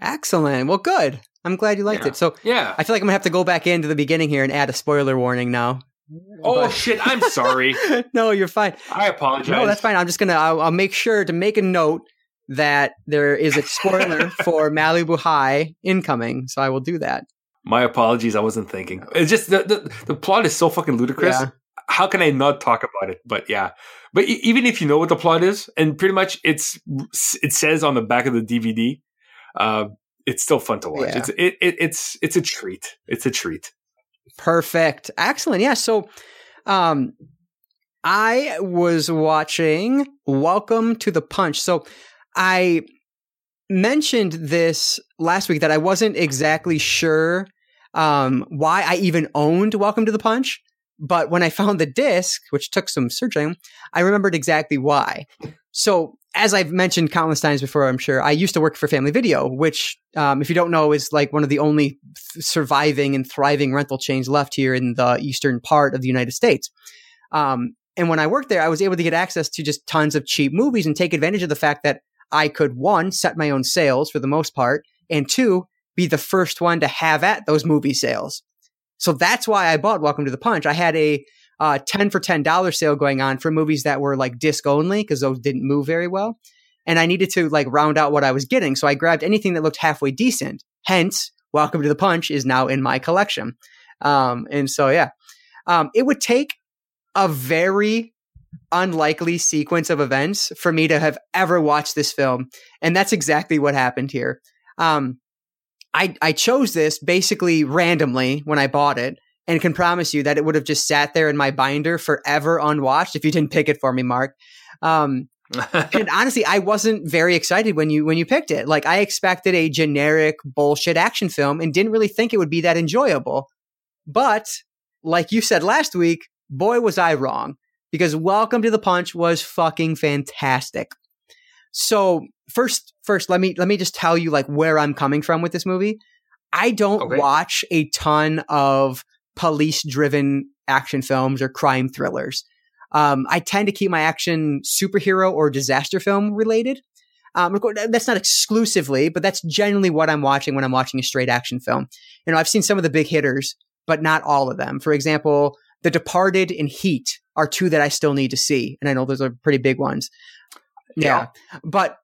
Excellent. Well, good. I'm glad you liked yeah. it. So yeah, I feel like I'm gonna have to go back into the beginning here and add a spoiler warning now. Oh but, shit! I'm sorry. <laughs> no, you're fine. I apologize. No, that's fine. I'm just gonna. I'll, I'll make sure to make a note that there is a spoiler <laughs> for Malibu High incoming. So I will do that. My apologies. I wasn't thinking. It's just the the, the plot is so fucking ludicrous. Yeah. How can I not talk about it? But yeah. But even if you know what the plot is, and pretty much it's it says on the back of the DVD, uh, it's still fun to watch. Yeah. It's it, it, it's it's a treat. It's a treat. Perfect. Excellent. Yeah. So, um, I was watching Welcome to the Punch. So, I mentioned this last week that I wasn't exactly sure um, why I even owned Welcome to the Punch. But when I found the disc, which took some searching, I remembered exactly why. So as I've mentioned countless times before, I'm sure I used to work for Family Video, which, um, if you don't know, is like one of the only th- surviving and thriving rental chains left here in the eastern part of the United States. Um, and when I worked there, I was able to get access to just tons of cheap movies and take advantage of the fact that I could one set my own sales for the most part, and two be the first one to have at those movie sales. So that's why I bought Welcome to the Punch. I had a uh, 10 for $10 sale going on for movies that were like disc only because those didn't move very well. And I needed to like round out what I was getting. So I grabbed anything that looked halfway decent. Hence, Welcome to the Punch is now in my collection. Um, and so, yeah, um, it would take a very unlikely sequence of events for me to have ever watched this film. And that's exactly what happened here. Um, I I chose this basically randomly when I bought it, and can promise you that it would have just sat there in my binder forever unwatched if you didn't pick it for me, Marc. Um, <laughs> and honestly, I wasn't very excited when you when you picked it. Like I expected a generic bullshit action film and didn't really think it would be that enjoyable. But like you said last week, boy was I wrong because Welcome to the Punch was fucking fantastic. So first, first, let me let me just tell you like where I'm coming from with this movie. I don't okay. watch a ton of police driven action films or crime thrillers. Um, I tend to keep my action superhero or disaster film related. Um, that's not exclusively, but that's generally what I'm watching when I'm watching a straight action film. You know, I've seen some of the big hitters, but not all of them. For example, The Departed and Heat are two that I still need to see. And I know those are pretty big ones. Yeah. yeah. But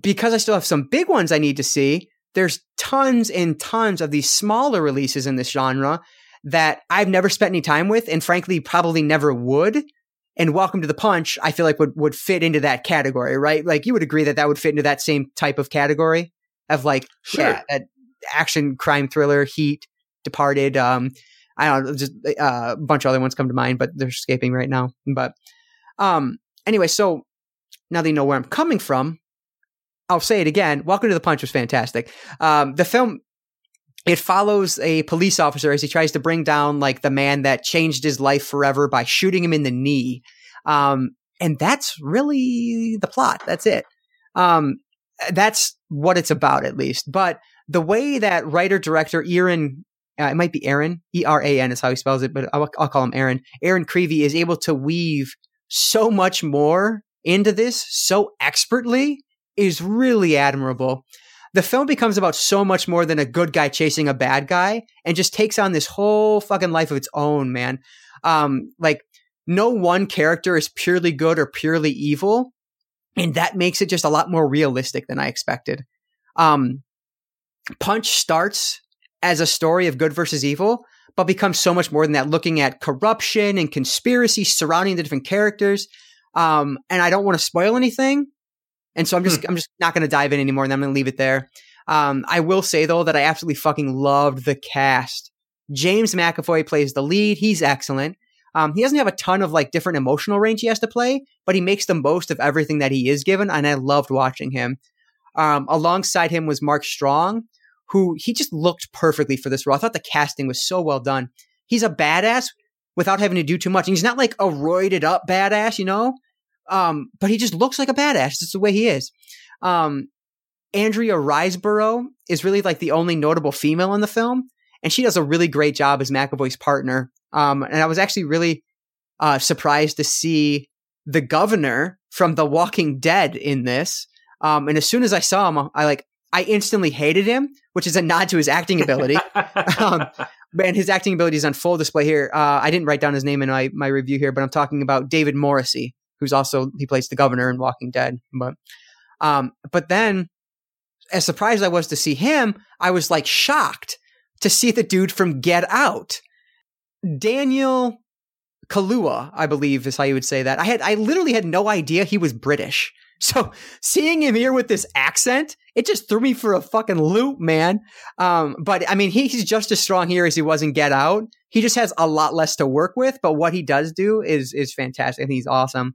because I still have some big ones I need to see, there's tons and tons of these smaller releases in this genre that I've never spent any time with and frankly probably never would. And Welcome to the Punch, I feel like would, would fit into that category, right? Like you would agree that that would fit into that same type of category of like, sure. yeah, action crime thriller, Heat, Departed, um, I don't know, just uh, a bunch of other ones come to mind, but they're escaping right now. But um, anyway, so now that you know where I'm coming from, I'll say it again. Welcome to the Punch was fantastic. Um, the film it follows a police officer as he tries to bring down like the man that changed his life forever by shooting him in the knee. Um, and that's really the plot. That's it. Um, that's what it's about, at least. But the way that writer director Eran, uh, it might be Aaron, E R A N is how he spells it, but I'll, I'll call him Aaron. Aaron Creevy is able to weave so much more into this so expertly is really admirable. The film becomes about so much more than a good guy chasing a bad guy and just takes on this whole fucking life of its own, man. Um, like no one character is purely good or purely evil. And that makes it just a lot more realistic than I expected. Um, Punch starts as a story of good versus evil, but becomes so much more than that, looking at corruption and conspiracy surrounding the different characters. Um, and I don't want to spoil anything, and so I'm just hmm. I'm just not going to dive in anymore, and I'm going to leave it there. Um, I will say though that I absolutely fucking loved the cast. James McAvoy plays the lead. He's excellent. Um, he doesn't have a ton of like different emotional range he has to play, but he makes the most of everything that he is given, and I loved watching him. Um, alongside him was Mark Strong, who he just looked perfectly for this role. I thought the casting was so well done. He's a badass without having to do too much. And he's not like a roided up badass, you know? Um, but he just looks like a badass. Just the way he is. Um, Andrea Riseborough is really like the only notable female in the film, and she does a really great job as McAvoy's partner. Um, and I was actually really uh, surprised to see the governor from The Walking Dead in this. Um, and as soon as I saw him, I like I instantly hated him, which is a nod to his acting ability. <laughs> um, and his acting ability is on full display here. Uh, I didn't write down his name in my, my review here, but I'm talking about David Morrissey, who's also he plays the governor in Walking Dead. But um, but then, as surprised as I was to see him, I was like shocked to see the dude from Get Out, Daniel Kaluuya, I believe is how you would say that. I had I literally had no idea he was British. <laughs> So seeing him here with this accent, it just threw me for a fucking loop, man. Um, but I mean, he, he's just as strong here as he was in Get Out. He just has a lot less to work with, but what he does do is is fantastic. he's awesome.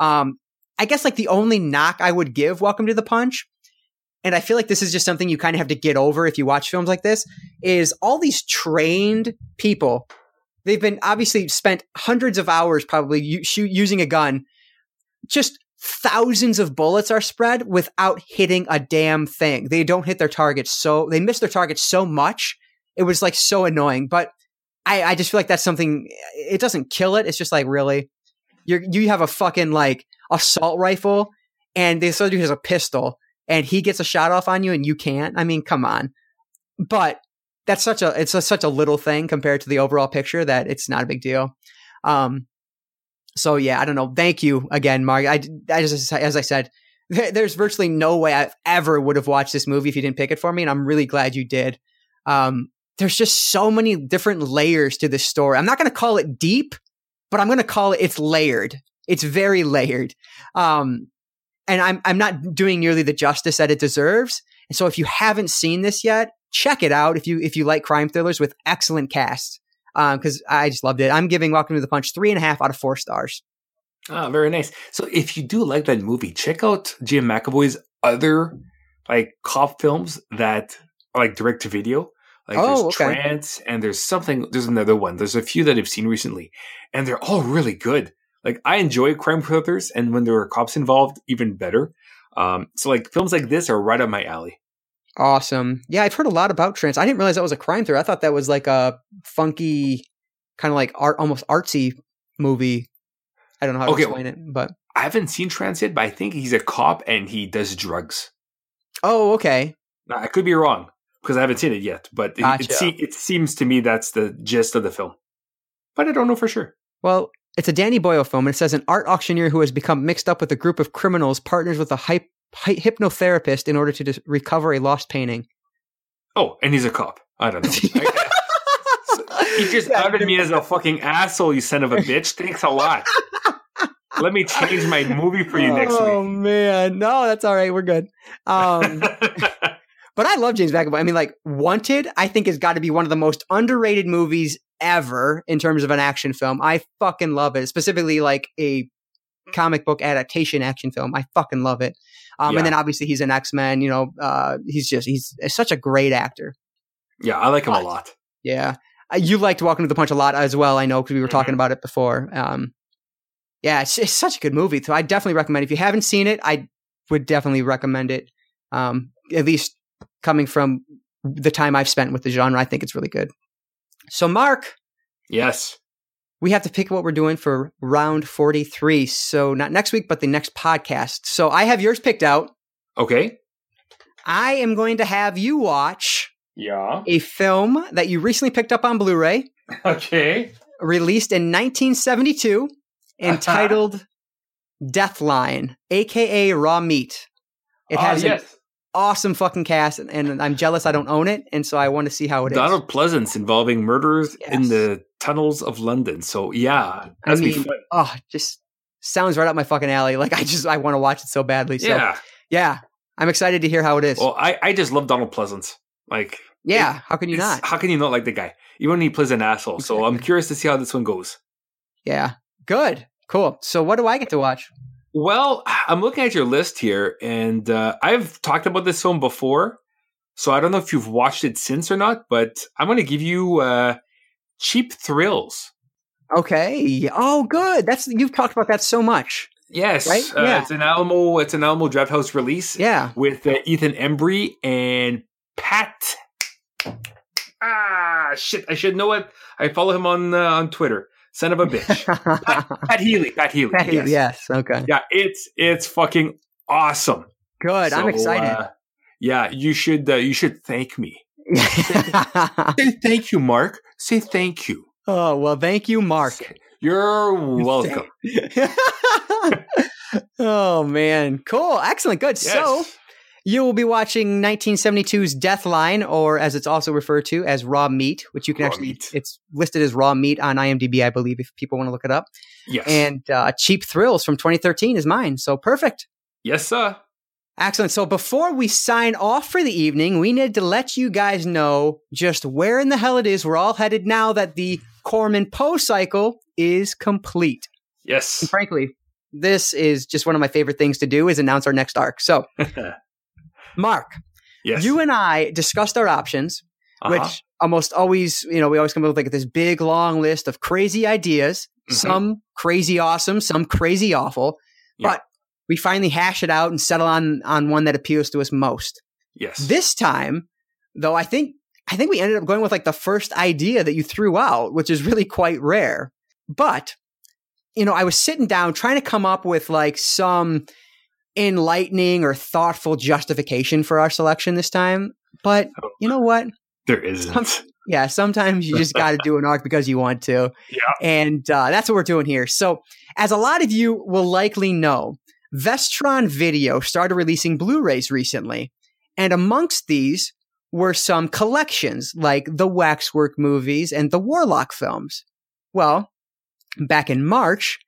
Um, I guess like the only knock I would give Welcome to the Punch, and I feel like this is just something you kind of have to get over if you watch films like this, is all these trained people. They've been obviously spent hundreds of hours probably u- using a gun. Just thousands of bullets are spread without hitting a damn thing. They don't hit their targets so they miss their targets so much. It was like so annoying. But I, I just feel like that's something it doesn't kill it. It's just like really you you have a fucking like assault rifle and this other dude has a pistol and he gets a shot off on you and you can't. I mean, come on. But that's such a it's a, such a little thing compared to the overall picture that it's not a big deal. Um, so yeah, I don't know. Thank you again, Marc. I, I just as I said, there's virtually no way I ever would have watched this movie if you didn't pick it for me, and I'm really glad you did. Um, there's just so many different layers to this story. I'm not going to call it deep but I'm going to call it it's layered. It's very layered. Um, and I'm I'm not doing nearly the justice that it deserves. And so if you haven't seen this yet, check it out if you if you like crime thrillers with excellent cast. Because um, I just loved it. I'm giving Welcome to the Punch three and a half out of four stars. Ah, very nice. So if you do like that movie, check out Jim McAvoy's other like cop films that are like direct to video. Like oh, there's okay. Trance and there's something there's another one. There's a few that I've seen recently, and they're all really good. Like I enjoy crime thrillers, and when there are cops involved, even better. Um, so like films like this are right up my alley. Awesome. Yeah, I've heard a lot about Trance. I didn't realize that was a crime thriller. I thought that was like a funky, kind of like art, almost artsy movie. I don't know how to okay, explain it, but I haven't seen Trance yet. But I think he's a cop and he does drugs. Oh, okay. I could be wrong because I haven't seen it yet, but it, gotcha. it, se- it seems to me that's the gist of the film. But I don't know for sure. Well, it's a Danny Boyle film, and it says an art auctioneer who has become mixed up with a group of criminals partners with a hy- hypnotherapist in order to dis- recover a lost painting. Oh, and he's a cop. I don't know. <laughs> he just yeah, outed me as a fucking asshole, you son of a bitch. Thanks a lot. Let me change my movie for you next oh, week. Oh man, no, that's all right. We're good. Um, <laughs> but I love James McAvoy. I mean, like Wanted, I think has got to be one of the most underrated movies ever in terms of an action film. I fucking love it. Specifically, like a comic book adaptation action film. I fucking love it. Um, yeah. And then obviously he's an X Men. You know, uh, he's just he's such a great actor. Yeah, I like him but, a lot. Yeah, uh, you liked Welcome to the Punch a lot as well. I know because we were mm-hmm. talking about it before. Um, yeah, it's, it's such a good movie. So I definitely recommend. It. If you haven't seen it, I would definitely recommend it. Um, at least coming from the time I've spent with the genre, I think it's really good. So, Marc. Yes. We have to pick what we're doing for round 43. So, not next week, but the next podcast. So, I have yours picked out. Okay. I am going to have you watch yeah. a film that you recently picked up on Blu ray. <laughs> Okay. Released in 1972, <laughs> entitled Deathline, aka Raw Meat. It ah, has yes awesome fucking cast, and, and, I'm jealous I don't own it, and so I want to see how it Donald is. Pleasence involving murders yes. in the tunnels of London. So yeah, I mean, oh, just sounds right up my fucking alley. Like I just I want to watch it so badly. So, yeah, yeah, I'm excited to hear how it is. Well, I I just love Donald Pleasence. Like yeah, it, how can you not? How can you not like the guy? Even when he plays an asshole. Exactly. So I'm curious to see how this one goes. Yeah, good, cool. So what do I get to watch? Well, <sighs> I'm looking at your list here, and uh, I've talked about this film before, so I don't know if you've watched it since or not. But I'm going to give you uh, Cheap Thrills. Okay. Oh, good. That's you've talked about that so much. Yes, right? Uh, yeah. it's an Alamo. It's an Alamo Drafthouse release. Yeah, with uh, Ethan Embry and Pat. Ah, shit! I should know it. I follow him on uh, on Twitter. Son of a bitch. Pat, <laughs> Pat, Healy. Pat Healy. Pat. Yes. yes. Okay. Yeah, it's it's fucking awesome. Good. So, I'm excited. Uh, yeah, you should uh, you should thank me. <laughs> Say thank you, Marc. Say thank you. Oh well, thank you, Marc. You're welcome. <laughs> oh man, cool, excellent, good. Yes. So you will be watching 1972's Deathline, or as it's also referred to as Raw Meat, which you can raw actually, meat. it's listed as Raw Meat on IMDb, I believe, if people want to look it up. Yes. And uh, Cheap Thrills from 2013 is mine. So perfect. Yes, sir. Excellent. So before we sign off for the evening, we need to let you guys know just where in the hell it is we're all headed now that the Corman Poe cycle is complete. Yes. And frankly, this is just one of my favorite things to do is announce our next arc. So <laughs> Marc, yes. you and I discussed our options, uh-huh. which almost always, you know, we always come up with like this big long list of crazy ideas, mm-hmm. some crazy awesome, some crazy awful, yeah. but we finally hash it out and settle on on one that appeals to us most. Yes. This time, though, I think I think we ended up going with like the first idea that you threw out, which is really quite rare. But you know, I was sitting down trying to come up with like some enlightening or thoughtful justification for our selection this time. But you know what? There isn't. Some, <laughs> yeah, sometimes you just got to do an arc because you want to. <laughs> Yeah. And uh, that's what we're doing here. So, as a lot of you will likely know, Vestron Video started releasing Blu rays recently. And amongst these were some collections like the Waxwork movies and the Warlock films. Well, back in March,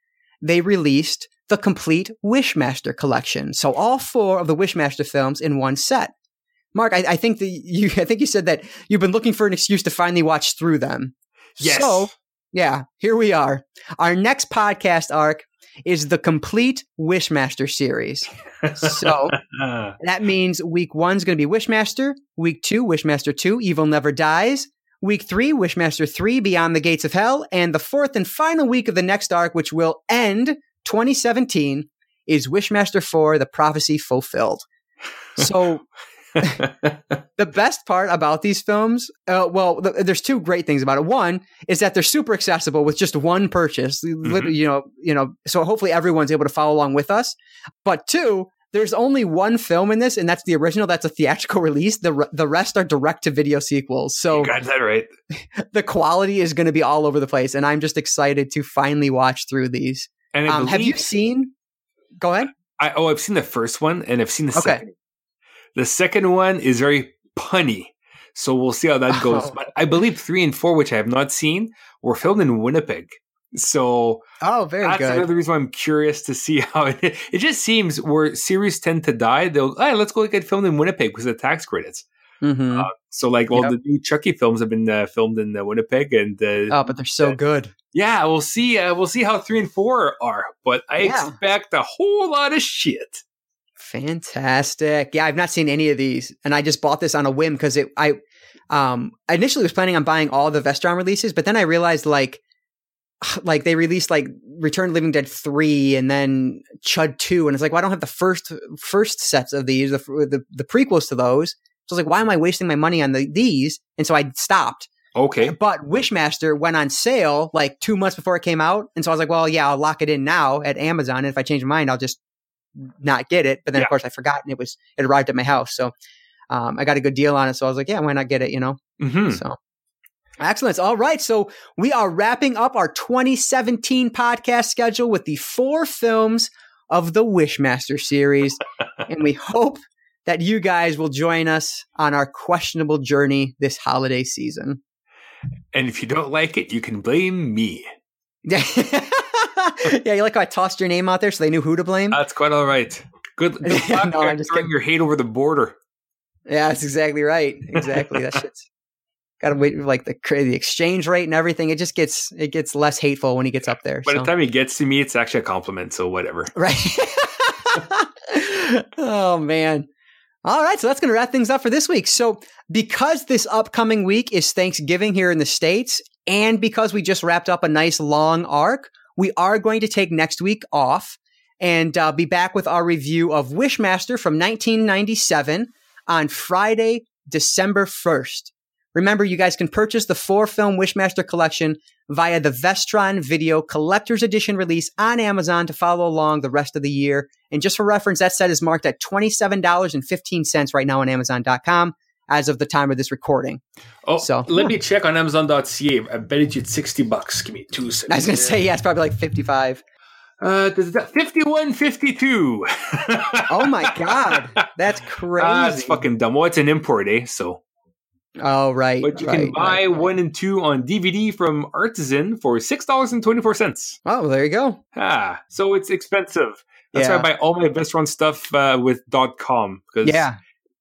they released the complete Wishmaster collection. So all four of the Wishmaster films in one set. Marc, I, I think that you <laughs> I think you said that you've been looking for an excuse to finally watch through them. Yes. So yeah, here we are. Our next podcast arc is the complete Wishmaster series. So <laughs> that means week one's going to be Wishmaster. Week two, Wishmaster 2, Evil Never Dies. Week three, Wishmaster 3, Beyond the Gates of Hell. And the fourth and final week of the next arc, which will end 2017, is Wishmaster 4, The Prophecy Fulfilled. So <laughs> the best part about these films, uh, well, there's two great things about it. One is that they're super accessible with just one purchase. Mm-hmm. You know, you know, so hopefully everyone's able to follow along with us. But two, there's only one film in this, and that's the original. That's a theatrical <laughs> release. The the rest are direct to video sequels. So you got that right. <laughs> The quality is going to be all over the place, and I'm just excited to finally watch through these. And um, have you seen? Go ahead. I, oh, I've seen the first one, and I've seen the okay. second. The second one is very punny. So we'll see how that goes. Oh. But I believe three and four, which I have not seen, were filmed in Winnipeg. So oh, very that's good. another reason why I'm curious to see <laughs> how it. It just seems where series tend to die, they'll hey, let's go get filmed in Winnipeg because of the tax credits. Mm-hmm. Uh, so like all yep. the new Chucky films have been uh, filmed in uh, Winnipeg, and uh, oh, but they're so good. Yeah, we'll see. Uh, we'll see how three and four are, but I yeah. expect a whole lot of shit. Fantastic. Yeah, I've not seen any of these, and I just bought this on a whim because it. I um initially was planning on buying all the Vestron releases, but then I realized like <sighs> like they released like Return Living Dead three and then Chud two, and it's like, well, I don't have the first first sets of these, the the, the prequels to those. So I was like, why am I wasting my money on the, these? And so I stopped. Okay. But Wishmaster went on sale like two months before it came out, and so I was like, well, yeah, I'll lock it in now at Amazon, and if I change my mind, I'll just not get it. But then yeah. of course I forgot and it was, it arrived at my house. So, um, I got a good deal on it. So I was like, yeah, why not get it? You know? Mm-hmm. So excellent. All right. So we are wrapping up our 2017 podcast schedule with the four films of the Wishmaster series. <laughs> and we hope that you guys will join us on our questionable journey this holiday season. And if you don't like it, you can blame me. yeah, <laughs> yeah, you like how I tossed your name out there so they knew who to blame? That's quite all right. Good. <laughs> good yeah, no, I'm just throwing your hate over the border. Yeah, that's exactly right. Exactly. that <laughs> shit's got to wait like the the exchange rate and everything. It just gets it gets less hateful when he gets up there. By so. the time he gets to me, it's actually a compliment. So whatever. Right. oh man. All right, so that's going to wrap things up for this week. So, because this upcoming week is Thanksgiving here in the States, and because we just wrapped up a nice long arc, we are going to take next week off and uh, be back with our review of Wishmaster from 1997 on Friday, December 1st. Remember, you guys can purchase the four film Wishmaster collection via the Vestron Video Collector's Edition release on Amazon to follow along the rest of the year. And just for reference, that set is marked at $27.15 right now on Amazon.com as of the time of this recording. Oh, so let yeah. me check on Amazon.ca. I bet it's 60 bucks. Give me two seconds. I was going to say, yeah, it's probably like 55. Uh, 51 52. oh my God. <laughs> That's crazy. Uh, that's fucking dumb. Well, it's an import, eh? So. Oh, right. But you right, can buy right, one and two on DVD from Artisan for $6.24. Oh, well, there you go. Ah, so it's expensive. That's yeah. why I buy all my Vestron stuff uh, with .com. Because yeah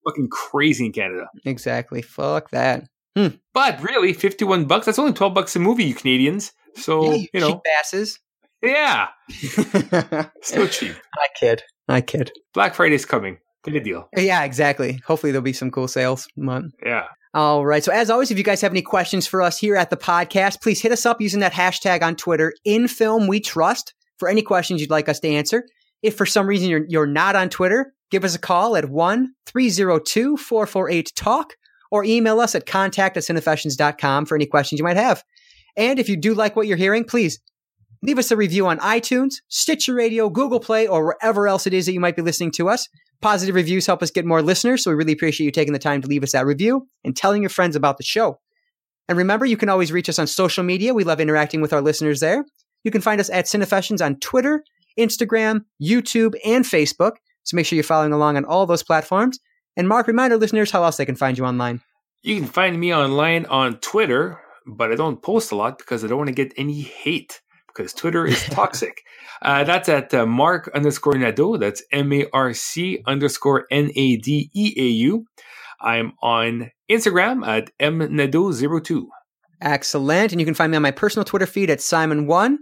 fucking crazy in Canada. Exactly. Fuck that. Hmm. But really, fifty-one bucks. That's only twelve bucks a movie, you Canadians. So yeah, you, know, cheap asses. Yeah, <laughs> still cheap. I kid. I kid. Black Friday's coming. Get a deal. Yeah, exactly. Hopefully, there'll be some cool sales. Month. Yeah. All right. So, as always, if you guys have any questions for us here at the podcast, please hit us up using that hashtag on Twitter, in film we trust, for any questions you'd like us to answer. If for some reason you're, you're not on Twitter, Give us a call at 1 302 448 TALK or email us at contact at cinefessions.com for any questions you might have. And if you do like what you're hearing, please leave us a review on iTunes, Stitcher Radio, Google Play, or wherever else it is that you might be listening to us. Positive reviews help us get more listeners, so we really appreciate you taking the time to leave us that review and telling your friends about the show. And remember, you can always reach us on social media. We love interacting with our listeners there. You can find us at Cinefessions on Twitter, Instagram, YouTube, and Facebook. So make sure you're following along on all those platforms. And Marc, remind our listeners how else they can find you online. You can find me online on Twitter, but I don't post a lot because I don't want to get any hate because Twitter is toxic. <laughs> uh, that's at uh, Marc underscore Nadeau. That's M A R C underscore N A D E A U. I'm on Instagram at mnadeau02. Excellent. And you can find me on my personal Twitter feed at Psymin1.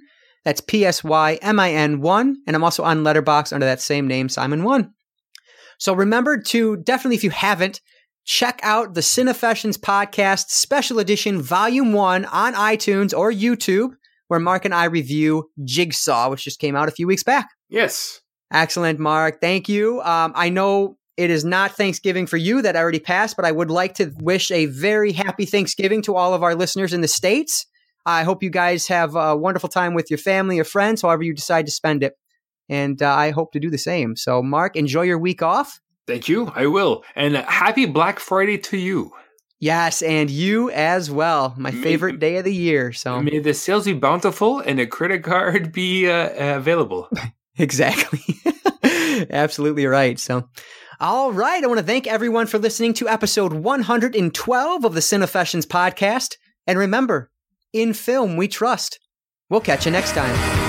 That's P S Y M I N 1. And I'm also on Letterboxd under that same name, Psymin1. So remember to definitely, if you haven't, check out the Cinefessions podcast special edition volume one on iTunes or YouTube, where Marc and I review Jigsaw, which just came out a few weeks back. Yes. Excellent, Marc. Thank you. Um, I know it is not Thanksgiving for you that already passed, but I would like to wish a very happy Thanksgiving to all of our listeners in the States. I hope you guys have a wonderful time with your family or friends, however you decide to spend it. And uh, I hope to do the same. So, Marc, enjoy your week off. Thank you. I will. And happy Black Friday to you. Yes, and you as well. My may, favorite day of the year. So may the sales be bountiful and a credit card be uh, available. <laughs> exactly. <laughs> Absolutely right. So, all right. I want to thank everyone for listening to episode 112 of the Cinefessions podcast. And remember, in film we trust. We'll catch you next time.